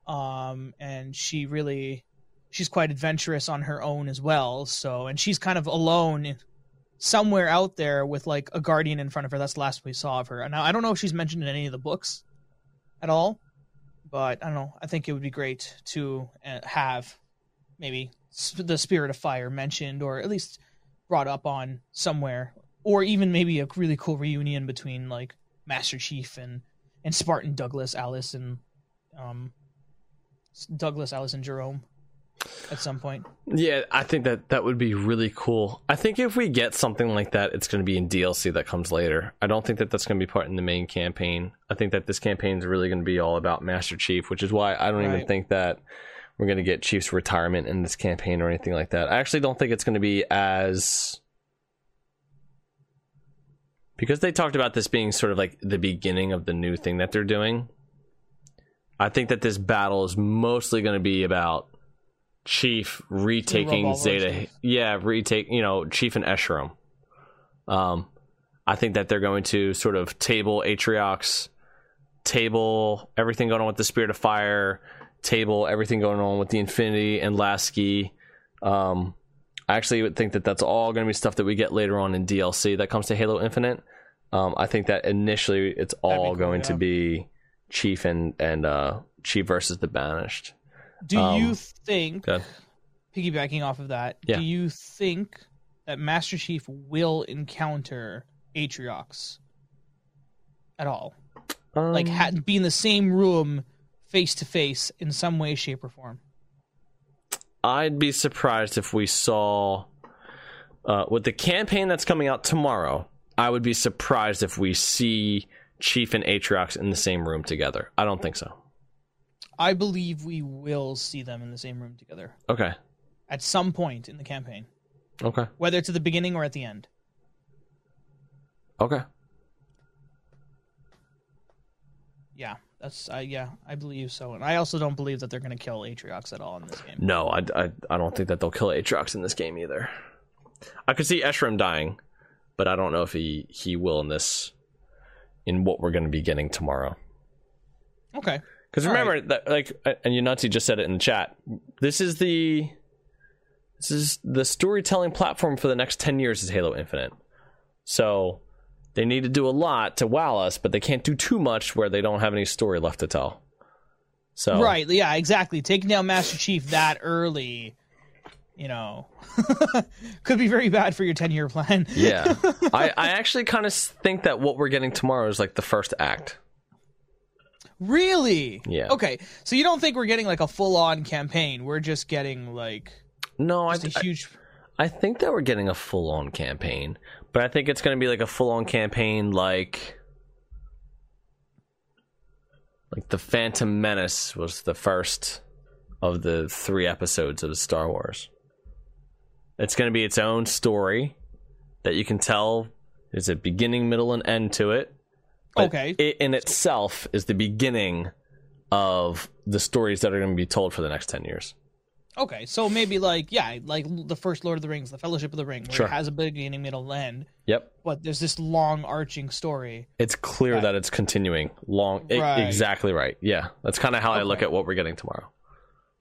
um and she really she's quite adventurous on her own as well. So and she's kind of alone somewhere out there with like a guardian in front of her. That's the last we saw of her. Now i don't know if she's mentioned in any of the books at all but i don't know. I think it would be great to uh, have maybe sp- the spirit of fire mentioned or at least brought up on somewhere or even maybe a really cool reunion between like master chief and and spartan douglas alice and um douglas alice and jerome at some point
Yeah, I think that that would be really cool. I think if we get something like that, it's going to be in DLC that comes later. I don't think that that's going to be part in the main campaign. I think that this campaign is really going to be all about Master Chief, which is why I don't even think that we're going to get Chief's retirement in this campaign or anything like that. I actually don't think it's going to be as because they talked about this being sort of like the beginning of the new thing that they're doing. I think that this battle is mostly going to be about Chief retaking Zeta.
Chief.
Yeah, retake. You know, Chief and Escharum. Um, I think that they're going to sort of table Atriox, table everything going on with the Spirit of Fire, table everything going on with the Infinity and Lasky. Um, I actually would think that that's all going to be stuff that we get later on in DLC that comes to Halo Infinite. Um, I think that initially it's all
cool,
going to be Chief and and uh, Chief versus the Banished.
Do
Um,
you think, piggybacking off of that,
Yeah.
do you think that Master Chief will encounter Atriox at all? like
Um,
ha- be in the same room face to face in some way shape or form
I'd be surprised if we saw uh, with the campaign that's coming out tomorrow. I would be surprised if we see Chief and Atriox in the same room together. I don't think so.
i believe we will see them in the same room together
Okay.
at some point in the campaign
Okay.
whether it's at the beginning or at the end
Okay.
yeah that's uh, yeah i believe so and i also don't believe that they're going to kill atriox at all in this game
No, I, I, I don't think that they'll kill Atriox in this game either. I could see Escharum dying, but I don't know if he, he will in this, in what we're going to be getting tomorrow.
okay
Because remember that, like, and Unati just said it in the chat. This is the, this is the storytelling platform for the next ten years is Halo Infinite. So they need to do a lot to wow us, but they can't do too much where they don't have any story left to tell. So
right yeah exactly taking down master chief that early you know could be very bad for your 10 year plan
yeah, I, I actually kind of think that what we're getting tomorrow is like the first act.
really
Yeah.
okay so you don't think we're getting like a full-on campaign we're just getting like
No, I,
just a huge
I think that we're getting a full on campaign, but I think it's going to be like a full on campaign like like the Phantom Menace was the first of the 3 episodes of Star Wars. It's going to be its own story that you can tell there's a beginning, middle and end to it. but
Okay.
It in itself is the beginning of the stories that are going to be told for the next 10 years.
Okay, so maybe like yeah, like the first Lord of the Rings, the Fellowship of the Ring, where
Sure.
it has a beginning, middle, end,
Yep.
but there's this long arching story.
it's clear
Right.
that it's continuing long e-
Right.
exactly right yeah that's kind of how i look at what we're getting tomorrow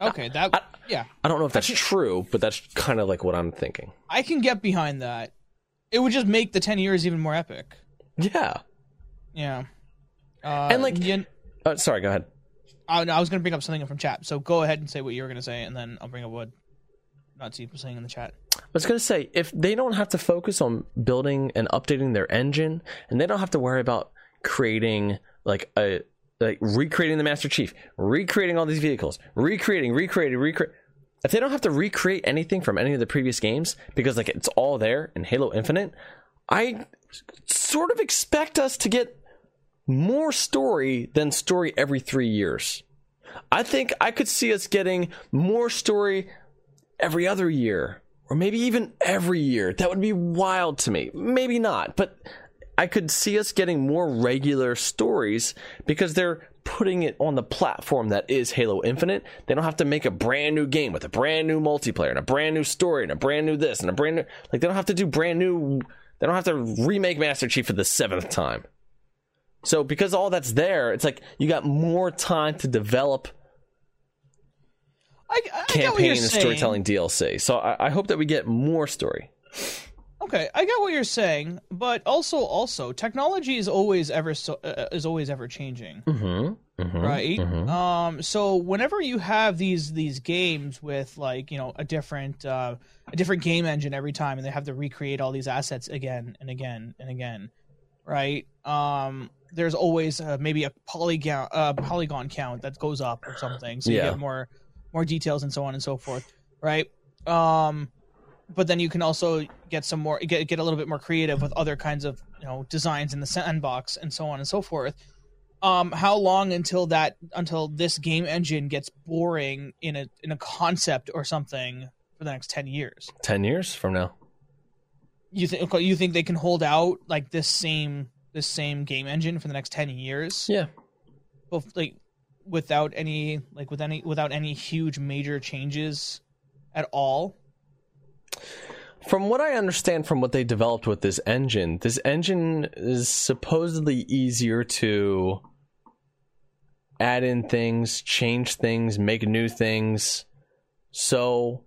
Okay, that yeah,
i don't know if that's true but that's kind of like what i'm thinking
I can get behind that. It would just make the ten years even more epic.
yeah
Yeah, uh,
And, like-
you-
uh, sorry go ahead
no, I was gonna bring up something from chat. So go ahead and say what you were gonna say, and then I'll bring up what not see saying in the chat.
i was going to say if they don't have to focus on building and updating their engine and they don't have to worry about creating like a like recreating the master chief recreating all these vehicles recreating recreating recreate if they don't have to recreate anything from any of the previous games because like it's all there in halo infinite i sort of expect us to get more story than story every three years. I think I could see us getting more story every other year, or maybe even every year. That would be wild to me. Maybe not, but I could see us getting more regular stories because they're putting it on the platform that is Halo Infinite. They don't have to make a brand new game with a brand new multiplayer and a brand new story and a brand new this and a brand new like they don't have to do brand new they don't have to remake Master Chief for the seventh time. So because all that's there, it's like you got more time to develop
I, I
campaign and
saying.
storytelling DLC. So I, I hope that we get more story.
Okay, I get what you're saying, but also, also, technology is always ever so uh, is always ever changing.
Mm-hmm. mm-hmm
right
mhm.
um so whenever you have these these games with like you know a different uh a different game engine every time and they have to recreate all these assets again and again and again right um there's always uh, maybe a polygon uh polygon count that goes up or something so you
Yeah.
get more more details and so on and so forth right um but then you can also get some more get, get a little bit more creative with other kinds of you know designs in the sandbox and so on and so forth um how long until that until this game engine gets boring in a in a concept or something for the next 10 years
Ten years from now.
you think you think they can hold out like this same this same game engine for the next 10 years
Yeah.
Both, like without any like with any without any huge major changes at all
From what I understand from what they developed with this engine, this engine is supposedly easier to add in things, change things, make new things. So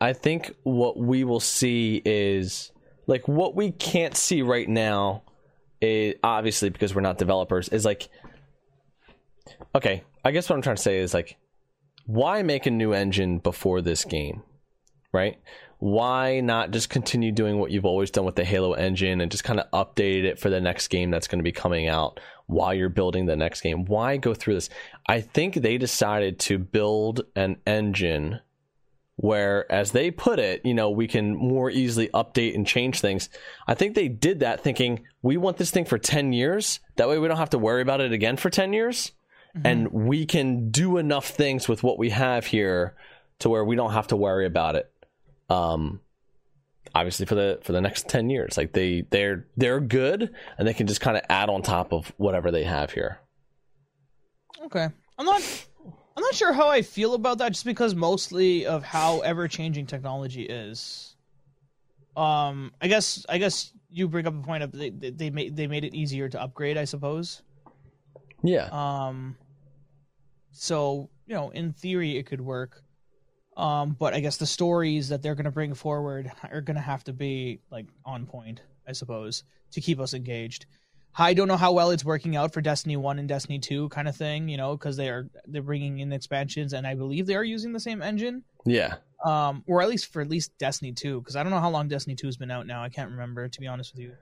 I think what we will see is like what we can't see right now obviously because we're not developers is like okay, I guess what I'm trying to say is like why make a new engine before this game? Right? Why not just continue doing what you've always done with the Halo engine and just kind of update it for the next game that's going to be coming out while you're building the next game? Why go through this? I think they decided to build an engine where as they put it you know we can more easily update and change things. I think they did that thinking we want this thing for 10 years. That way we don't have to worry about it again for 10 years. Mm-hmm. and we can do enough things with what we have here to where we don't have to worry about it um obviously for the for the next 10 years. Like they they're they're good and they can just kind of add on top of whatever they have here.
Okay. I'm not I'm not sure how I feel about that, just because mostly of how ever changing technology is. Um, I guess I guess you bring up a point of they they made they made it easier to upgrade, I suppose.
Yeah.
Um. So you know, in theory, it could work. Um, but I guess the stories that they're going to bring forward are going to have to be like on point, I suppose, to keep us engaged. I don't know how well it's working out for Destiny One and Destiny Two, kind of thing, you know, because they are they're bringing in expansions, and I believe they are using the same engine.
Yeah.
Um, or at least for at least Destiny Two, because I don't know how long Destiny Two has been out now. I can't remember, to be honest with you.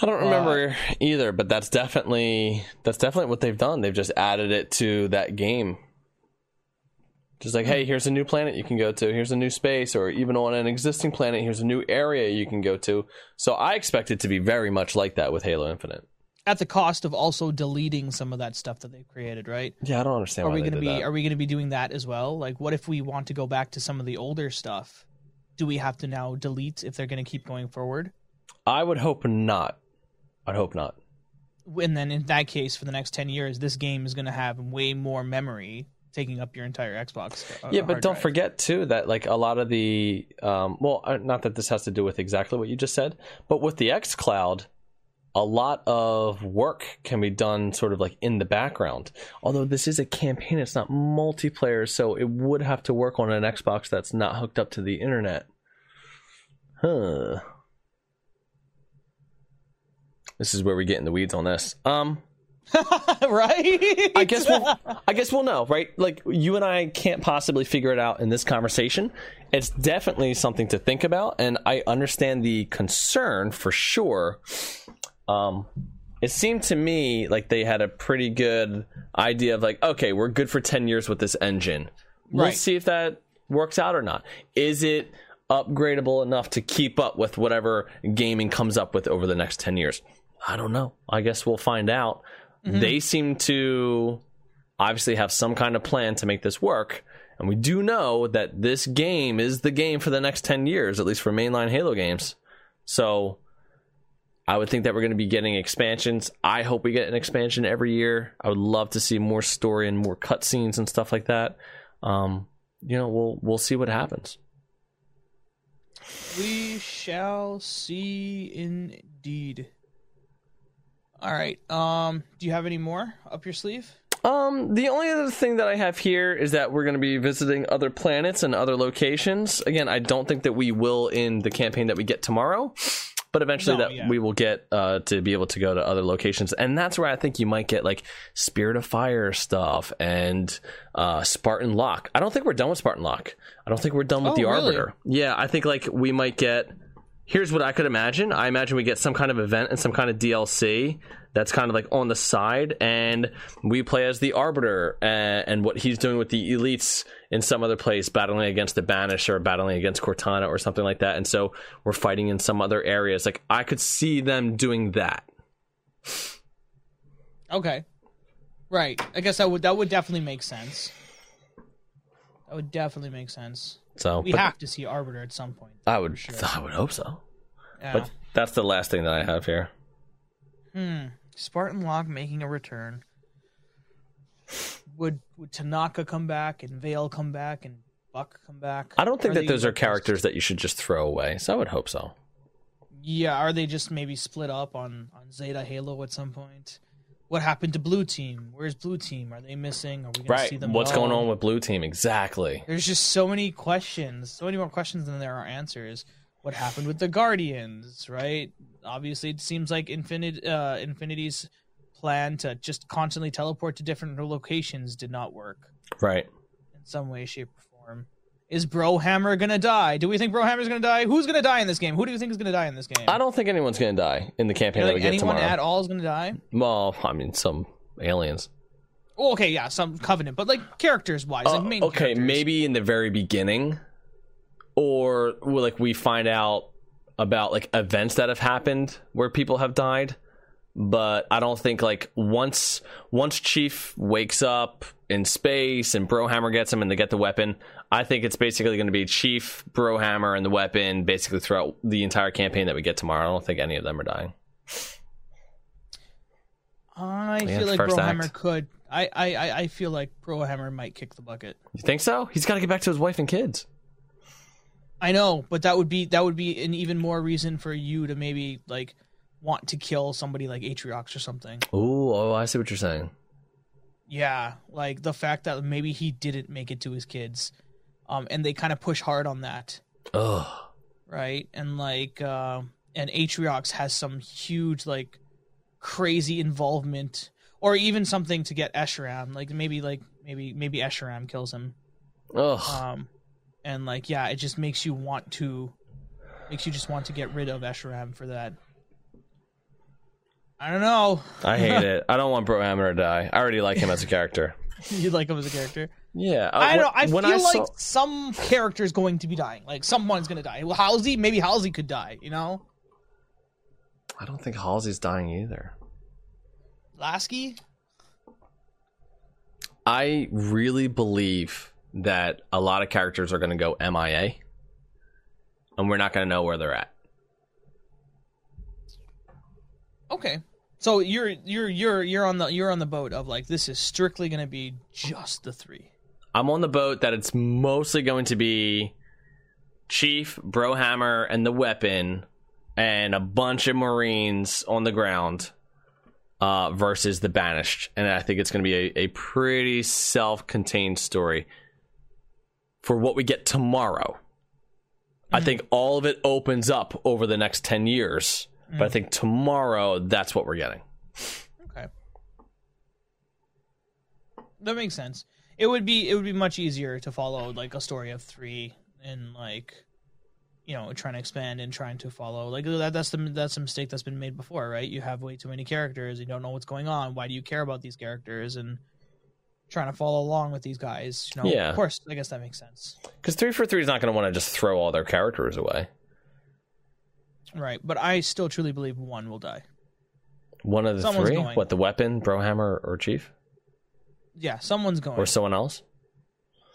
I don't remember uh, either, but that's definitely that's definitely what they've done. They've just added it to that game. Just like, hey, here's a new planet you can go to. Here's a new space, or even on an existing planet, here's a new area you can go to. So I expect it to be very much like that with Halo Infinite.
At the cost of also deleting some of that stuff that they've created, right?
Yeah, I don't understand.
Are we
going
to be
that.
Are we going to be doing that as well? Like, what if we want to go back to some of the older stuff? Do we have to now delete if they're going to keep going forward?
I would hope not. I'd hope not.
And then in that case, for the next ten years, this game is going to have way more memory taking up your entire Xbox.
Uh, yeah, but don't drive. forget too that like a lot of the um, well, uh, not that this has to do with exactly what you just said, but with the X Cloud, a lot of work can be done sort of like in the background. Although this is a campaign, it's not multiplayer, so it would have to work on an Xbox that's not hooked up to the internet. Huh. This is where we get in the weeds on this. Um,
right?
I guess we'll I guess we'll know, right? Like you and I can't possibly figure it out in this conversation. It's definitely something to think about and I understand the concern for sure. Um it seemed to me like they had a pretty good idea of like, okay, we're good for 10 years with this engine. We'll right. see if that works out or not. Is it upgradable enough to keep up with whatever gaming comes up with over the next 10 years? I don't know. I guess we'll find out. Mm-hmm. They seem to obviously have some kind of plan to make this work. And we do know that this game is the game for the next 10 years, at least for mainline Halo games. So I would think that we're going to be getting expansions. I hope we get an expansion every year. I would love to see more story and more cutscenes and stuff like that. Um, you know, we'll we'll see what happens.
We shall see indeed. All right. Um, do you have any more up your sleeve?
Um, the only other thing that I have here is that we're going to be visiting other planets and other locations. Again, I don't think that we will in the campaign that we get tomorrow, but eventually no, that yeah. we will get uh, to be able to go to other locations, and that's where I think you might get like Spirit of Fire stuff and uh, Spartan Locke. I don't think we're done with Spartan Locke. I don't think we're done with
oh,
the
really?
Arbiter. Yeah, I think like we might get here's what I could imagine. I imagine we get some kind of event and some kind of DLC that's kind of like on the side, and we play as the Arbiter and, and what he's doing with the elites in some other place, battling against the Banish or battling against Cortana or something like that. And so we're fighting in some other areas. Like I could see them doing that.
Okay, right. I guess that would that would definitely make sense. That would definitely make sense.
So
we have to see Arbiter at some point.
I would, sure. I would hope so. Yeah. But that's the last thing that I have here.
Hmm. Spartan Locke making a return. Would would Tanaka come back and Vale come back and Buck come back?
I don't think that those are characters that you should just throw away. So I would hope so.
Yeah, are they just maybe split up on on Zeta Halo at some point? What happened to blue team? Where's blue team? Are they missing? Are we see
Right.
them?
What's
at
going on with blue team? Exactly.
There's just so many questions, so many more questions than there are answers. What happened with the Guardians, right? Obviously, it seems like Infinite, uh, Infinity's plan to just constantly teleport to different locations did not work
Right.
in some way, shape, or form. Is Brohammer gonna die? Do we think Brohammer's gonna die? Who's gonna die in this game? Who do you think is gonna die in this game?
I don't think anyone's to die in the campaign that we get
anyone
tomorrow.
at all is gonna die?
well, I mean, some aliens.
Oh, okay, yeah, some Covenant, but like characters wise, like
Uh,
main
okay,
characters.
maybe in the very beginning, or well, like we find out about like events that have happened where people have died. But I don't think like once once Chief wakes up in space and Brohammer gets him and they get the weapon, I think it's basically going to be Chief, Brohammer, and the weapon basically throughout the entire campaign that we get tomorrow. I don't think any of them are dying.
I
Yeah,
feel like Brohammer
act.
could. I, I, I I feel like Brohammer might kick the bucket.
You think so? He's got to get back to his wife and kids.
I know, but that would be that would be an even more reason for you to maybe like want to kill somebody like Atriox or something.
Ooh, oh, I see what you're saying.
Yeah, like the fact that maybe he didn't make it to his kids, um, and they kind of push hard on that,
Ugh.
right? And like, uh, and Atriox has some huge like crazy involvement, or even something to get Escharum. Like maybe like maybe maybe Escharum kills him.
Ugh.
um and like yeah it just makes you want to makes you just want to get rid of Escharum for that i don't know
I hate it. I don't want Brohammer to die. I already like him as a character.
you like him as a character
Yeah, uh,
i don't i
when
feel
I
like
saw-
some character's going to be dying like someone's gonna die well halsey maybe halsey could die you know
I don't think Halsey's dying either.
lasky
I really believe that a lot of characters are going to go MIA, and we're not going to know where they're at.
Okay so you're you're you're you're on the you're on the boat of like this is strictly gonna be just the three
I'm on the boat that it's mostly going to be Chief, Brohammer, and the weapon, and a bunch of Marines on the ground uh, versus the Banished. And I think it's going to be a, a pretty self contained story for what we get tomorrow. I think all of it opens up over the next 10 years, but I think tomorrow that's what we're getting.
Okay. That makes sense. It would be it would be much easier to follow like a story of three and like you know trying to expand and trying to follow like that that's the that's a mistake that's been made before right you have way too many characters you don't know what's going on why do you care about these characters and trying to follow along with these guys you know
Yeah.
of course i guess that makes sense
Because 343 is not going to want to just throw all their characters away.
Right but i still truly believe one will die
One of the
Someone's
three?
going.
What, the weapon, Brohammer, or Chief?
yeah someone's going
Or someone else?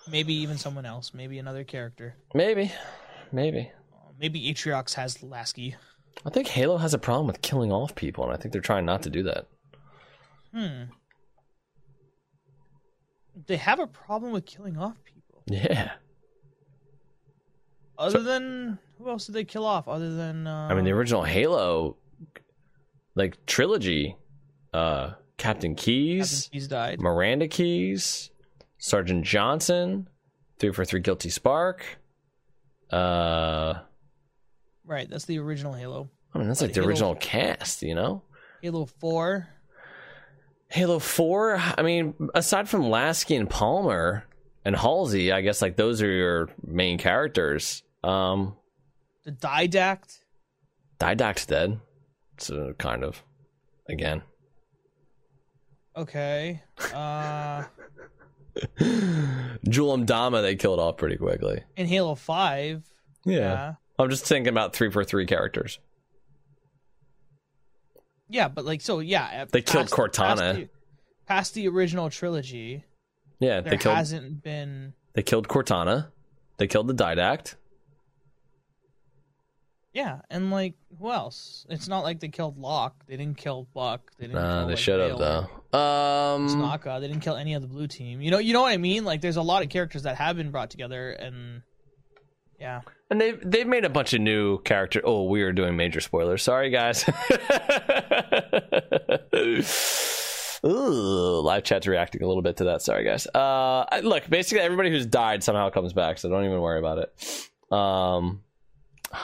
maybe even someone else maybe another character
Maybe. Maybe.
maybe atriox has lasky
I think Halo has a problem with killing off people, and I think they're trying not to do that.
Hmm. They have a problem with killing off people.
Yeah.
Other than who else did they kill off? Other than uh,
I mean, the original Halo, like, trilogy, uh, Captain Keyes,
Captain Keyes died.
Miranda Keyes, Sergeant Johnson, 343 Guilty Spark. Uh,
Right, that's the original Halo.
I mean, that's
But
like the
Halo-
original cast, you know?
Halo Four.
Halo 4, I mean, aside from Lasky and Palmer and Halsey, I guess like those are your main characters. Um
The Didact.
Didact's dead. So kind of again.
Okay. Uh,
Jul 'Mdama they killed off pretty quickly.
in Halo Five. Yeah.
I'm just thinking about 343 characters.
Yeah, but like so, yeah.
They killed Cortana.
Past the, past the original trilogy,
Yeah,
there
they killed
hasn't been.
they killed Cortana. They killed the Didact.
Yeah, and like who else? It's not like they killed Locke. They didn't kill Buck. They didn't.
Uh,
kill,
they
like,
should have though. Um
Snaka. They didn't kill any of the blue team. You know, you know what I mean? Like, there's a lot of characters that have been brought together, and yeah,
And they've they've made a bunch of new character. Oh, we are doing major spoilers. Sorry, guys. Ooh, live chat's reacting a little bit to that. Sorry, guys. Uh, look, basically everybody who's died somehow comes back, so don't even worry about it. Um,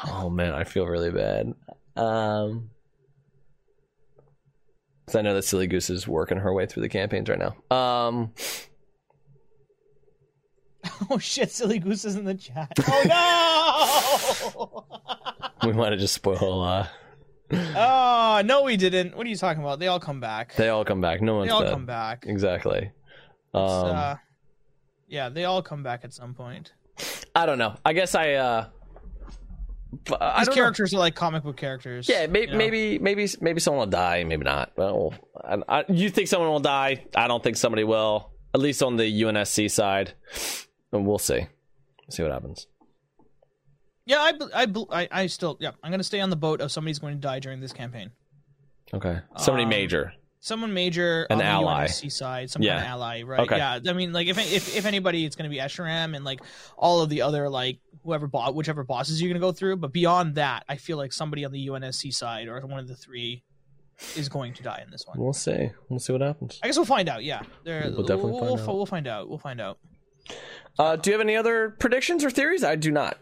oh man, I feel really bad. Um, because I know that Silly Goose is working her way through the campaigns right now. Um,
Oh shit, silly goose is in the chat. Oh no!
we might have just spoiled. Uh,
oh no, we didn't. What are you talking about? They all come back.
they all come back. No one's
They all
dead.
come back.
Exactly. Um,
uh, yeah, they all come back at some point.
I don't know. I guess I. uh but I
These
don't know.
characters are like comic book characters.
Yeah, may-
you know?
maybe, maybe, maybe someone will die, maybe not. Well, I, I, you think someone will die? I don't think somebody will. At least on the UNSC side, and we'll see. See what happens.
Yeah, I, I, I, I still, yeah, I'm gonna stay on the boat of somebody's going to die during this campaign.
Okay, somebody
Um,
major.
Someone major
An
on
ally.
the UNSC side, some
Yeah.
kind of ally, right?
Okay.
Yeah, I mean, like if if if anybody, it's gonna be Escharum and like all of the other like whoever bought whichever bosses you're gonna go through. But beyond that, I feel like somebody on the UNSC side or one of the three is going to die in this one.
We'll see. We'll see what happens.
I guess we'll find out. Yeah, there,
We'll definitely
we'll,
find
we'll,
out.
we'll find out. We'll find out.
Uh, do you have any other predictions or theories? I do not.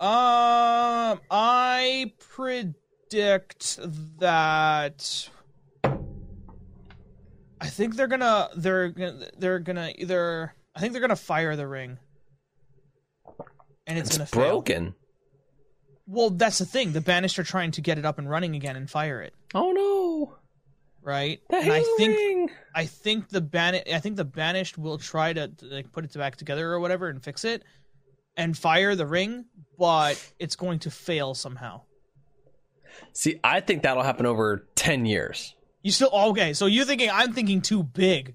Um, I predict that. I think they're gonna they're gonna they're gonna either I think they're gonna fire the ring, and it's,
It's
gonna fail.
broken.
Well, that's the thing. The banished are trying to get it up and running again and fire it,
Oh no!
right?
The
and I think
ring.
I think the ban I think the banished will try to like put it back together or whatever and fix it and fire the ring, but it's going to fail somehow.
See, I think that'll happen over ten years.
You still okay? So you're thinking I'm thinking too big.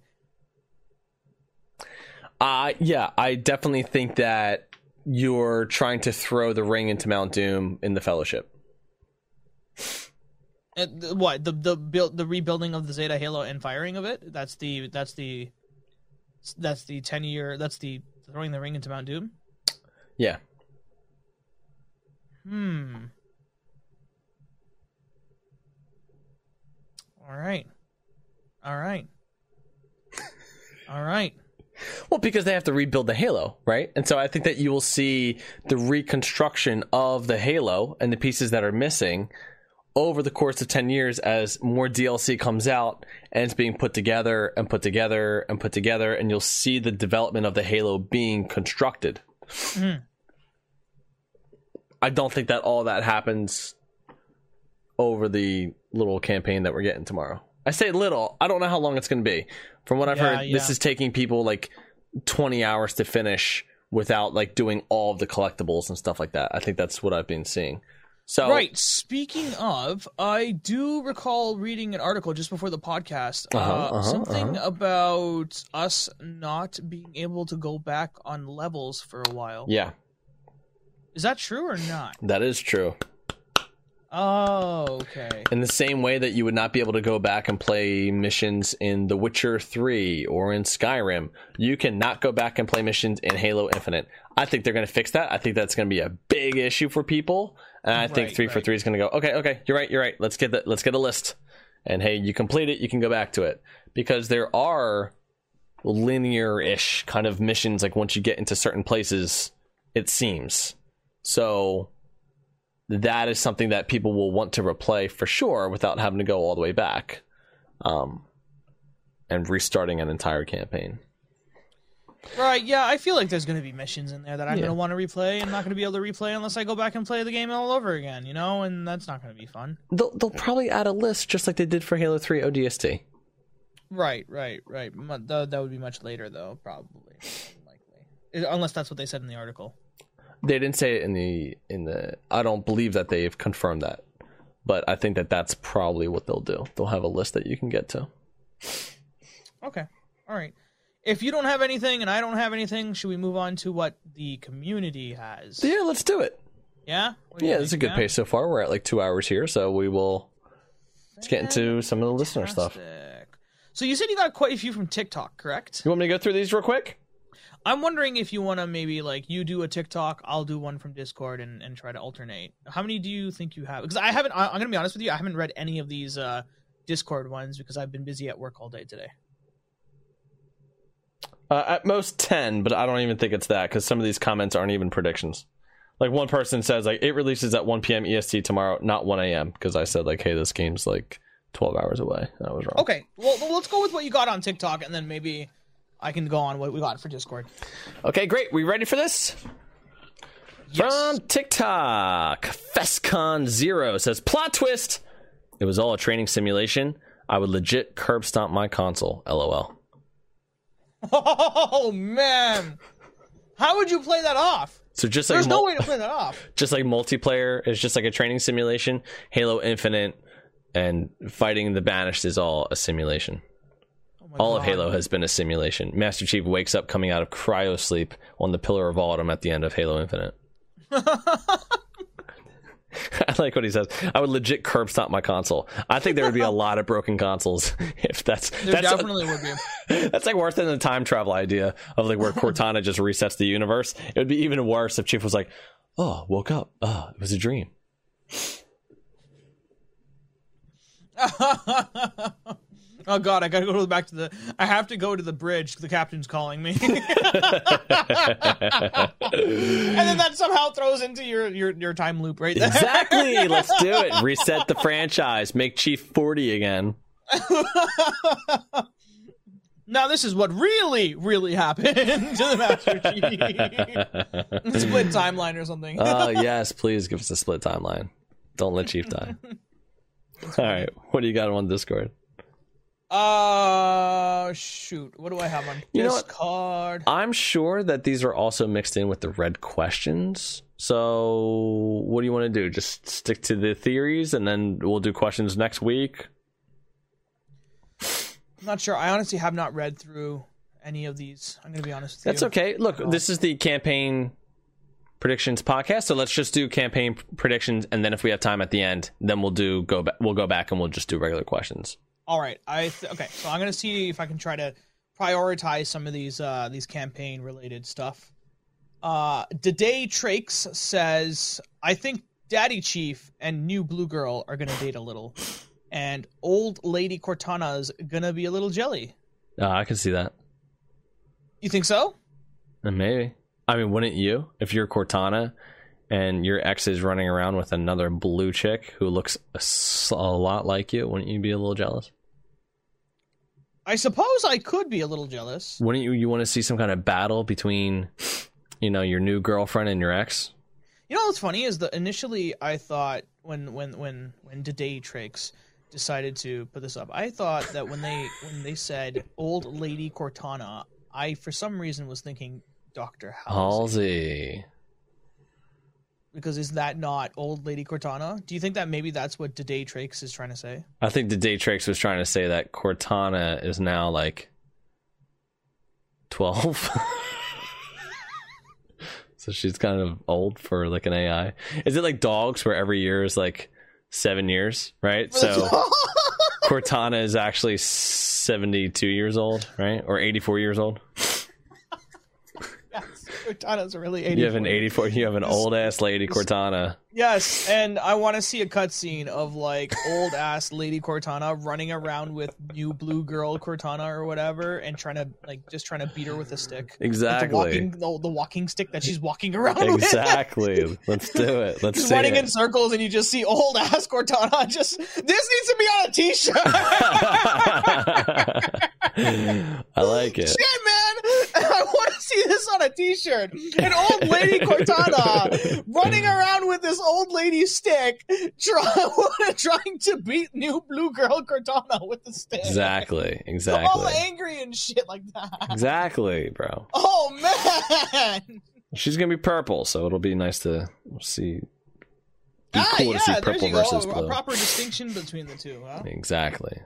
Uh yeah, I definitely think that you're trying to throw the ring into Mount Doom in the Fellowship.
Uh, th- what the the build the rebuilding of the Zeta Halo and firing of it? That's the that's the that's the ten year that's the throwing the ring into Mount Doom.
Yeah.
Hmm. All right. All right. All right.
Well, because they have to rebuild the Halo, right? And so I think that you will see the reconstruction of the Halo and the pieces that are missing over the course of 10 years as more DLC comes out and it's being put together and put together and put together, and you'll see the development of the Halo being constructed.
Mhm.
I don't think that all that happens over the little campaign that we're getting tomorrow. I say little. I don't know how long it's going to be. From what I've
Yeah,
heard, this is taking people like 20 hours to finish without like doing all of the collectibles and stuff like that. I think that's what I've been seeing. So
Right. Speaking of, I do recall reading an article just before the podcast. uh
Uh-huh, uh-huh,
something about us not being able to go back on levels for a while.
yeah,
Is that true or not?
that is true.
Oh, okay.
In the same way that you would not be able to go back and play missions in The Witcher 3 or in Skyrim, you cannot go back and play missions in Halo Infinite. I think they're going to fix that. I think that's going to be a big issue for people. And I think
Right,
343 is going to go, okay, okay, you're right, you're right. Let's get the, let's get a list. And hey, you complete it, you can go back to it. Because there are linear-ish kind of missions like once you get into certain places, it seems. So that is something that people will want to replay for sure without having to go all the way back um, and restarting an entire campaign.
Right, yeah, I feel like there's going to be missions in there that I'm
Yeah.
going to want to replay. I'm not going to be able to replay unless I go back and play the game all over again, you know? And that's not going to be fun.
They'll, they'll probably add a list just like they did for Halo 3 ODST.
Right, right, right. That would be much later, though, probably. Likely. Unless that's what they said in the article.
They didn't say it in the in the. I don't believe that they've confirmed that, but I think that that's probably what they'll do. They'll have a list that you can get to.
Okay. All right. If you don't have anything and I don't have anything, should we move on to what the community has?
Yeah, let's do it.
Yeah? What do you
Yeah, it's a
think,
good
yeah?
pace so far. We're at like two hours here, so we will. Let's get into some of the listener stuff.
Fantastic. So you said you got quite a few from TikTok, correct?
You want me to go through these real quick?
I'm wondering if you want to maybe like you do a TikTok, I'll do one from Discord, and, and try to alternate. How many do you think you have? Because I haven't. I'm gonna be honest with you. I haven't read any of these uh, Discord ones because I've been busy at work all day today.
Uh, at most 10, but I don't even think it's that because some of these comments aren't even predictions. Like one person says, like it releases at 1 p.m. EST tomorrow, not 1 a.m. Because I said, like, hey, this game's like 12 hours away. I was wrong.
Okay, well, let's go with what you got on TikTok, and then maybe I can go on what we got for Discord.
Okay, great. We ready for this? From TikTok, Fescon Zero says, plot twist. It was all a training simulation. I would legit curb stomp my console. LOL.
Oh man, how would you play that off?
So just like
There's no way to play that off.
just like multiplayer is just like a training simulation. Halo Infinite and fighting the Banished is all a simulation.
Oh
All of Halo has been a simulation. Master Chief wakes up coming out of cryo sleep on the Pillar of Autumn at the end of Halo Infinite. I like what he says. I would legit curb stomp my console. I think there would be a lot of broken consoles if that's
There
that's
definitely would be.
that's like worse than the time travel idea of like where Cortana just resets the universe. It would be even worse if Chief was like, "Oh, woke up. Oh, it was a dream."
Oh god, I gotta go back to the. I have to go to the bridge. The captain's calling me, and then that somehow throws into your your, your time loop right there.
Exactly. Let's do it. Reset the franchise. Make Chief 40 again.
Now this is what really, really happened to the Master Chief. Split timeline or something.
Oh, yes. Please give us a split timeline. Don't let Chief die. All right. What do you got on Discord?
Uh, shoot. What do I have on
You?
Discord?
I'm sure that these are also mixed in with the red questions. So, what do you want to do? Just stick to the theories and then we'll do questions next week?
I'm not sure. I honestly have not read through any of these. I'm gonna be honest with
That's
you.
okay. Look, this is the campaign predictions podcast, so let's just do campaign predictions, and then if we have time at the end, then we'll do go back. We'll go back and we'll just do regular questions.
All right. I th- okay. So I'm gonna see if I can try to prioritize some of these uh these campaign related stuff. Uh, Day Trakes says, "I think Daddy Chief and New Blue Girl are gonna date a little, and Old Lady Cortana's gonna be a little jelly.
Uh, I can see that.
You think so?
And maybe. I mean, wouldn't you if you're Cortana and your ex is running around with another blue chick who looks a lot like you? Wouldn't you be a little jealous?
I suppose I could be a little jealous.
Wouldn't you? You want to see some kind of battle between, you know, your new girlfriend and your ex?
You know what's funny is that initially I thought when when when when Day Trakes decided to put this up, I thought that when they when they said Old Lady Cortana, I for some reason was thinking Doctor House
Halsey.
Because is that not Old Lady Cortana? Do you think that maybe that's what Day Trakes is trying to say?
I think the Day Trakes was trying to say that Cortana is now like twelve. so she's kind of old for like an AI. Is it like dogs where every year is like seven years, right? So Cortana is actually seventy-two years old, right? Or eighty-four years old.
Cortana's really 84.
You have an
84.
You have an old ass lady Cortana.
Yes, and I want to see a cutscene of like old ass Lady Cortana running around with new blue girl Cortana or whatever, and trying to like just trying to beat her with a stick. Like,
Exactly.
the walking, the, the walking stick that she's walking around with.
Exactly. Let's do it. Let's
She's
see
running
it.
in circles, and you just see old ass Cortana. Just this needs to be on a T-shirt.
I like it.
Shit, man! I want to see this on a T-shirt. An old lady Cortana running around with this old lady stick, try, trying to beat new blue girl Cortana with the stick.
Exactly. Exactly.
All
Exactly.
angry and shit like that.
Exactly, bro.
Oh man!
She's gonna be purple, so it'll be nice to see. Be
ah,
cool
yeah,
to see purple
go.
versus
A,
blue.
a proper distinction between the two, huh?
Exactly.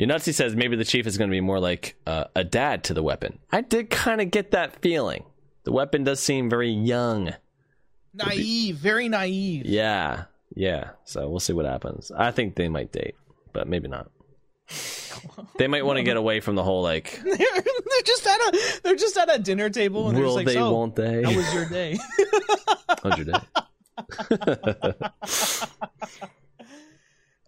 Yunutsy says maybe the chief is going to be more like uh, a dad to the weapon. I did kind of get that feeling. The weapon does seem very young.
Naive, very naive.
Yeah, yeah. So we'll see what happens. I think they might date, but maybe not. They might want to get away from the whole like,
they're, they're just at a they're just at a dinner table and
will
they're
they,
just like, so,
won't they?
how was your day?
How's your day?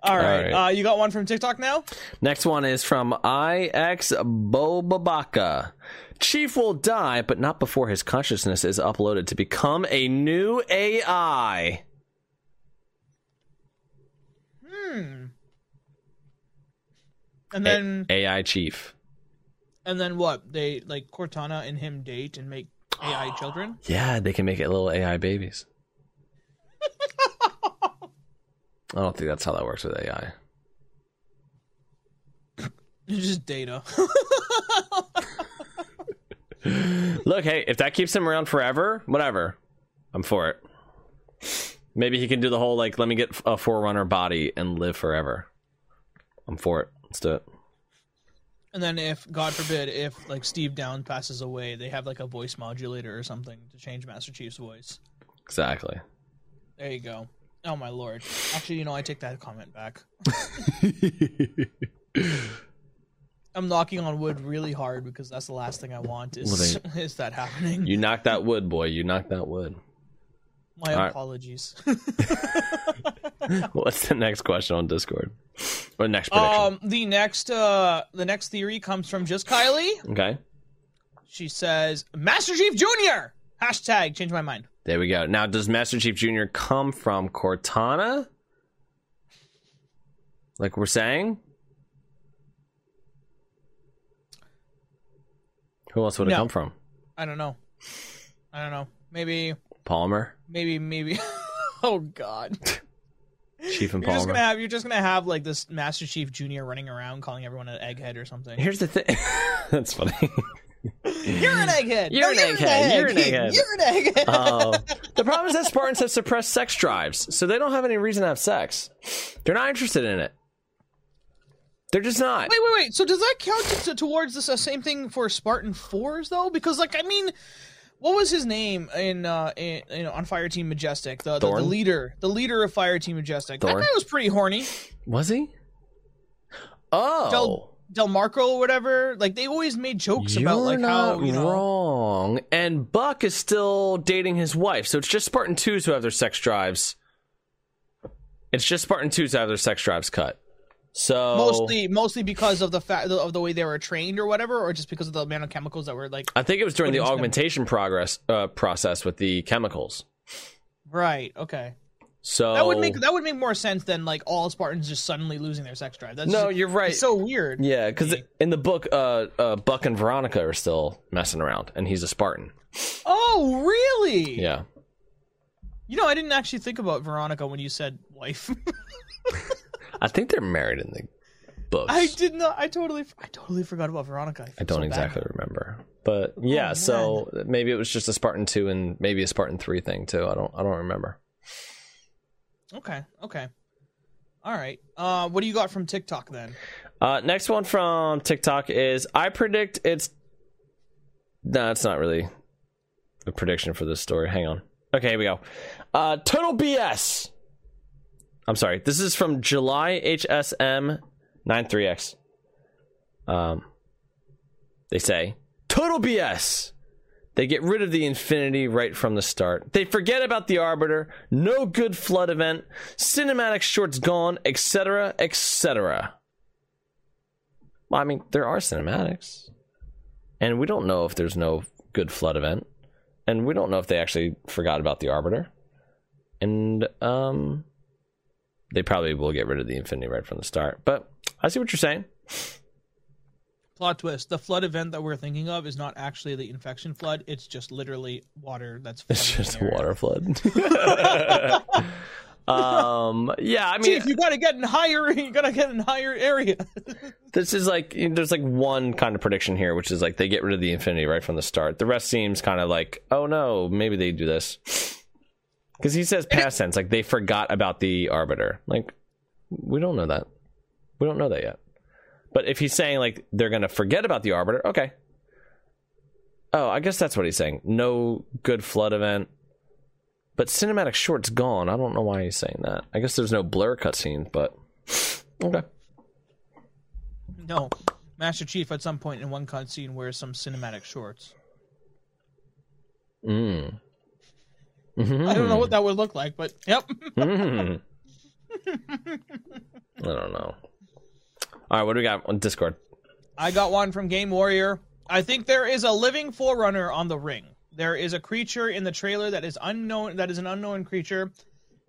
All right.
right.
Uh, you got one from TikTok now?
Next one is from IX Bobabaka. Chief will die, but not before his consciousness is uploaded to become a new AI. Hmm.
And then
AI Chief.
and then what? They like Cortana and him date and make AI children?
Yeah, they can make it little AI babies. I don't think that's how that works with AI.
It's just data.
Look, hey, if that keeps him around forever, whatever. I'm for it. Maybe he can do the whole like, let me get a forerunner body and live forever. I'm for it. Let's do it.
and then if God forbid if like Steve Down passes away, they have like a voice modulator or something to change Master Chief's voice.
Exactly.
There you go. Oh my lord. Actually, you know, I take that comment back. I'm knocking on wood really hard because that's the last thing I want is
Well,
is that happening.
You knocked that wood, boy. You knocked that wood.
My
right.
apologies.
What's the next question on Discord? Or next prediction?
um, the next uh, the next theory comes from just Kylie.
okay.
She says, "Master Chief Junior." Hashtag change my mind.
There we go. Now, does Master Chief Jr. come from Cortana? Like we're saying? Who else would it
No.
come from?
I don't know. I don't know. Maybe,
Palmer?
maybe, maybe. oh God.
Chief and
You're just
Palmer?
gonna have you're just gonna have like this Master Chief Junior running around calling everyone an egghead or something.
Here's the thing. That's funny.
You're an egghead.
You're
No,
an egghead. You're an egghead.
You're an egghead.
Uh, the problem is that Spartans have suppressed sex drives, so they don't have any reason to have sex. They're not interested in it. They're just not.
Wait, wait, wait. So does that count to, towards the uh, same thing for Spartan Fours though? Because like I mean, what was his name in uh in, you know on Fire Team Majestic? The, the the leader, the leader of Fire Team Majestic. That guy was pretty horny.
Was he? Oh.
Del DeMarco or whatever. Like they always made jokes
You're
about like how you know.
wrong. And Buck is still dating his wife, so it's just Spartan twos who have their sex drives. It's just Spartan twos who have their sex drives cut. So
Mostly, mostly because of the fact of the way they were trained or whatever, or just because of the amount of chemicals that were like
I think it was during the augmentation progress uh, process with the chemicals.
right. Okay,
So
that would make that would make more sense than like all Spartans just suddenly losing their sex drive. That's
no,
just-
you're right.
it's so weird.
yeah, because in the book, uh, uh, Buck and Veronica are still messing around, and he's a Spartan.
Oh, really?
Yeah,
You know, I didn't actually think about Veronica when you said wife.
I think they're married in the books.
I did not. I totally, I totally forgot about Veronica.
I don't exactly remember, but yeah.
Oh,
so maybe it was just a Spartan two and maybe a Spartan three thing too. I don't. I don't remember.
Okay. Okay. All right. Uh, what do you got from TikTok then?
Uh, next one from TikTok is I predict it's. No, it's not really a prediction for this story. Hang on. Okay, here we go. Uh, total BS. I'm sorry. This is from July HSM 93X. Um, they say total BS. They get rid of the Infinity right from the start. They forget about the Arbiter. No good flood event. Cinematic shorts gone, etc., etc. Well, I mean, there are cinematics, and we don't know if there's no good flood event, and we don't know if they actually forgot about the Arbiter, and um, they probably will get rid of the Infinity right from the start. But I see what you're saying.
Plot twist: the flood event that we're thinking of is not actually the infection flood. It's just literally water that's.
It's just a water flood. um, yeah, I mean,
Chief, you gotta get in higher. You gotta get in higher area.
this is like you know, there's like one kind of prediction here, which is like they get rid of the Infinity right from the start. The rest seems kind of like, oh no, maybe they do this because he says past tense, like they forgot about the Arbiter. Like we don't know that. We don't know that yet. But if he's saying like they're gonna forget about the Arbiter, okay. Oh, I guess that's what he's saying. No good flood event. But cinematic short's gone. I don't know why he's saying that. I guess there's no blur cutscenes, but okay.
no, Master Chief at some point in one cutscene wears some cinematic shorts.
Mm.
I don't know what that would look like, but yep.
Mm. I don't know. All right, what do we got on Discord?
I got one from Game Warrior. I think there is a living forerunner on the ring. There is a creature in the trailer that is unknown that is an unknown creature,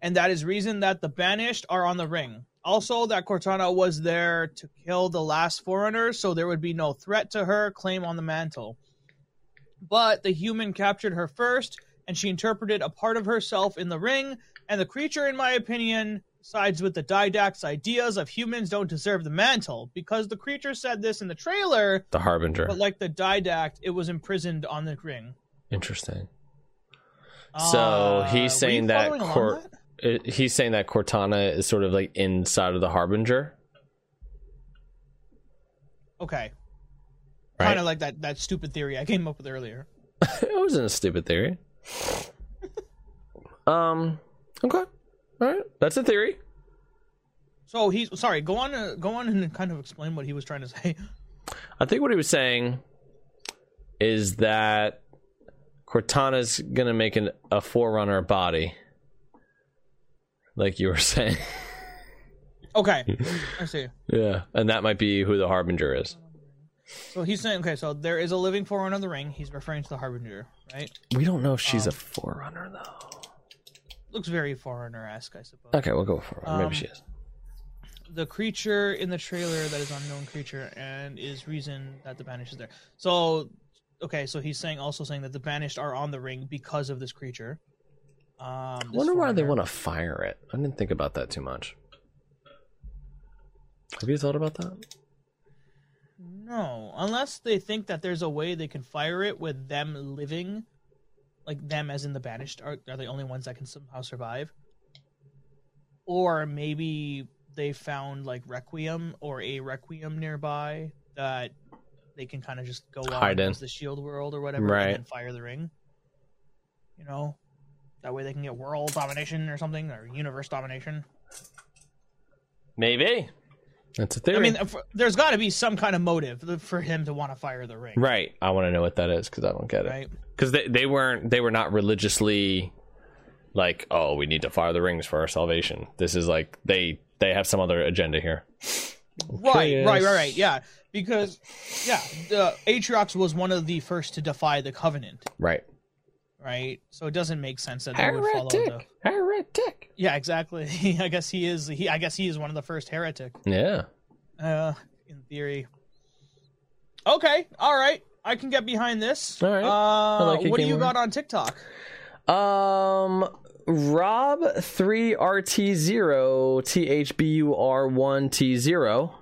and that is reason that the banished are on the ring. Also, that Cortana was there to kill the last forerunner, so there would be no threat to her claim on the mantle. But the human captured her first, and she interpreted a part of herself in the ring, and the creature, in my opinion, sides with the Didact's ideas of humans don't deserve the mantle, because the creature said this in the trailer,
The Harbinger.
but like the Didact, it was imprisoned on the ring.
Interesting. So
Uh,
he's saying that Cor-
that?
he's saying that Cortana is sort of like inside of the Harbinger,
Okay.
right?
Kind of like that, that stupid theory I came up with earlier.
it wasn't a stupid theory. um. Okay. All right. That's a theory.
So he's sorry. Go on. Uh, go on and kind of explain what he was trying to say.
I think what he was saying is that Cortana's gonna make an, a forerunner body, like you were saying.
Okay, I see.
yeah, and that might be who the Harbinger is.
So he's saying, okay, so there is a living forerunner of the ring. He's referring to the Harbinger, right?
We don't know if she's a
Um,
forerunner though.
Looks very forerunner esque, I suppose.
Okay, we'll go for her. Maybe
Um,
she is.
The creature in the trailer that is unknown creature and is reason that the banished is there. So, okay, so he's saying also saying that the banished are on the ring because of this creature. Um,
I wonder why they want to fire it. I didn't think about that too much. Have you thought about that?
No, unless they think that there's a way they can fire it with them living, like them as in the banished are, are the only ones that can somehow survive. Or maybe they found like Requiem or a Requiem nearby that they can kind of just go
Hide in.
the shield world or whatever
Right.
and fire the ring. You know? That way they can get world domination or something, or universe domination.
Maybe. That's a theory.
I mean, there's got to be some kind of motive for him to want to fire the ring,
right. I want to know what that is because I don't get it.
right?
Because they, they weren't they were not religiously like oh we need to fire the rings for our salvation. This is like they they have some other agenda here.
Right, right, right, right. Yeah, because yeah, the Atriox was one of the first to defy the Covenant,
Right.
Right? So it doesn't make sense that they would follow the.
Heretic. Heretic.
Yeah, exactly. I guess he is. He, I guess he is one of the first heretic.
Yeah.
Uh, in theory. Okay, all right. I can get behind this.
All right.
Uh,
like
what do you got on TikTok?
Um, Rob three RT zero T H B U R one T zero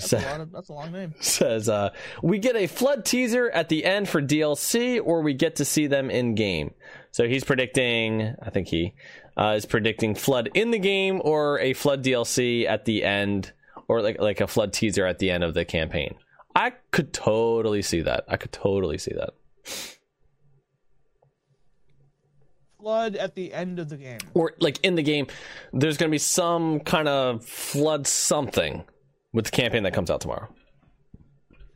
That's a, lot of, that's a long name.
says uh, we get a flood teaser at the end for DLC, or we get to see them in game. So he's predicting. I think he uh, is predicting flood in the game, or a flood DLC at the end, or like like a flood teaser at the end of the campaign. I could totally see that. I could totally see that.
Flood at the end of the game.
or like in the game, there's going to be some kind of flood something with the campaign that comes out tomorrow.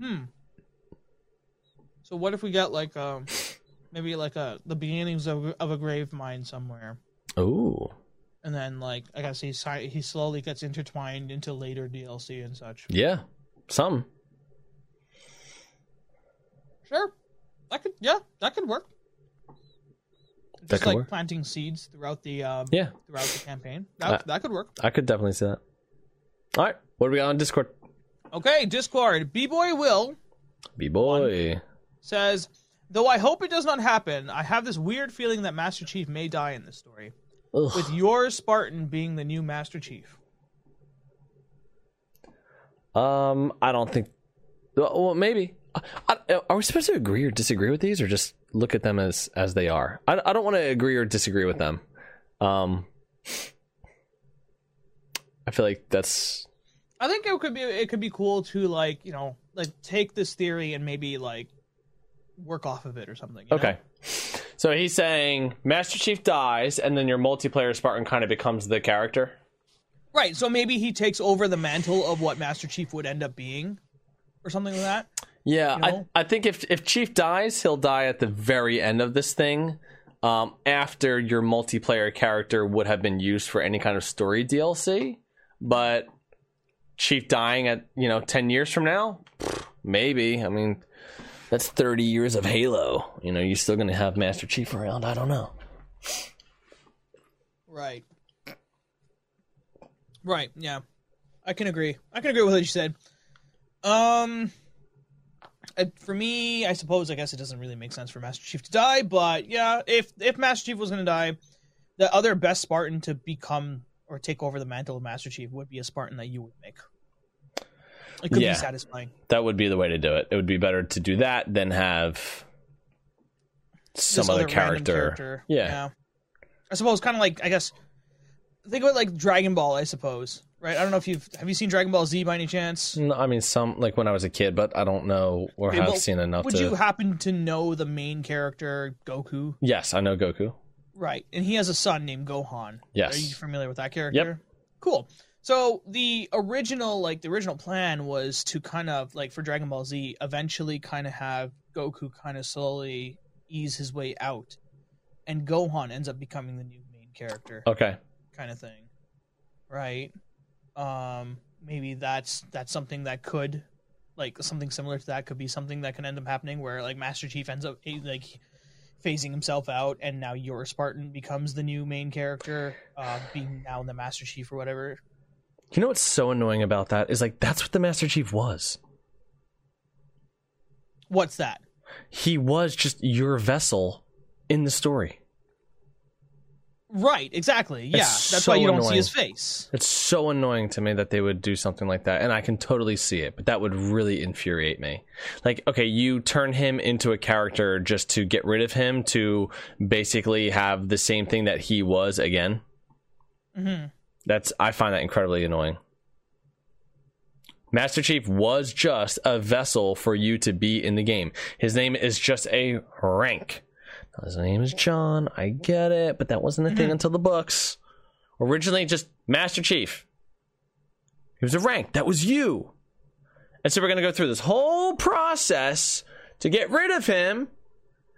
Hmm.
So what if we get like um maybe like a the beginnings of of a Gravemind somewhere,
Ooh,
and then like I guess he he slowly gets intertwined into later DLC and such.
yeah, some.
Sure, that could yeah that could work.
That
Just
could
like
work.
planting seeds throughout the um,
Yeah,
throughout the campaign. That
Uh,
that could work.
I could definitely see that. All right, what are we on Discord?
Okay, Discord. B boy Will
B boy.
says, though I hope it does not happen, I have this weird feeling that Master Chief may die in this story, with your Spartan being the new Master Chief.
Um, I don't think. Well, maybe. I, are we supposed to agree or disagree with these, or just look at them as as they are? I, I don't want to agree or disagree with them. Um, I feel like that's
I think it could be it could be cool to like you know like take this theory and maybe like work off of it or something. you know?
Okay. So he's saying Master Chief dies, and then your multiplayer Spartan kind of becomes the character.
right? So maybe he takes over the mantle of what Master Chief would end up being, or something like that.
Yeah,
You know?
I I think if if Chief dies, he'll die at the very end of this thing. um, after your multiplayer character would have been used for any kind of story DLC. But Chief dying at you know ten years from now, maybe. I mean, that's thirty years of Halo. You know, you're still gonna have Master Chief around. I don't know.
Right. Right. Yeah, I can agree. I can agree with what you said. Um, for me, I suppose I guess it doesn't really make sense for Master Chief to die, but yeah, if if Master Chief was going to die, the other best Spartan to become or take over the mantle of Master Chief would be a Spartan that you would make. It could
Yeah.
be satisfying.
That would be the way to do it. It would be better to do that than have some other
other random
character. Yeah.
yeah. I suppose kind of like I guess think of it like Dragon Ball. I suppose right. I don't know if you've have you seen Dragon Ball Z by any chance.
No, I mean, some like when I was a kid, but I don't know or
Okay,
have
well,
seen enough
Would
to.
you happen to know the main character Goku?
yes, I know Goku.
Right, and he has a son named Gohan.
Yes.
Are you familiar with that character? Yep. Cool. So the original, like the original plan was to kind of like for Dragon Ball Z, eventually kind of have Goku kind of slowly ease his way out, and Gohan ends up becoming the new main character,
Okay.
kind of thing. Right. Um. Maybe that's that's something that could, like something similar to that, could be something that can end up happening where like Master Chief ends up like phasing himself out, and now your Spartan becomes the new main character, uh, being now the Master Chief or whatever.
You know what's so annoying about that is like that's what the Master Chief was.
What's that?
He was just your vessel in the story.
Right, exactly. Yeah,
It's
that's
so
why you don't
annoying.
see his face.
It's so annoying to me that they would do something like that, and I can totally see it, but that would really infuriate me. Like, okay, you turn him into a character just to get rid of him to basically have the same thing that he was again.
hmm
That's I find that incredibly annoying. Master Chief was just a vessel for you to be in the game. His name is just a rank. His name is John. I get it, but that wasn't a thing mm-hmm. until the books. Originally, just Master Chief. He was a rank. That was you. And so we're going to go through this whole process to get rid of him.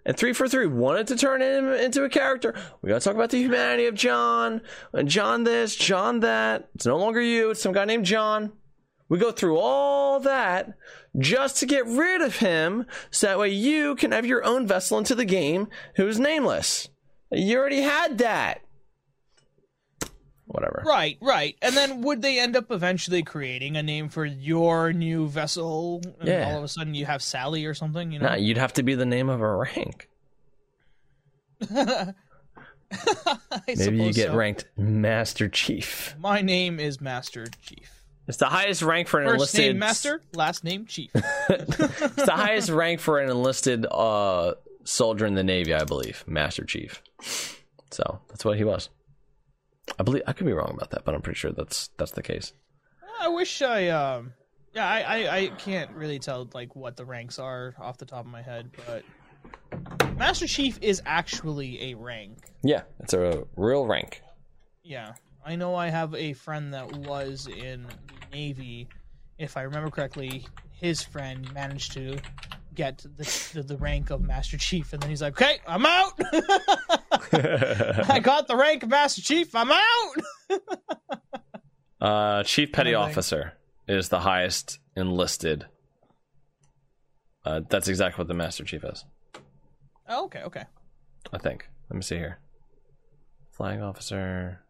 And 343 wanted to turn him into a character. We got to talk about the humanity of John. And John this, John that. It's no longer you. It's some guy named John. We go through all that just to get rid of him so that way you can have your own vessel into the game who's nameless. You already had that. Whatever.
Right, right. And then would they end up eventually creating a name for your new vessel? And
Yeah.
all of a sudden you have Sally or something, you know?
Nah, you'd have to be the name of a rank. Maybe you get
so.
ranked Master Chief.
My name is Master Chief.
It's the highest rank for an
First
enlisted
name Master, last name Chief.
it's the highest rank for an enlisted uh, soldier in the Navy, I believe, Master Chief. So that's what he was. I believe I could be wrong about that, but I'm pretty sure that's that's the case.
I wish I um yeah, I, I, I can't really tell like what the ranks are off the top of my head, but Master Chief is actually a rank.
Yeah, it's a real rank.
Yeah. I know I have a friend that was in the Navy. If I remember correctly, his friend managed to get the, the, the rank of Master Chief, and then he's like, okay, I'm out! I got the rank of Master Chief, I'm out!
uh, Chief Petty. Officer is the highest enlisted. Uh, that's exactly what the Master Chief is.
oh, okay, okay.
I think. Let me see here. Flying officer,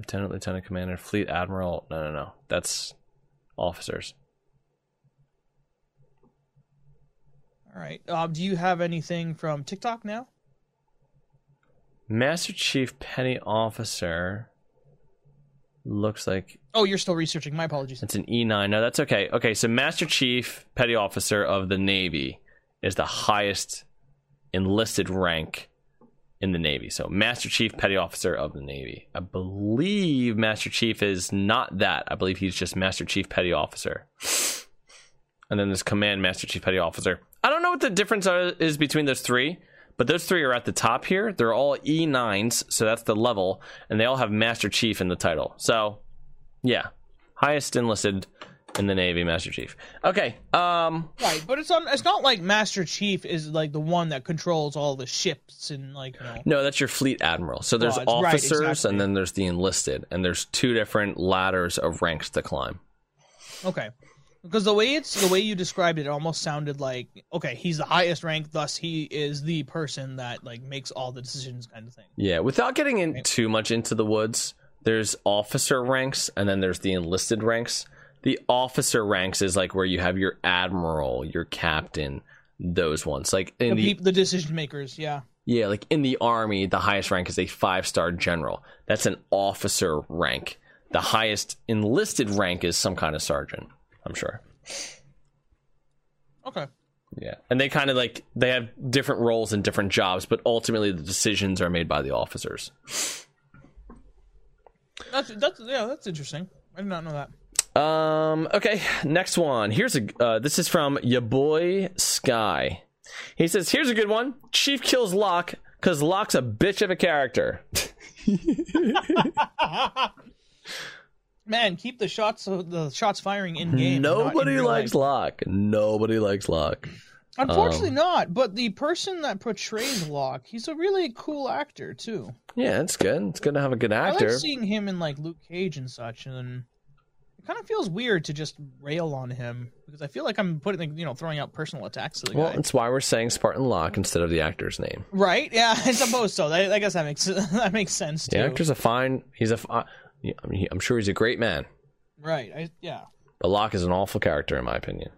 lieutenant, lieutenant commander, fleet admiral. No, no, no. That's officers.
All right. Um, do you have anything from TikTok now?
Master Chief Petty Officer looks like
Oh, you're still researching. My apologies.
it's an E9. No, that's okay. Okay, so Master Chief Petty Officer of the Navy is the highest enlisted rank in the Navy. So Master Chief Petty Officer of the Navy. I believe Master Chief is not that. I believe he's just Master Chief Petty Officer. And then there's Command Master Chief Petty Officer. I don't know what the difference are, is between those three, but those three are at the top here. They're all E9s, so that's the level, and they all have Master Chief in the title. So, yeah, highest enlisted in the Navy, Master Chief. Okay. Um.
Right, but it's on. It's not like Master Chief is like the one that controls all the ships and like you know.
No, that's your fleet admiral. So there's
Oh, it's- right,
officers,
exactly.
and then there's the enlisted, and there's two different ladders of ranks to climb.
Okay, because the way it's the way you described it, it almost sounded like okay, he's the highest rank, thus he is the person that like makes all the decisions, kind of thing.
Yeah, without getting in too much into the woods, there's officer ranks and then there's the enlisted ranks. The officer ranks is like where you have your admiral, your captain, those ones. Like in
The,
the
peop- the decision makers, yeah.
yeah, like in the army, the highest rank is a five-star general. That's an officer rank. The highest enlisted rank is some kind of sergeant, I'm sure.
Okay.
Yeah. And they kind of like they have different roles and different jobs, but ultimately the decisions are made by the officers.
That's that's yeah, that's interesting. I did not know that.
Um. Okay. Next one. Here's a. Uh, this is from your boy Sky. He says, "Here's a good one. Chief kills Locke because Locke's a bitch of a character."
Man, keep the shots the shots firing in game. not in
Nobody likes. Locke. Nobody likes Locke.
Unfortunately,
Um,
not. But the person that portrays Locke, he's a really cool actor too.
Yeah, it's good. It's good to have a good actor.
I like seeing him in like Luke Cage and such, and it kind of feels weird to just rail on him because I feel like I'm putting you know throwing out personal attacks to the
well,
guy.
it's why we're saying Spartan Locke instead of the actor's name.
Right? Yeah, I suppose so. I, I guess that makes that makes sense too.
The actor's a fine. He's a. yeah, I mean, he, I'm sure he's a great man.
Right? I, yeah.
But Locke is an awful character, in my opinion.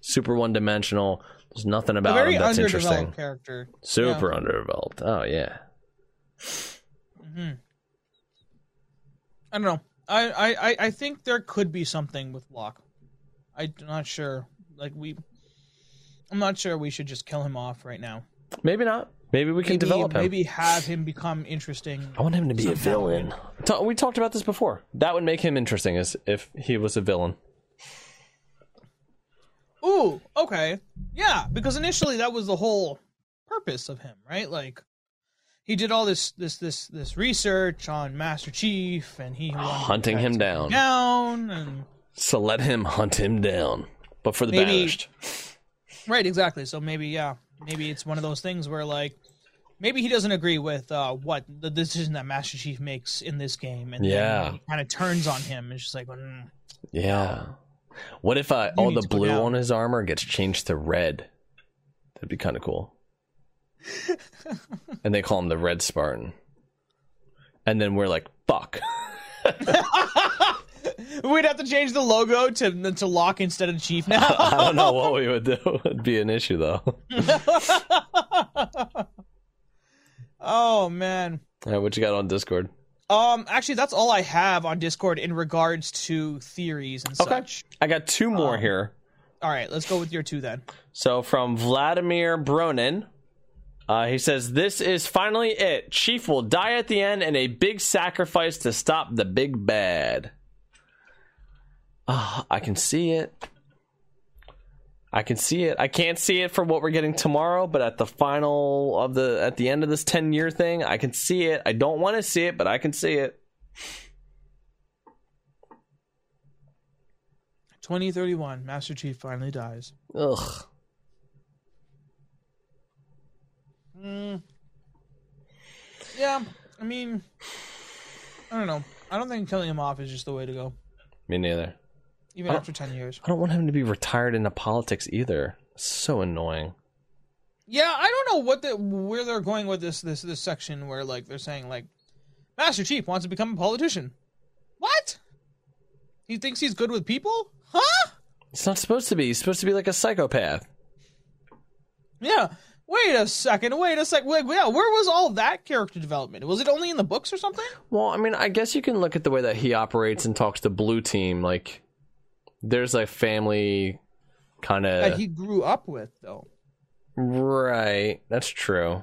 Super one dimensional. There's nothing about him that's
underdeveloped
interesting.
character.
Super underdeveloped. Oh yeah.
hmm I don't know. I, I, I- I think there could be something with Locke. I'm not sure. Like we, I'm not sure we should just kill him off right now.
Maybe not. Maybe we can
maybe,
develop him.
Maybe have him become interesting.
I want him to be a
somehow.
villain. Ta- we talked about this before. That would make him interesting as if he was a villain.
Ooh, okay, yeah, because initially that was the whole purpose of him, right? Like he did all this this this this research on Master Chief, and he
Hunting him down.
down, and
So let him hunt him down. But for the
Maybe-
banished.
right, exactly. So maybe yeah, maybe it's one of those things where like maybe he doesn't agree with uh, what the decision that Master Chief makes in this game, and
Yeah.
kind of turns on him. It's just like, mm,
Yeah. What if uh, all the blue on his armor gets changed to red? That'd be kind of cool. and they call him the Red Spartan. And then we're like, fuck.
we'd have to change the logo to to Locke instead of Chief now.
I don't know what we would do. It'd be an issue though.
oh man.
Right, what you got on Discord?
Um actually that's all I have on Discord in regards to theories and
Okay.
such.
I got two more
Um,
here.
All right, let's go with your two then.
So from Vladimir Bronin, uh, he says, "This is finally it. Chief will die at the end in a big sacrifice to stop the big bad." Ah, I can see it. I can see it. I can't see it for what we're getting tomorrow, but at the final of the at the end of this 10 year thing, I can see it. I don't want to see it, but I can see it.
2031, Master Chief finally dies.
Ugh.
Mm. Yeah, I mean, I don't know. I don't think killing him off is just the way to go,
Me neither.
even after 10 years.
I don't want him to be retired into politics either. So annoying.
Yeah, I don't know what the where they're going with this this this section where like they're saying like Master Chief wants to become a politician. What? He thinks he's good with people? Huh?
It's not supposed to be. He's supposed to be like a psychopath.
Yeah. Wait a second. Wait a sec. Wait, yeah, where was all that character development? Was it only in the books or something?
Well, I mean, I guess you can look at the way that he operates and talks to Blue Team. Like, there's a family kind of That
he grew up with, though.
right. That's true.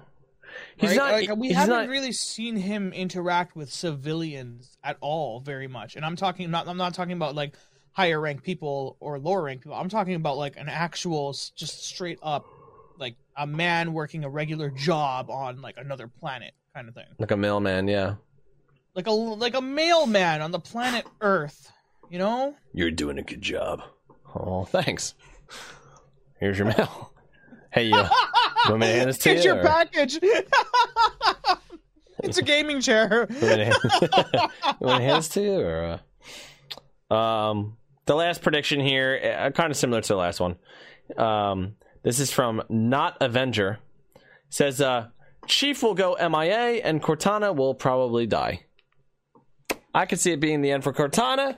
He's
right?
not.
Like, we
he's
haven't
not.
really seen him interact with civilians at all very much. And I'm talking not. I'm not talking about like higher rank people or lower rank people. I'm talking about like an actual, just straight up, a man working a regular job on like another planet kind of thing.
like a mailman. Yeah.
Like a like a mailman on the planet Earth. You know?
You're doing a good job. Oh, thanks. Here's your mail. Hey, uh, you want me to hand this to
Here's
you?
your
or-
package. it's a gaming chair.
You want me hand, you to hand this to you? Or, uh... Um, the last prediction here, uh, kind of similar to the last one. Um, this is from Not Avenger. Says, uh, Chief will go MIA and Cortana will probably die. I could see it being the end for Cortana.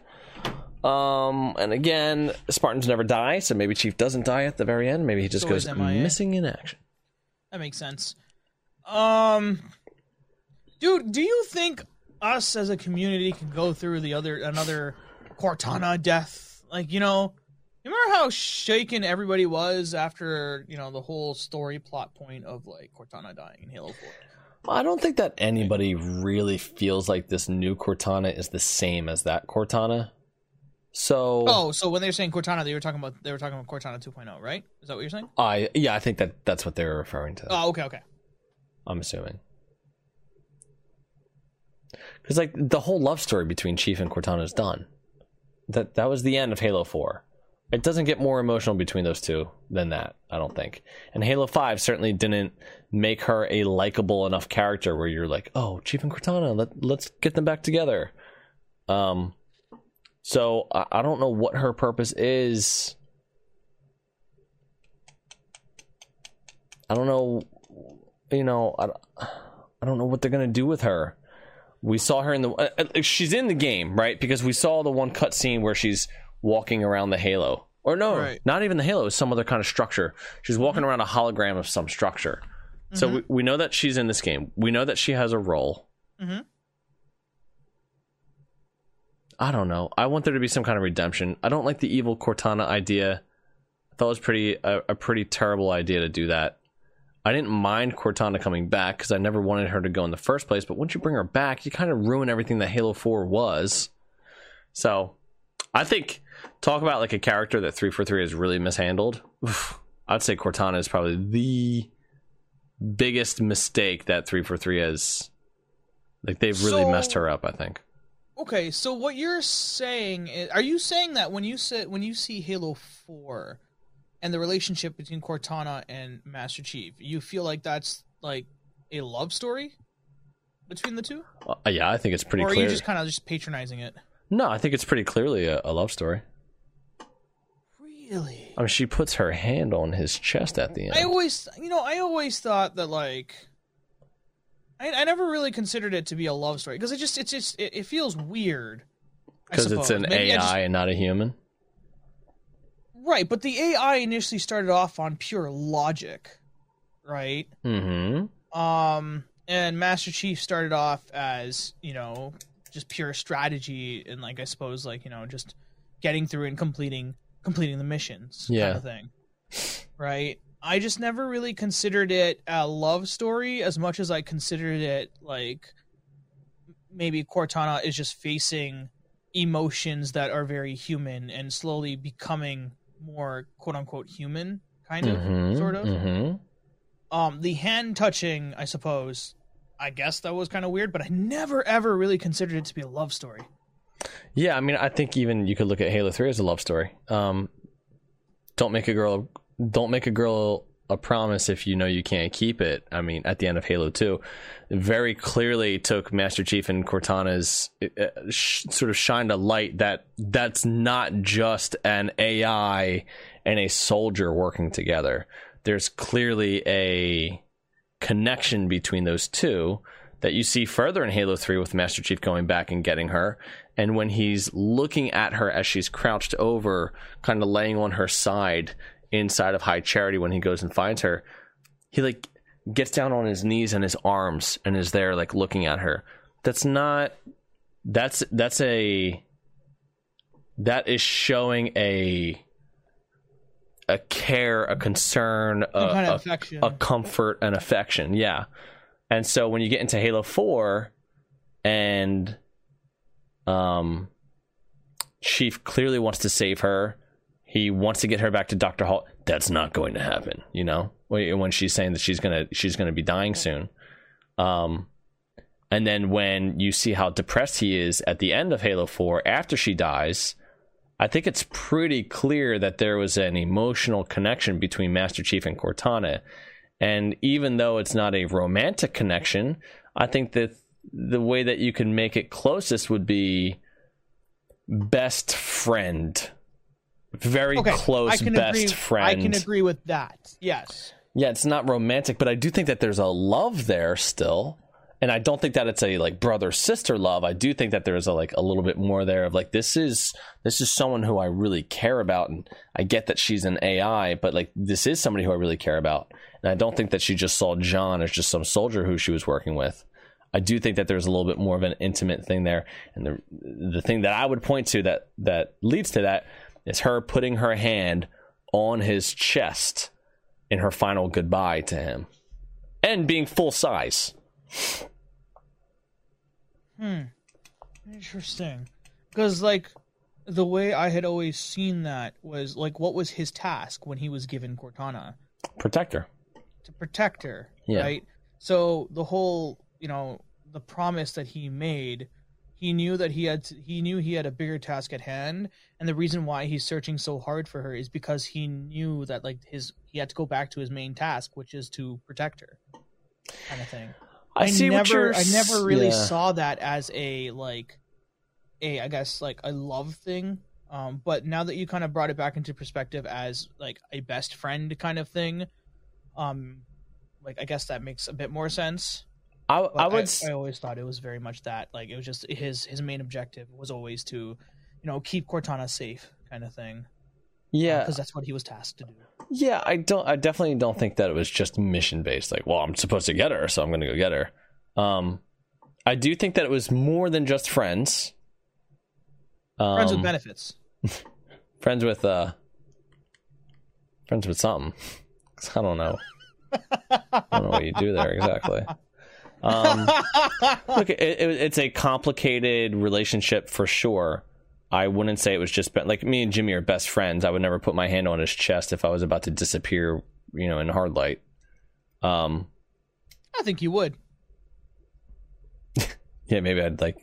Um, and again, Spartans never die, so maybe Chief doesn't die at the very end. Maybe he just
always
goes missing in action.
That makes sense. Um, dude, do you think us as a community can go through the other another Cortana death? Like, you know, remember how shaken everybody was after you know the whole story plot point of like Cortana dying in Halo Four?
I don't think that anybody really feels like this new Cortana is the same as that Cortana. So
Oh, so when they were saying Cortana, they were talking about they were talking about Cortana 2.0, right? Is that what you're saying?
I yeah, I think that that's what they're referring to.
Oh, okay, okay.
I'm assuming. Cuz like the whole love story between Chief and Cortana is done. That that was the end of Halo 4. It doesn't get more emotional between those two than that, I don't think. And Halo 5 certainly didn't make her a likable enough character where you're like, "Oh, Chief and Cortana, let let's get them back together." Um so I, I don't know what her purpose is. I don't know you know, I, I don't know what they're gonna do with her. We saw her in the. Uh, uh, she's in the game, right? Because we saw the one cutscene where she's walking around the Halo, or no,
Right.
not even the Halo. It's some other kind of structure. She's walking around a hologram of some structure. So we, we know that she's in this game. We know that she has a role.
Mhm.
I don't know. I want there to be some kind of redemption. I don't like the evil Cortana idea. I thought it was pretty a, a pretty terrible idea to do that. I didn't mind Cortana coming back because I never wanted her to go in the first place. But once you bring her back, you kind of ruin everything that Halo Four was. So, I think talk about like a character that three four three has really mishandled. Oof, I'd say Cortana is probably the biggest mistake that three four three has. Like they've really
So-
messed her up. I think.
Okay, so what you're saying is, are you saying that when you say when you see Halo Four and the relationship between Cortana and Master Chief, you feel like that's like a love story between the two,
Uh, yeah, I think it's pretty clear.
or are you just kind of just patronizing it?
No, I think it's pretty clearly a, a love story.
Really?
I mean, she puts her hand on his chest at the end.
I always, you know, I always thought that like, I, I never really considered it to be a love story because it just, it's just, it, it feels weird.
Because it's an
Maybe
AI
just-
and not a human.
right? But the AI initially started off on pure logic, right?
Mm-hmm.
Um, and Master Chief started off as you know just pure strategy and like I suppose like you know just getting through and completing completing the missions
Yeah.
kind of thing, right? I just never really considered it a love story as much as I considered it like maybe Cortana is just facing emotions that are very human and slowly becoming more quote unquote human kind of
Mm-hmm.
sort of
Mm-hmm.
um, the hand touching, I suppose, I guess that was kind of weird, but I never ever really considered it to be a love story.
Yeah, I mean, I think even you could look at Halo Three as a love story. Um, don't make a girl, don't make a girl a promise if you know you can't keep it. I mean, at the end of Halo Two, very clearly took Master Chief and Cortana's uh, sh- sort of shined a light that that's not just an AI and a soldier working together. There's clearly a connection between those two that you see further in Halo 3 with Master Chief going back and getting her. And when he's looking at her as she's crouched over, kind of laying on her side inside of High Charity when he goes and finds her, he like gets down on his knees and his arms and is there like looking at her. That's not that's that's a that is showing a a care, a concern, a,
kind of affection.
a comfort and affection yeah and so when you get into halo 4 and um chief clearly wants to save her. He wants to get her back to dr hall. That's not going to happen you know when she's saying that she's gonna she's gonna be dying soon. Um and then when you see how depressed he is at the end of halo 4 after she dies I think it's pretty clear that there was an emotional connection between Master Chief and Cortana. And even though it's not a romantic connection, I think that the way that you can make it closest would be best friend. Very
Okay,
close best
agree,
friend.
I can agree with that. Yes.
Yeah, it's not romantic, but I do think that there's a love there still. And I don't think that it's a like brother sister love. I do think that there's a like a little bit more there of like this is this is someone who I really care about and I get that she's an AI, but like this is somebody who I really care about. And I don't think that she just saw John as just some soldier who she was working with. I do think that there's a little bit more of an intimate thing there. And the the thing that I would point to that that leads to that is her putting her hand on his chest in her final goodbye to him. And being full size. Hmm.
Interesting. Because, like, the way I had always seen that was, like, what was his task when he was given Cortana?
Protector.
To protect her,
Yeah.
right? So the whole, you know, the promise that he made, he knew that he had, he knew he had a bigger task at hand, and the reason why he's searching so hard for her is because he knew that, like, his, he had to go back to his main task, which is to protect her, kind of thing.
I, see what
never I never really
yeah.
saw that as a like a I guess like a love thing. Um, but now that you kind of brought it back into perspective as like a best friend kind of thing, um, like I guess that makes a bit more sense.
I, I would s-
I, always thought it was very much that like it was just his his main objective was always to, you know, keep Cortana safe kind of thing.
yeah
because that's what he was tasked to do.
yeah I don't I definitely don't think that it was just mission based like well I'm supposed to get her so I'm gonna go get her um I do think that it was more than just friends um,
Friends with benefits.
friends with uh friends with something. I don't know I don't know what you do there exactly um look it, it, it's a complicated relationship for sure I wouldn't say it was just like me and Jimmy are best friends. I would never put my hand on his chest if I was about to disappear, you know, in hard light. Um,
I think you would.
yeah, maybe I'd like.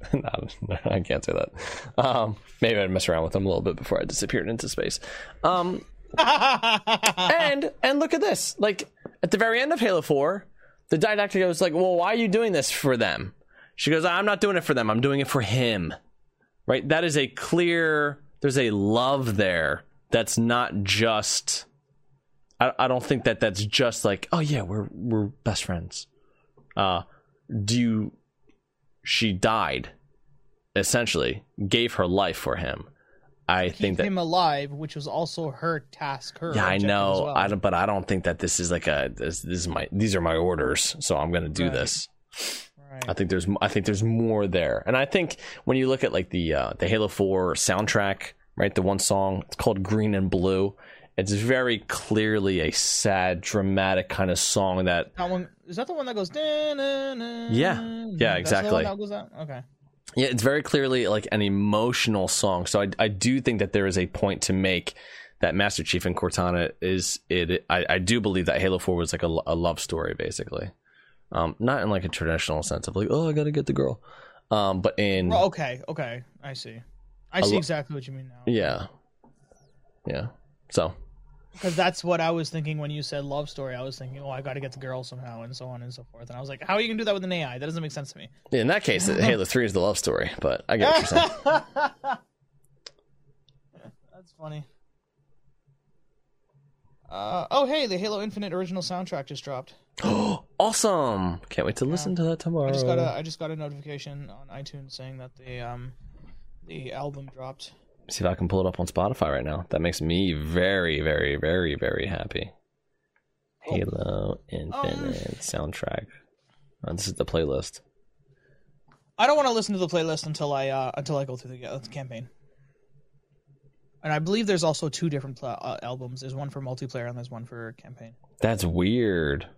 no, I can't say that. Um, maybe I'd mess around with him a little bit before I disappeared into space. Um, and and look at this. Like at the very end of Halo Four, the didactic goes like, "Well, why are you doing this for them?" She goes, "I'm not doing it for them. I'm doing it for him." Right? That is a clear. There's a love there. That's not just. I, I don't think that that's just like, oh yeah, we're we're best friends. Uh, do you? She died. Essentially, gave her life for him. I think that
him alive, which was also her task. Her
yeah, I know.
well.
I don't, but I don't think that this is like a this, this is my these are my orders, so I'm going to do
Right.
this.
Right.
I think there's I think there's more there, and I think when you look at like the uh, the Halo Four soundtrack, right, the one song it's called Green and Blue. It's very clearly a sad, dramatic kind of song that
That one is that the one that goes. "Da, na, na,
Yeah. Yeah, exactly.
that goes out? Okay.
Yeah, it's very clearly like an emotional song. So I, I do think that there is a point to make that Master Chief and Cortana is it. I, I do believe that Halo Four was like a, a love story, basically. Um, not in like a traditional sense of like, oh, I gotta get the girl. Um, but in
Well, okay. Okay. I see. I see
lo-
exactly what you mean now.
yeah, yeah. So
Because that's what I was thinking when you said love story. I was thinking, oh, I got to get the girl somehow, and so on and so forth. And I was like, how are you gonna do that with an AI? That doesn't make sense to me.
in that case, Halo Three is the love story. But I get what you're saying.
That's funny. Uh, oh, hey, the Halo Infinite original soundtrack just dropped.
Oh, awesome! Can't wait to listen to that tomorrow.
I just got a I just got a notification on iTunes saying that the um the album dropped.
See if I can pull it up on Spotify right now. That makes me very, very, very, very happy.
Oh.
Halo Infinite soundtrack. Oh, this is the playlist.
I don't want to listen to the playlist until I uh, until I go through the, uh, the campaign. And I believe there's also two different pla- uh, albums. There's one for multiplayer and there's one for campaign.
That's weird.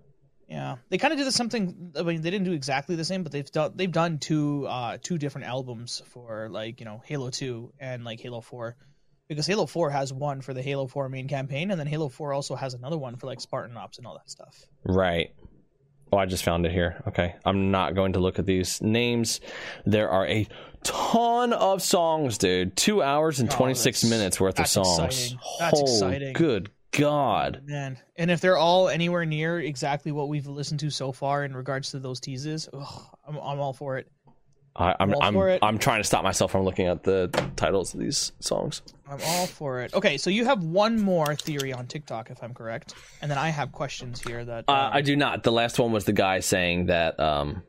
Yeah, they kind of did something. I mean, they didn't do exactly the same, but they've done they've done two uh two different albums for like you know Halo Two and like Halo Four, because Halo Four has one for the Halo Four main campaign, and then Halo Four also has another one for like Spartan Ops and all that stuff.
Right. Oh, I just found it here. Okay. I'm not going to look at these names. There are a ton of songs, dude. Two hours and
Oh,
26 minutes worth of
that's
songs.
exciting. That's
oh,
exciting.
good God.
Man, and if they're all anywhere near exactly what we've listened to so far in regards to those teases, ugh, I'm I'm all for it.
I, I'm
all
I'm,
for it.
I'm trying to stop myself from looking at the titles of these songs.
I'm all for it. Okay, so you have one more theory on TikTok, if I'm correct, and then I have questions here that.
Uh,
um,
I do not. The last one was the guy saying that um,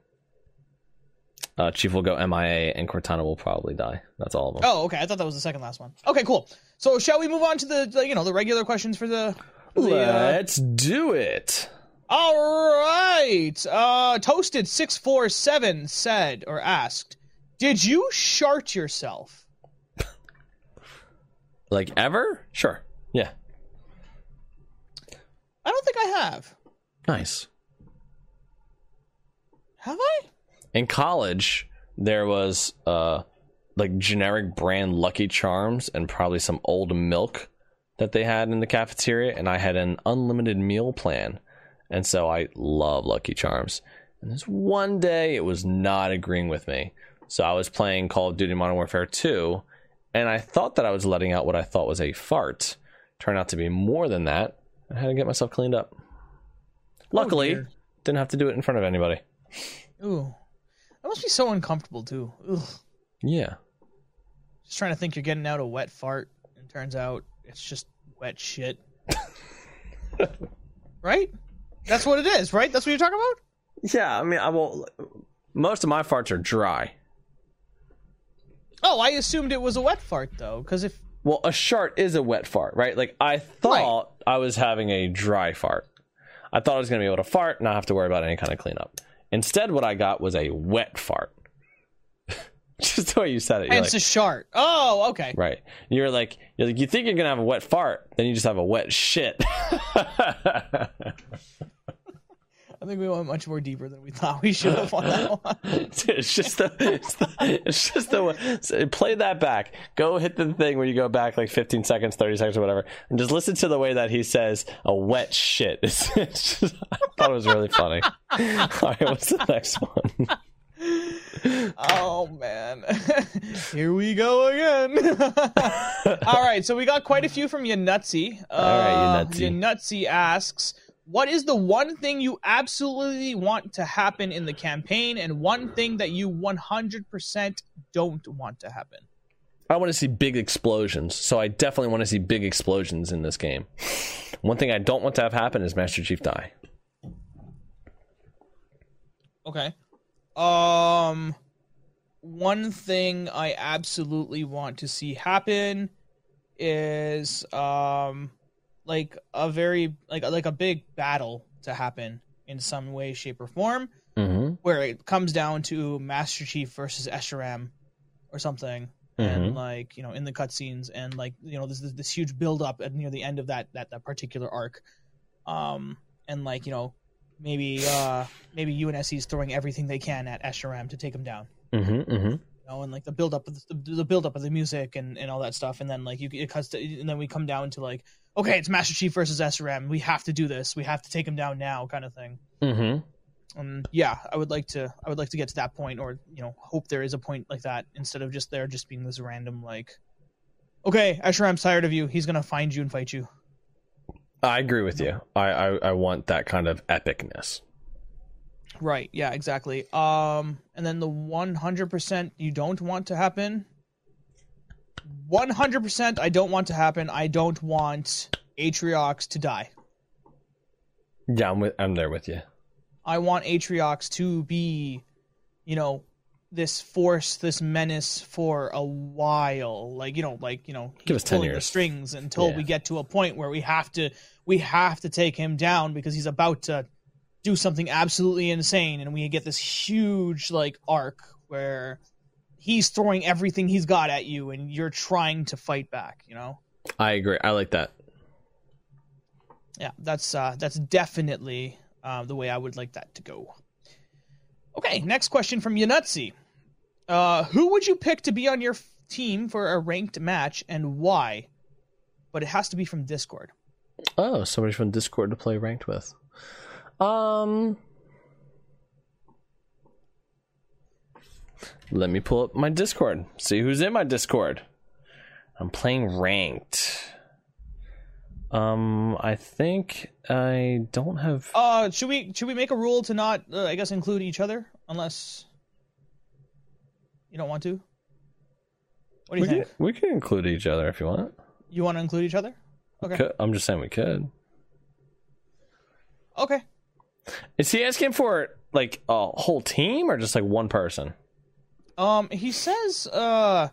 uh, Chief will go MIA and Cortana will probably die. That's all of them.
Oh, okay. I thought that was the second last one. Okay, cool. So shall we move on to the, the you know the regular questions for the? uh,
Let's do it.
All right. Uh, Toasted six four seven said or asked, "Did you shart yourself?"
Like ever? Sure. Yeah.
I don't think I have.
Nice.
Have I?
in college there was uh like generic brand lucky charms and probably some old milk that they had in the cafeteria and i had an unlimited meal plan. And so i love lucky charms. And this one day it was not agreeing with me. So i was playing call of duty modern warfare 2 and i thought that i was letting out what i thought was a fart. Turned out to be more than that. I had to get myself cleaned up. Oh, Luckily
dear.
didn't have to do it in front of anybody.
Ooh, that must be so uncomfortable too. Ugh.
Yeah
Just trying to think you're getting out a wet fart, and turns out it's just wet shit. right? That's what it is, right? That's what you're talking about?
Yeah, I mean, I will. Most of my farts are dry.
Oh, I assumed it was a wet fart though, because if
Well, a shart is a wet fart, right? Like I thought I was having a dry fart. I thought I was going to be able to fart and not have to worry about any kind of cleanup. Instead, what I got was a wet fart. Just the way you said it, you're
hence
like,
a shart. Oh, okay.
right? You're like, you're like, you think you're going to have a wet fart, then you just have a wet shit.
I think we went much more deeper than we thought we should have on that one.
it's just the, it's the, it's just the, so play that back. Go hit the thing where you go back like 15 seconds, 30 seconds, or whatever, and just listen to the way that he says a wet shit. It's, it's just, I thought it was really funny. All right, what's the next one?
Oh man, here we go again. All right, so we got quite a few from Yanutsy. Uh,
right, Yanutsy.
Yanutsy asks, "What is the one thing you absolutely want to happen in the campaign, and one thing that you 100% don't want to happen?"
I want to see big explosions, so I definitely want to see big explosions in this game. One thing I don't want to have happen is Master Chief die.
Okay. Um one thing I absolutely want to see happen is um like a very like like a big battle to happen in some way shape or form
Mm-hmm.
where it comes down to Master Chief versus Escharum or something. And like you know in the cutscenes and like you know this this, this huge build up at near the end of that that that particular arc. Um and like you know maybe uh maybe UNSC is throwing everything they can at Escharum to take him down
Mm-hmm. Mm-hmm.
you know and like the build up of the, the build up of the music and and all that stuff and then like you it cuts to, and then we come down to like okay it's Master Chief versus Escharum we have to do this we have to take him down now kind of thing
Mm-hmm.
um yeah i would like to i would like to get to that point or you know hope there is a point like that instead of just there just being this random like okay i'm tired of you he's gonna find you and fight you
I agree with you. I, I I want that kind of epicness.
right yeah exactly um and then the 100% you don't want to happen 100% i don't want to happen i don't want atriox to die
Yeah, I'm with. I'm there with you.
I want Atriox to be, you know, this force, this menace for a while. Like, you know, like, you know,
Give us 10
pulling the
years.
strings until
Yeah.
we get to a point where we have to we have to take him down because he's about to do something absolutely insane and we get this huge like arc where he's throwing everything he's got at you and you're trying to fight back, you know?
I agree. I like that.
yeah that's uh that's definitely uh, the way i would like that to go okay next question from yanutsi uh who would you pick to be on your f- team for a ranked match and why but it has to be from discord
Oh, somebody from Discord to play ranked with. Um, let me pull up my Discord. See who's in my Discord. I'm playing ranked. Um, I think I don't have.
Uh, should we should we make a rule to not, uh, I guess, include each other unless you don't want to? What do you
we,
think?
can, we can include each other if you want.
You want to include each other? Okay.
Could- I'm just saying we could.
Okay.
Is he asking for like a whole team or just like one person?
Um, he says, uh,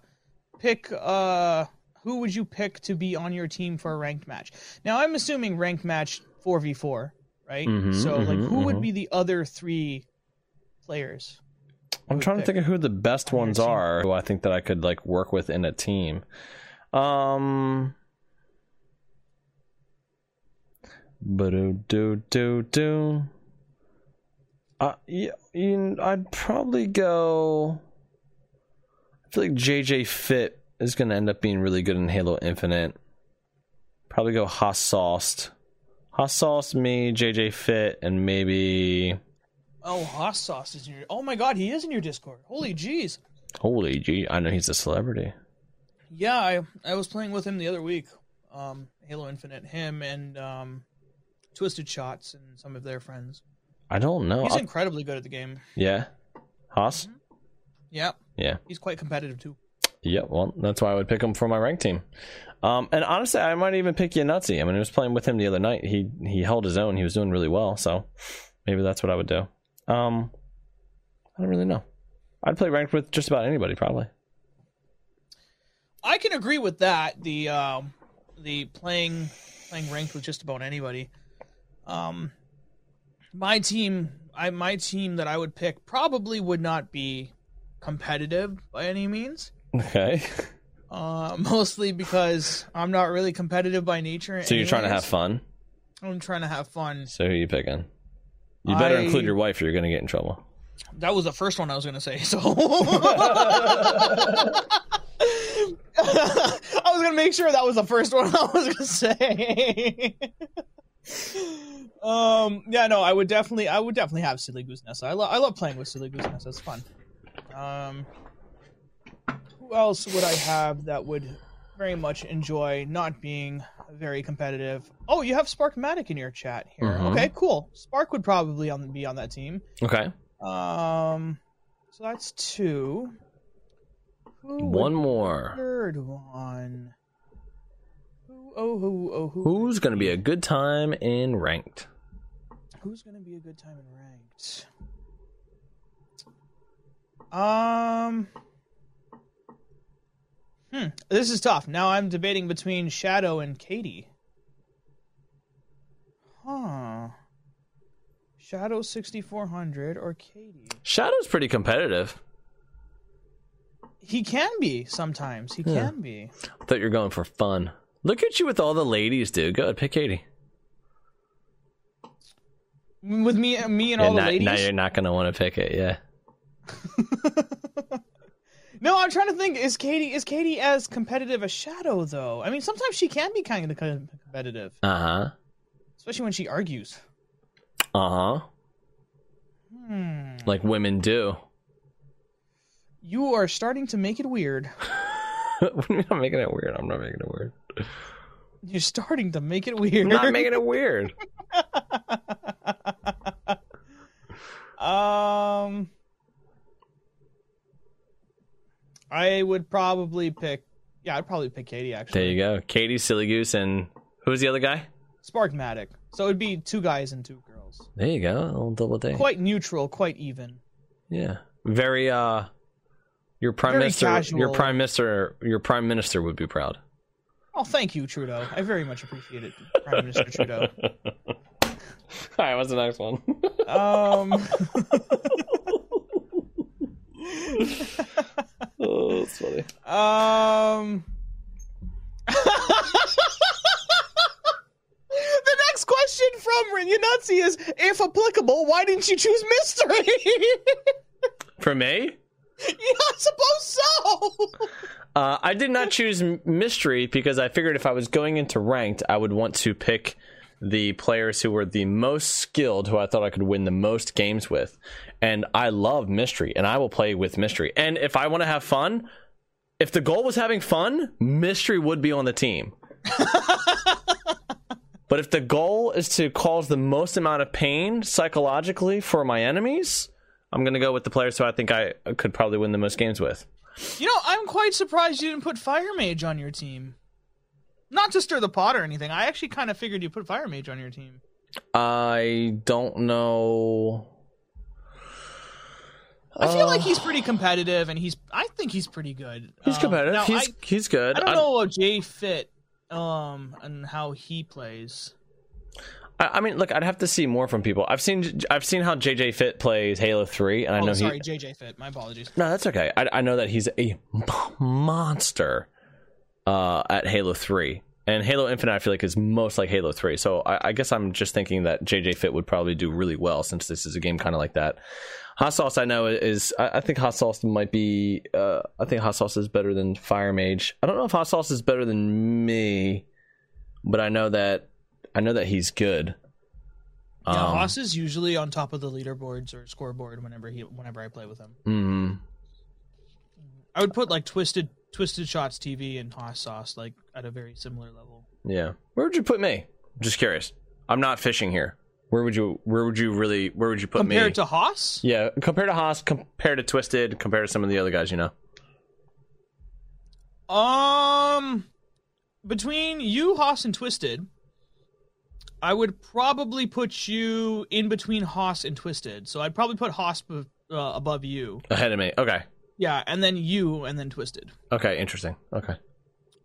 pick, uh, who would you pick to be on your team for a ranked match? Now, I'm assuming ranked match 4v4, right?
Mhm,
so, like,
mhm,
who would
mhm.
be the other three players?
I'm trying to think of who the best ones are who I think that I could like work with in a team. Um do do do do. Uh, yeah, you I'd probably go. I feel like JJ Fit is going to end up being really good in Halo Infinite. Probably go Haas Sauced. Haas Sauced, me, JJ Fit, and maybe.
Oh, Sauce is in your. Oh my God, he is in your Discord. Holy jeez.
Holy gee, I know he's a celebrity.
Yeah, I I was playing with him the other week. Um, Halo Infinite, him and um, Twisted Shots and some of their friends.
I don't know.
He's
I'll-
incredibly good at the game.
yeah. Haas?
Yeah,
Yeah.
he's quite competitive too.
Yeah, well, that's why I would pick him for my rank team. Um, and honestly, I might even pick Yanutzi. I mean, I was playing with him the other night. He he held his own. He was doing really well. So maybe that's what I would do. Um, I don't really know. I'd play ranked with just about anybody, probably.
I can agree with that. The um, the playing playing ranked with just about anybody. Um, my team, I my team that I would pick probably would not be competitive by any means.
Okay.
Uh, mostly because I'm not really competitive by nature.
So you're trying to have fun.
I'm trying to have fun.
So who you picking? You better
I-
include your wife, or you're gonna get in trouble.
That was the first one I was going to say. So I was going to make sure that was the first one I was going to say. Um, yeah, no, I would definitely, I would definitely have Silly Goose Nessa. I, lo- I love playing with Silly Goose Nessa. It's fun. Um, who else would I have that would very much enjoy not being very competitive? Oh, you have Sparkmatic in your chat here.
Mhm.
Okay, cool. Spark would probably on be on that team.
Okay.
Um, so that's two. Who
One more.
Third one. Oh, who? Oh, who?
Who's gonna be a good time in ranked?
Who's gonna be a good time in ranked? Um. Hmm. This is tough. Now I'm debating between Shadow and Katie. Huh. Shadow 6400 or Katie?
Shadow's pretty competitive.
He can be sometimes. He
Yeah.
can be.
I thought you were going for fun. Look at you with all the ladies, dude. Go ahead, pick Katie.
With me, me and
Yeah,
all the
now,
ladies.
now you're not gonna want to pick it. Yeah.
no, I'm trying to think. Is Katie is Katie as competitive as Shadow though? I mean, sometimes she can be kind of competitive,
Uh huh.
especially when she argues.
Uh huh.
Hmm.
Like women do.
You are starting to make it weird.
what do you mean I'm not making it weird? I'm not making it weird.
You're starting to make it weird.
I'm not making it weird.
um, I would probably pick. Yeah, I'd probably pick Katie actually.
There you go. Katie, Silly Goose, and who's the other guy?
Sparkmatic. So it'd be two guys and two girls.
There you go. A little double date.
Quite neutral, quite even.
Yeah. Very uh your prime
Very
minister
casual.
your prime minister your prime minister would be proud.
Oh, thank you, Trudeau. I very much appreciate it, Prime Minister Trudeau.
All right, what's the next one?
Um,
oh, that's funny.
um. the next question from Yanutsi is, if applicable, why didn't you choose mystery?
For me,
yeah, I suppose so.
uh, I did not choose mystery because I figured if I was going into ranked, I would want to pick the players who were the most skilled, who I thought I could win the most games with. And I love mystery, and I will play with mystery. And if I want to have fun, if the goal was having fun, mystery would be on the team. but if the goal is to cause the most amount of pain psychologically for my enemies, I'm going to go with the players who I think I could probably win the most games with.
You know, I'm quite surprised you didn't put Fire Mage on your team. Not to stir the pot or anything. I actually kind of figured you put Fire Mage on your team.
I don't know.
I feel
Uh,
like he's pretty competitive, and he's. I think he's pretty good.
He's
Um,
competitive.
now,
he's
I,
he's good.
I don't
I-
know about Jay Fit, um, and how he plays.
I, I mean, look, I'd have to see more from people. I've seen I've seen how JJ Fit plays Halo Three, and I
oh,
know
sorry,
he.
JJ Fit. My apologies.
No, that's okay. I, I know that he's a monster uh, at Halo Three, and Halo Infinite. I feel like is most like Halo Three. So I, I guess I'm just thinking that JJ Fit would probably do really well since this is a game kind of like that. Hot Sauce, I know is. I, I think Hot Sauce might be. Uh, I think Hot Sauce is better than Fire Mage. I don't know if Hot Sauce is better than me, but I know that I know that he's good.
Yeah,
Um,
Haas is usually on top of the leaderboards or scoreboard whenever he whenever I play with him.
mhm.
I would put like twisted twisted shots TV and Haas sauce like at a very similar level.
Yeah. Where would you put me? I'm just curious. I'm not fishing here. Where would you where would you really where would you put
Compared
me?
Compared to Haas,
yeah, compared to Haas, compared to Twisted, compared to some of the other guys, you know.
um, between you, Haas, and Twisted, I would probably put you in between Haas and Twisted. So I'd probably put Haas uh, above you.
Ahead of me. Okay.
Yeah, and then you, and then Twisted.
Okay, interesting. Okay.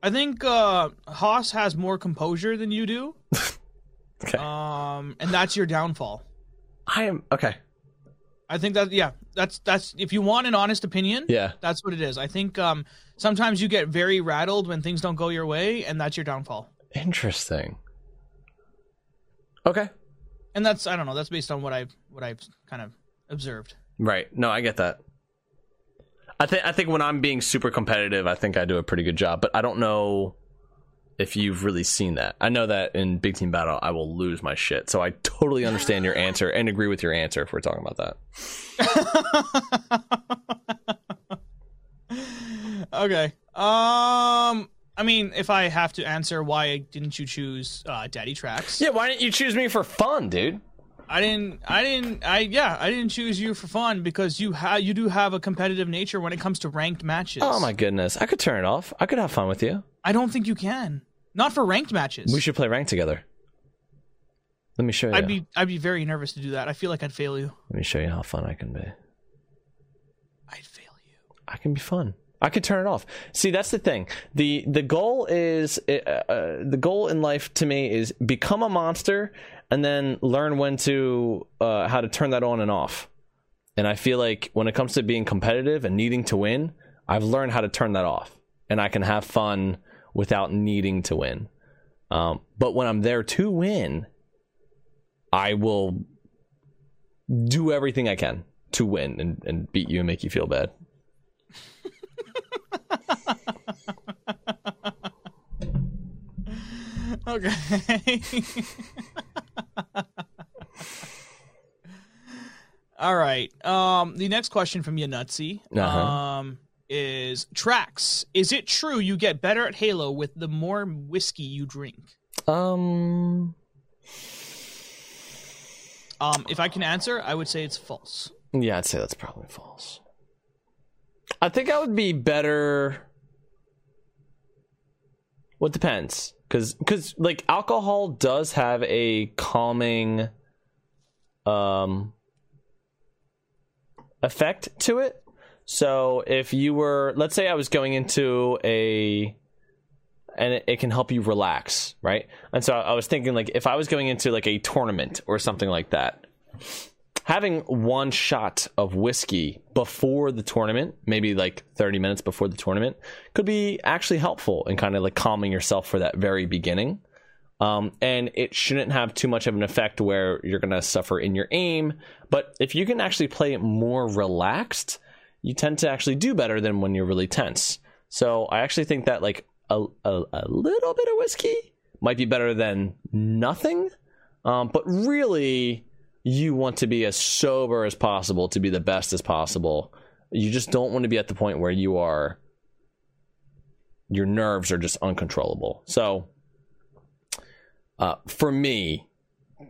I think uh, Haas has more composure than you do.
Okay.
Um, and that's your downfall.
I am okay.
I think that yeah, that's that's if you want an honest opinion,
Yeah.
that's what it is. I think um sometimes you get very rattled when things don't go your way, and that's your downfall.
Interesting. Okay.
And that's I don't know. That's based on what I've what I've kind of observed.
Right. No, I get that. I think I think when I'm being super competitive, I think I do a pretty good job, but I don't know if you've really seen that. I know that in Big Team Battle, I will lose my shit. So I totally understand your answer and agree with your answer if we're talking about that.
okay. Um. I mean, if I have to answer why didn't you choose uh, Daddy Tracks?
Yeah, why didn't you choose me for fun, dude?
I didn't. I didn't. I yeah. I didn't choose you for fun because you have you do have a competitive nature when it comes to ranked matches.
Oh my goodness, I could turn it off. I could have fun with you.
I don't think you can. Not for ranked matches.
We should play rank together. Let me show you.
I'd be I'd be very nervous to do that. I feel like I'd fail you.
Let me show you how fun I can be.
I'd fail you.
I can be fun. I could turn it off. See, that's the thing. the The goal is uh, uh, the goal in life to me is become a monster and then learn when to uh, how to turn that on and off. And I feel like when it comes to being competitive and needing to win, I've learned how to turn that off, and I can have fun without needing to win. Um, but when I'm there to win, I will do everything I can to win and, and beat you and make you feel bad.
Okay. All right. Um, the next question from Yanutsy
Uh-huh.
um, is tracks. Is it true you get better at Halo with the more whiskey you drink?
Um.
Um, if I can answer, I would say it's false.
Yeah, I'd say that's probably false. I think I would be better. Well, it depends, because because like alcohol does have a calming, um, effect to it. So if you were, let's say, I was going into a, and it, it can help you relax, right? And so I was thinking, like, if I was going into like a tournament or something like that, having one shot of whiskey before the tournament, maybe like 30 minutes before the tournament, could be actually helpful in kind of like calming yourself for that very beginning. Um, and it shouldn't have too much of an effect where you're going to suffer in your aim. But if you can actually play it more relaxed, you tend to actually do better than when you're really tense. So I actually think that like a, a, a little bit of whiskey might be better than nothing. Um, but really, you want to be as sober as possible to be the best as possible. You just don't want to be at the point where you are your nerves are just uncontrollable. So, uh, for me,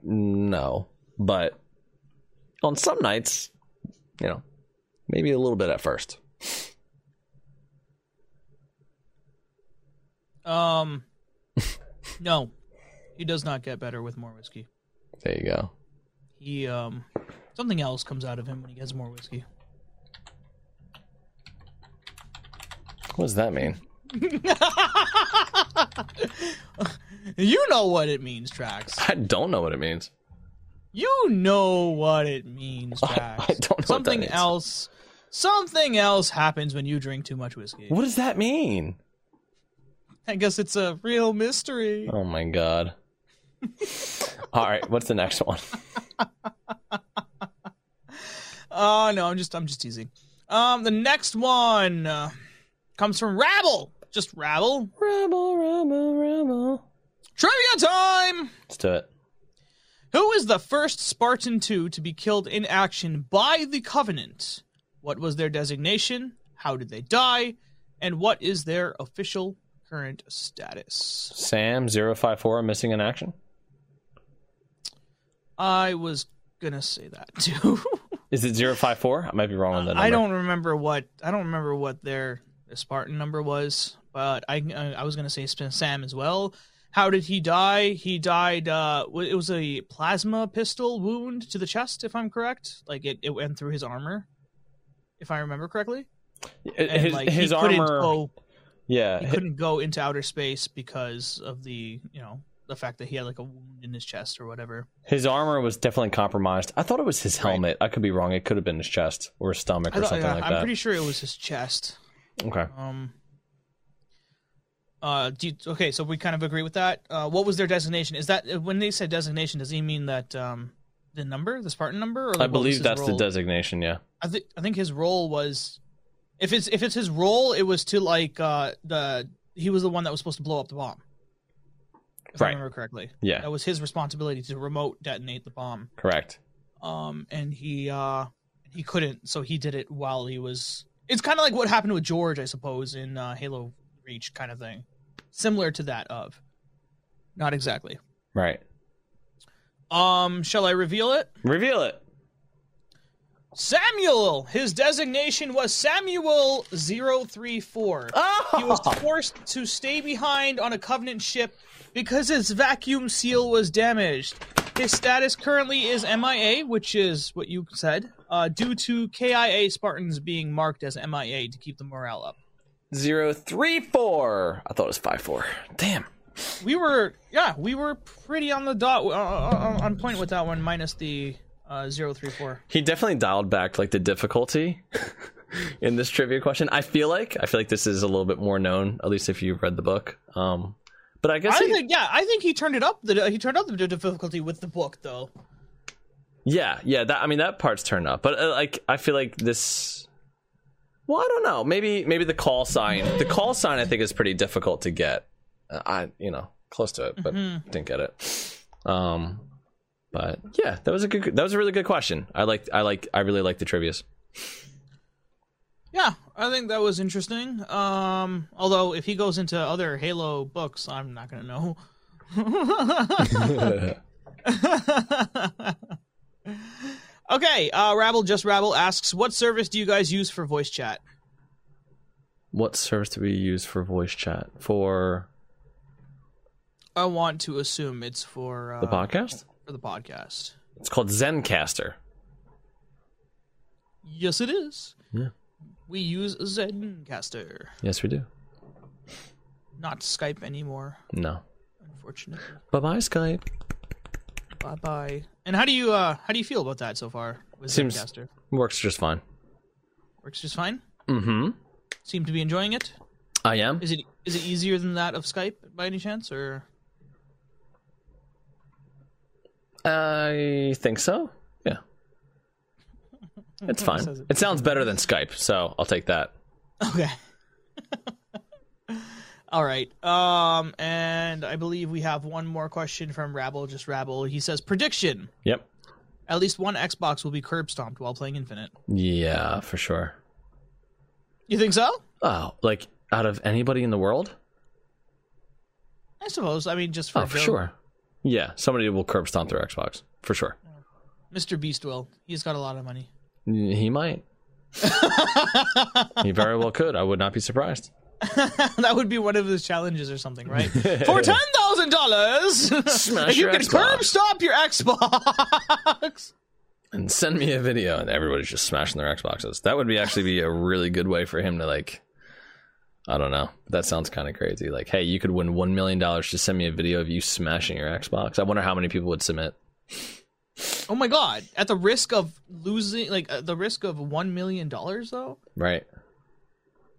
no. But on some nights, you know, maybe a little bit at first.
Um, no, he does not get better with more whiskey.
There you go.
He um, something else comes out of him when he gets more whiskey.
What does that mean?
you know what it means, Trax.
I don't know what it means.
You know what it means, Trax.
I don't know
something
means.
else. Something else happens when you drink too much whiskey.
What does that mean?
I guess it's a real mystery.
Oh my god. All right, what's the next one?
Oh no, I'm just I'm just teasing. Um, the next one uh, comes from Rabble. Just Rabble.
Rabble, Rabble, Rabble.
Trivia time.
Let's do it.
Who is the first Spartan 2 to be killed in action by the Covenant? What was their designation? How did they die? And what is their official current status?
Sam 054 missing in action.
I was gonna say that too.
Is it 054? I might be wrong on the number.
I don't remember what I don't remember what their, Spartan number was, but I I was gonna say Sam as well. How did he die? He died. Uh, it was a plasma pistol wound to the chest, if I'm correct. Like it, it went through his armor, if I remember correctly. And
his
like
his
he
armor.
go,
yeah,
he couldn't go into outer space because of the you know the fact that he had like a wound in his chest or whatever.
his armor was definitely compromised. I thought it was his
Right.
helmet. I could be wrong. It could have been his chest or his stomach or
thought-
something
yeah,
like
I'm
that.
pretty sure it was his chest.
Okay.
Um. Uh, do you, okay, so we kind of agree with that. Uh, what was their designation? Is that when they said designation? Does he mean that um, the number, the Spartan number? Or like,
I believe that's the designation. Yeah.
I think I think his role was, if it's if it's his role, it was to like uh the he was the one that was supposed to blow up the bomb. If I
Right.
remember correctly,
Yeah.
that was his responsibility to remote detonate the bomb.
Correct.
Um, and he uh he couldn't, so he did it while he was. It's kind of like what happened with George, I suppose, in uh, Halo Reach, kind of thing, similar to that of. Not exactly.
Right.
Um, shall I reveal it?
Reveal it.
Samuel. His designation was Samuel 034. He was forced to stay behind on a Covenant ship because his vacuum seal was damaged. His status currently is MIA, which is what you said, uh, due to KIA Spartans being marked as MIA to keep the morale up.
Zero three four. I thought it was five four. Damn.
We were, yeah, we were pretty on the dot, uh, uh, on point with that one, minus the uh, 034.
He definitely dialed back like the difficulty in this trivia question. I feel like I feel like this is a little bit more known, at least if you've read the book. Um, but I guess
I
he-
think, yeah, I think he turned it up. The he turned up the difficulty with the book, though.
yeah, yeah. That I mean that part's turned up, but uh, like I feel like this. Well, I don't know. Maybe maybe the call sign. The call sign I think is pretty difficult to get. Uh, I you know close to it, but didn't get it. Um, but yeah, that was a good. That was a really good question. I like. I like. I really like the trivia's.
Yeah, I think that was interesting. Um, although if he goes into other Halo books, I'm not gonna know. okay, uh, Rabble just Rabble asks, what service do you guys use for voice chat?
What service do we use for voice chat for
I want to assume it's for uh,
the podcast?
for the podcast.
It's called Zencastr.
Yes, it is.
Yeah.
We use Zencastr,
Yes, we do.
not Skype anymore,
No.
unfortunately.
Bye bye, Skype.
Bye bye. And how do you uh how do you feel about that so far with
Seems-
Zencastr?
Works just fine.
Works just fine.
Mm-hmm.
Seem to be enjoying it.
I am.
Is it is it easier than that of Skype by any chance, or
I think so. Yeah. It's fine.
It.
It sounds better than Skype, so I'll take that.
okay? All right. Um, and I believe we have one more question from Rabble. Just Rabble. He says prediction:
Yep.
At least one Xbox will be curb stomped while playing Infinite.
Yeah, for sure.
You think so?
Oh, like out of anybody in the world?
I suppose. I mean, just for
Oh, for sure. Yeah, somebody will curb stomp their Xbox for sure.
Mr. Beast will. He's got a lot of money.
He might. he very well could. I would not be surprised.
that would be one of his challenges or something, right? For ten thousand dollars, you can curb stop your Xbox.
And send me a video, and everybody's just smashing their Xboxes. That would be actually be a really good way for him to like. I don't know. That sounds kind of crazy. Like, hey, you could win one million dollars. Just send me a video of you smashing your Xbox. I wonder how many people would submit.
Oh my god! At the risk of losing, like uh, the risk of one million dollars, though,
Right?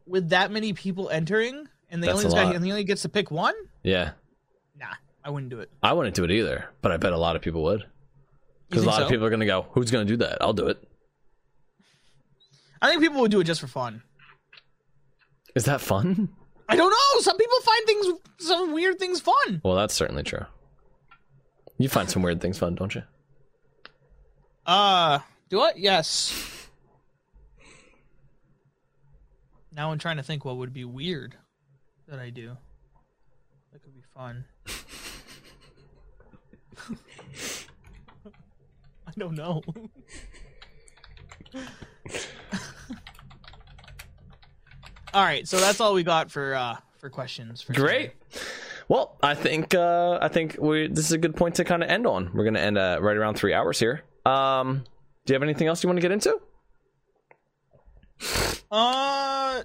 with that many people entering, and the only guy and he only gets to pick one.
Yeah.
Nah, I wouldn't do it.
I wouldn't do it either, but I bet a lot of people would. Because a lot of people are going to go, "Who's going to do that? I'll do it."
I think people would do it just for fun.
Is that fun?
I don't know. Some people find things, some weird things, fun.
Well, that's certainly true. You find some weird things fun, don't you?
Uh, do I? Yes. Now I'm trying to think what would be weird that I do. That could be fun. I don't know. all right, so that's all we got for uh for questions. For
Great. Well, I think uh, I think we this is a good point to kind of end on. We're going to end uh, right around three hours here. Um, do you have anything else you want to get into?
Uh,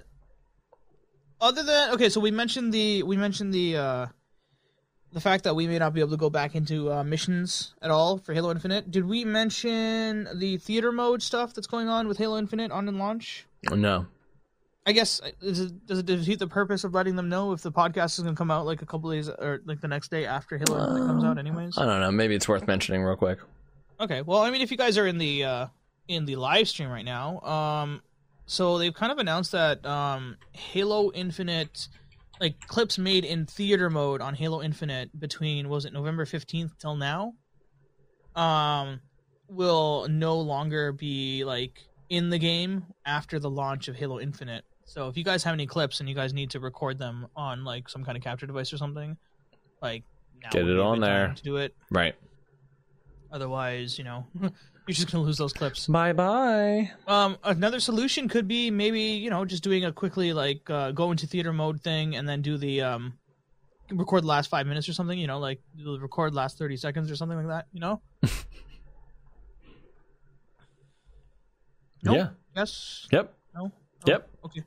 other than okay, so we mentioned the we mentioned the uh the fact that we may not be able to go back into uh, missions at all for Halo Infinite. Did we mention the theater mode stuff that's going on with Halo Infinite on and launch?
No.
I guess uh, is it, does it defeat the purpose of letting them know if the podcast is going to come out like a couple days or like the next day after Halo Infinite comes out, anyways?
I don't know. Maybe it's worth mentioning real quick.
Okay. Well, I mean, if you guys are in the uh, in the live stream right now, um, so they've kind of announced that um, Halo Infinite, like clips made in theater mode on Halo Infinite between was it November fifteenth till now, um, will no longer be like in the game after the launch of Halo Infinite. So if you guys have any clips and you guys need to record them on like some kind of capture device or something, like now
Get it on there.
to do it.
Right.
Otherwise, you know, you're just gonna lose those clips.
Bye bye.
Um, another solution could be maybe you know just doing a quickly like uh, go into theater mode thing and then do the um record the last five minutes or something. You know, like record last thirty seconds or something like that. You know? Nope.
Yeah.
Yes.
Yep.
No.
Yep.
Okay.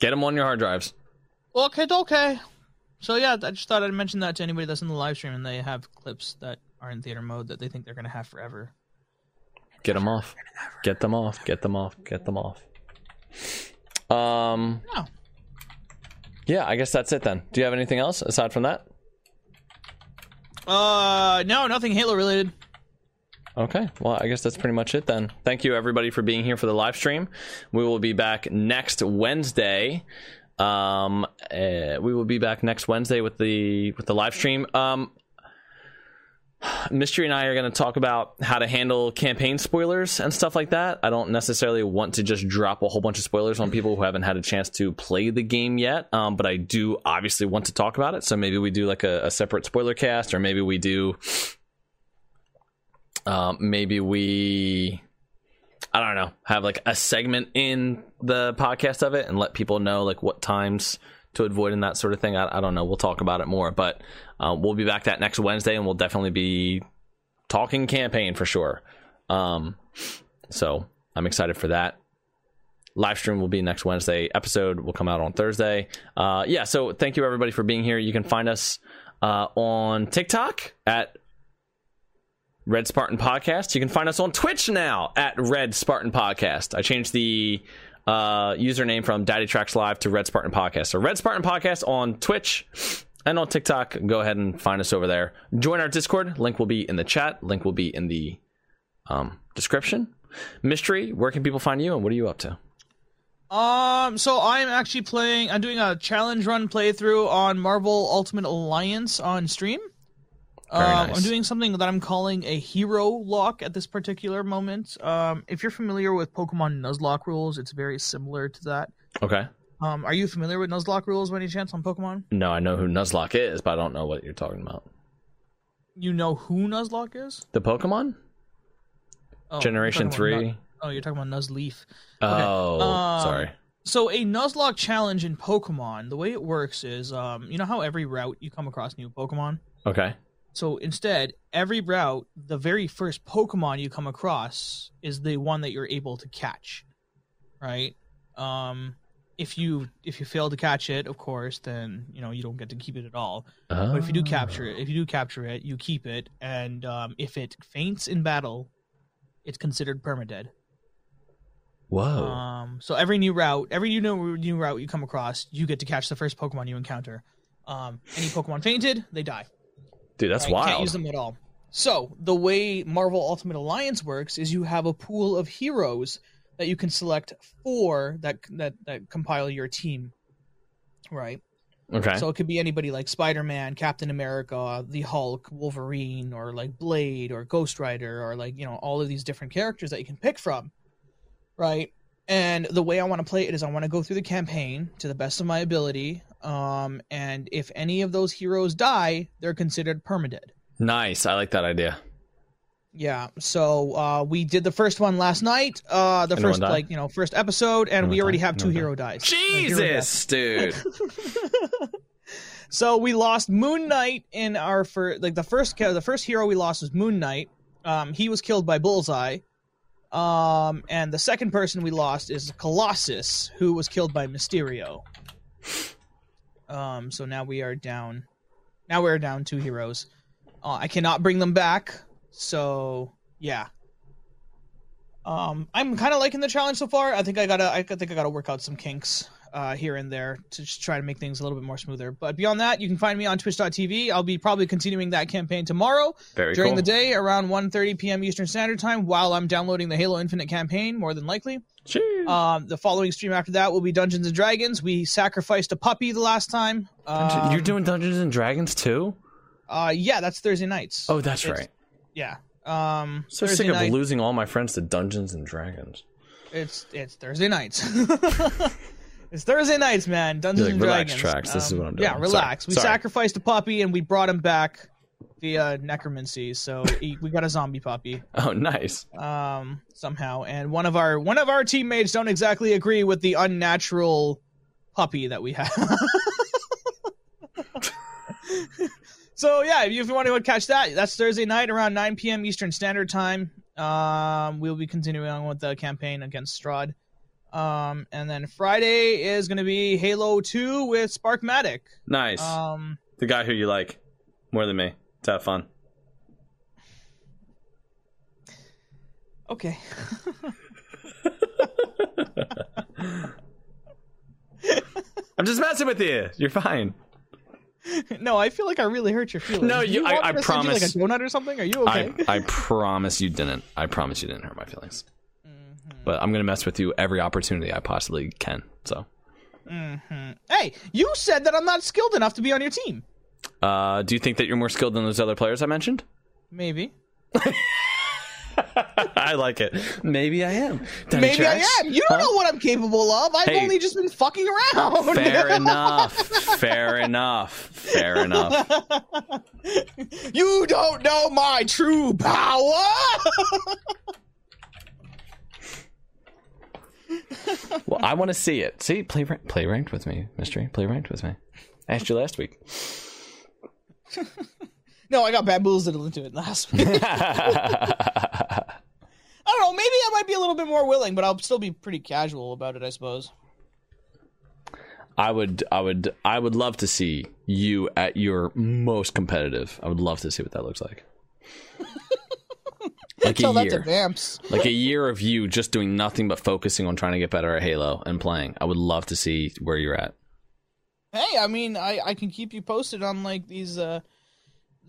Get them on your hard drives.
Okay. Okay. So yeah, I just thought I'd mention that to anybody that's in the live stream and they have clips that are in theater mode that they think they're gonna have forever.
Get them off. Get them off. Get them off. Get them off. Um.
No.
Yeah, I guess that's it then. Do you have anything else aside from that?
Uh, no, nothing Halo related.
Okay, well, I guess that's pretty much it then. Thank you everybody for being here for the live stream. We will be back next Wednesday. Um, uh, we will be back next Wednesday with the with the live stream. Um, Mystery and I are going to talk about how to handle campaign spoilers and stuff like that. I don't necessarily want to just drop a whole bunch of spoilers on people who haven't had a chance to play the game yet, um, but I do obviously want to talk about it. So maybe we do like a, a separate spoiler cast, or maybe we do um, maybe we i don't know have like a segment in the podcast of it and let people know like what times to avoid and that sort of thing. I, I don't know. We'll talk about it more but um, we'll be back that next wednesday and we'll definitely be talking campaign for sure. Um, so i'm excited for that. Live stream will be next wednesday. Episode will come out on thursday. Uh, yeah so thank you everybody for being here. You can find us uh, on tiktok at Red Spartan Podcast. You can find us on Twitch now at Red Spartan Podcast. I changed the uh, username from Daddy Tracks Live to Red Spartan Podcast. So Red Spartan Podcast on Twitch and on TikTok. Go ahead and find us over there. Join our Discord. Link will be in the chat. Link will be in the um, description. Mystery, where can people find you and what are you up to?
Um, so I'm actually playing. I'm doing a challenge run playthrough on Marvel Ultimate Alliance on stream. Um,
nice.
I'm doing something that I'm calling a hero lock at this particular moment. Um, if you're familiar with Pokemon Nuzlocke rules, it's very similar to that.
Okay.
Um, are you familiar with Nuzlocke rules by any chance on Pokemon?
No, I know who Nuzlocke is, but I don't know what you're talking about.
You know who Nuzlocke is?
The Pokemon
Oh,
Generation
talking
Three.
Nu- oh, you're talking about Nuzleaf.
Oh,
Um,
sorry.
So a Nuzlocke challenge in Pokemon, the way it works is, um, you know how every route you come across new Pokemon.
Okay.
So instead, every route, the very first Pokemon you come across is the one that you're able to catch, right? Um, if you if you fail to catch it, of course, then you know you don't get to keep it at all.
Oh.
But if you do capture it, if you do capture it, you keep it, and um, if it faints in battle, it's considered permadead.
Whoa.
Um, so every new route, every new new route you come across, you get to catch the first Pokemon you encounter. Um, any Pokemon fainted, they die.
Dude, that's
Right, Can't use them at all. So the way Marvel Ultimate Alliance works is you have a pool of heroes that you can select for that that that compile your team, right?
Okay.
So it could be anybody like Spider Man, Captain America, the Hulk, Wolverine, or like Blade, or Ghost Rider, or like you know all of these different characters that you can pick from, right? And the way I want to play it is I want to go through the campaign to the best of my ability, um, and if any of those heroes die, they're considered permadead.
nice. I like that idea.
Yeah, so uh, we did the first one last night, uh, the
Anyone
first
die?
like you know first episode, and
Anyone
we already
die?
have two
Anyone
hero
die?
dies. Uh, hero.
Jesus, dude.
so we lost Moon Knight in our first, like the first, the first hero we lost was Moon Knight. Um, he was killed by Bullseye. Um, and the second person we lost is Colossus, who was killed by Mysterio. Um, so now we are down. Now we're down two heroes. Uh, I cannot bring them back. So yeah. Um, I'm kind of liking the challenge so far. I think I gotta, I think I gotta work out some kinks uh, here and there to just try to make things a little bit more smoother. But beyond that, you can find me on Twitch.tv. I'll be probably continuing that campaign tomorrow
Very
during
cool.
the day around 1.30 p.m. Eastern Standard Time while I'm downloading the Halo Infinite campaign, more than likely. Um, the following stream after that will be Dungeons and Dragons. We sacrificed a puppy the last time. Um,
You're doing Dungeons and Dragons too?
Uh, yeah, that's Thursday nights.
Oh, that's
It's-
right.
Yeah. Um,
So
Thursday
sick of
night.
losing all my friends to Dungeons and Dragons.
It's it's Thursday nights. it's Thursday nights, man. Dungeons
like,
and
"Relax,
Dragons.
Trax, this is what I'm doing."
Yeah,
Sorry.
relax. We
Sorry.
sacrificed a puppy and we brought him back via necromancy. So he, we got a zombie puppy
Oh, nice.
um, somehow, and one of our one of our teammates don't exactly agree with the unnatural puppy that we have. so yeah, if you, if you want to catch that, that's Thursday night around 9 p.m. Eastern Standard Time. Um, we'll be continuing on with the campaign against Strahd. Um, and then Friday is going to be Halo 2 with Sparkmatic.
Nice.
Um,
the guy who you like more than me. To have fun.
okay.
I'm just messing with you. You're fine.
no, I feel like I really hurt your feelings.
No,
Do
you- I- I
send you, like a donut or something? Are you okay?
I, I promise you didn't. I promise you didn't hurt my feelings.
Mm-hmm.
But I'm gonna mess with you every opportunity I possibly can. So,
Hey, you said that I'm not skilled enough to be on your team.
uh, do you think that you're more skilled than those other players I mentioned?
Maybe.
I like it. Maybe I am.
Maybe I am. You don't
Huh?
know what I'm capable of. I've
Hey.
only just been fucking around.
Fair enough. Fair enough. Fair enough.
you don't know my true power.
Well, I want to see it. See, play play ranked with me, mystery. Play ranked with me. I asked you last week.
no, I got bamboozled into it last week. I don't know. Maybe I might be a little bit more willing, but I'll still be pretty casual about it, I suppose.
I would, I would, I would love to see you at your most competitive. I would love to see what that looks like. Like a year,
Vamps.
like a year of you just doing nothing but focusing on trying to get better at Halo and playing. I would love to see where you're at.
Hey, I mean, I, I can keep you posted on like these uh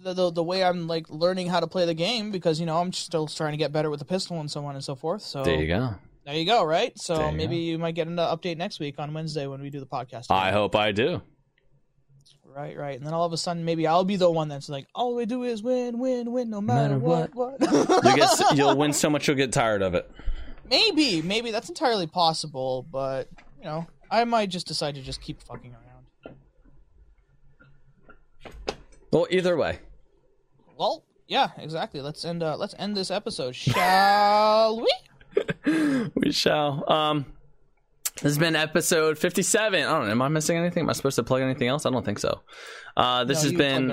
the, the the way I'm like learning how to play the game because you know I'm still trying to get better with the pistol and so on and so forth. So
There you go.
There you go. Right. So
you
maybe you might get an update next week on Wednesday when we do the podcast.
I hope I do.
Right, right. And then all of a sudden, maybe I'll be the one that's like, all we do is win, win, win, no matter,
Matter
what. What?
You get you'll win so much you'll get tired of it.
maybe, maybe that's entirely possible, but you know, I might just decide to just keep fucking around.
Well, either way.
Well, yeah, exactly. Let's end. Uh, let's end this episode, shall we?
We shall. Um this has been episode 57. I don't know. Am I missing anything? Am I supposed to plug anything else? I don't think so. Uh, this
No,
has been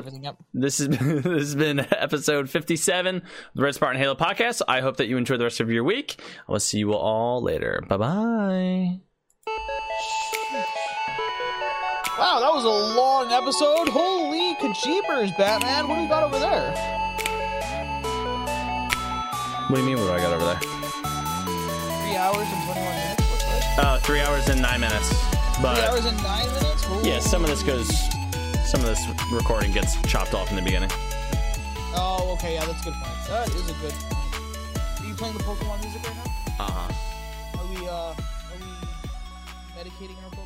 this has been this has been episode 57 of the Red Spartan Halo podcast. I hope that you enjoy the rest of your week. I will see you all later. Bye bye.
Wow, that was a long episode. Holy kajibers, Batman! What do you got over there?
What do you mean? What do I got over there?
Three hours and twenty-one minutes.
Oh, three hours and nine minutes.
Three
But
hours and nine minutes. Ooh.
yeah, some of this goes. Some of this recording gets chopped off in the beginning.
Oh, okay. Yeah, that's a good point. That is a good point. Are you playing the Pokemon music right now?
Uh huh.
Are we uh are we medicating our Pokemon?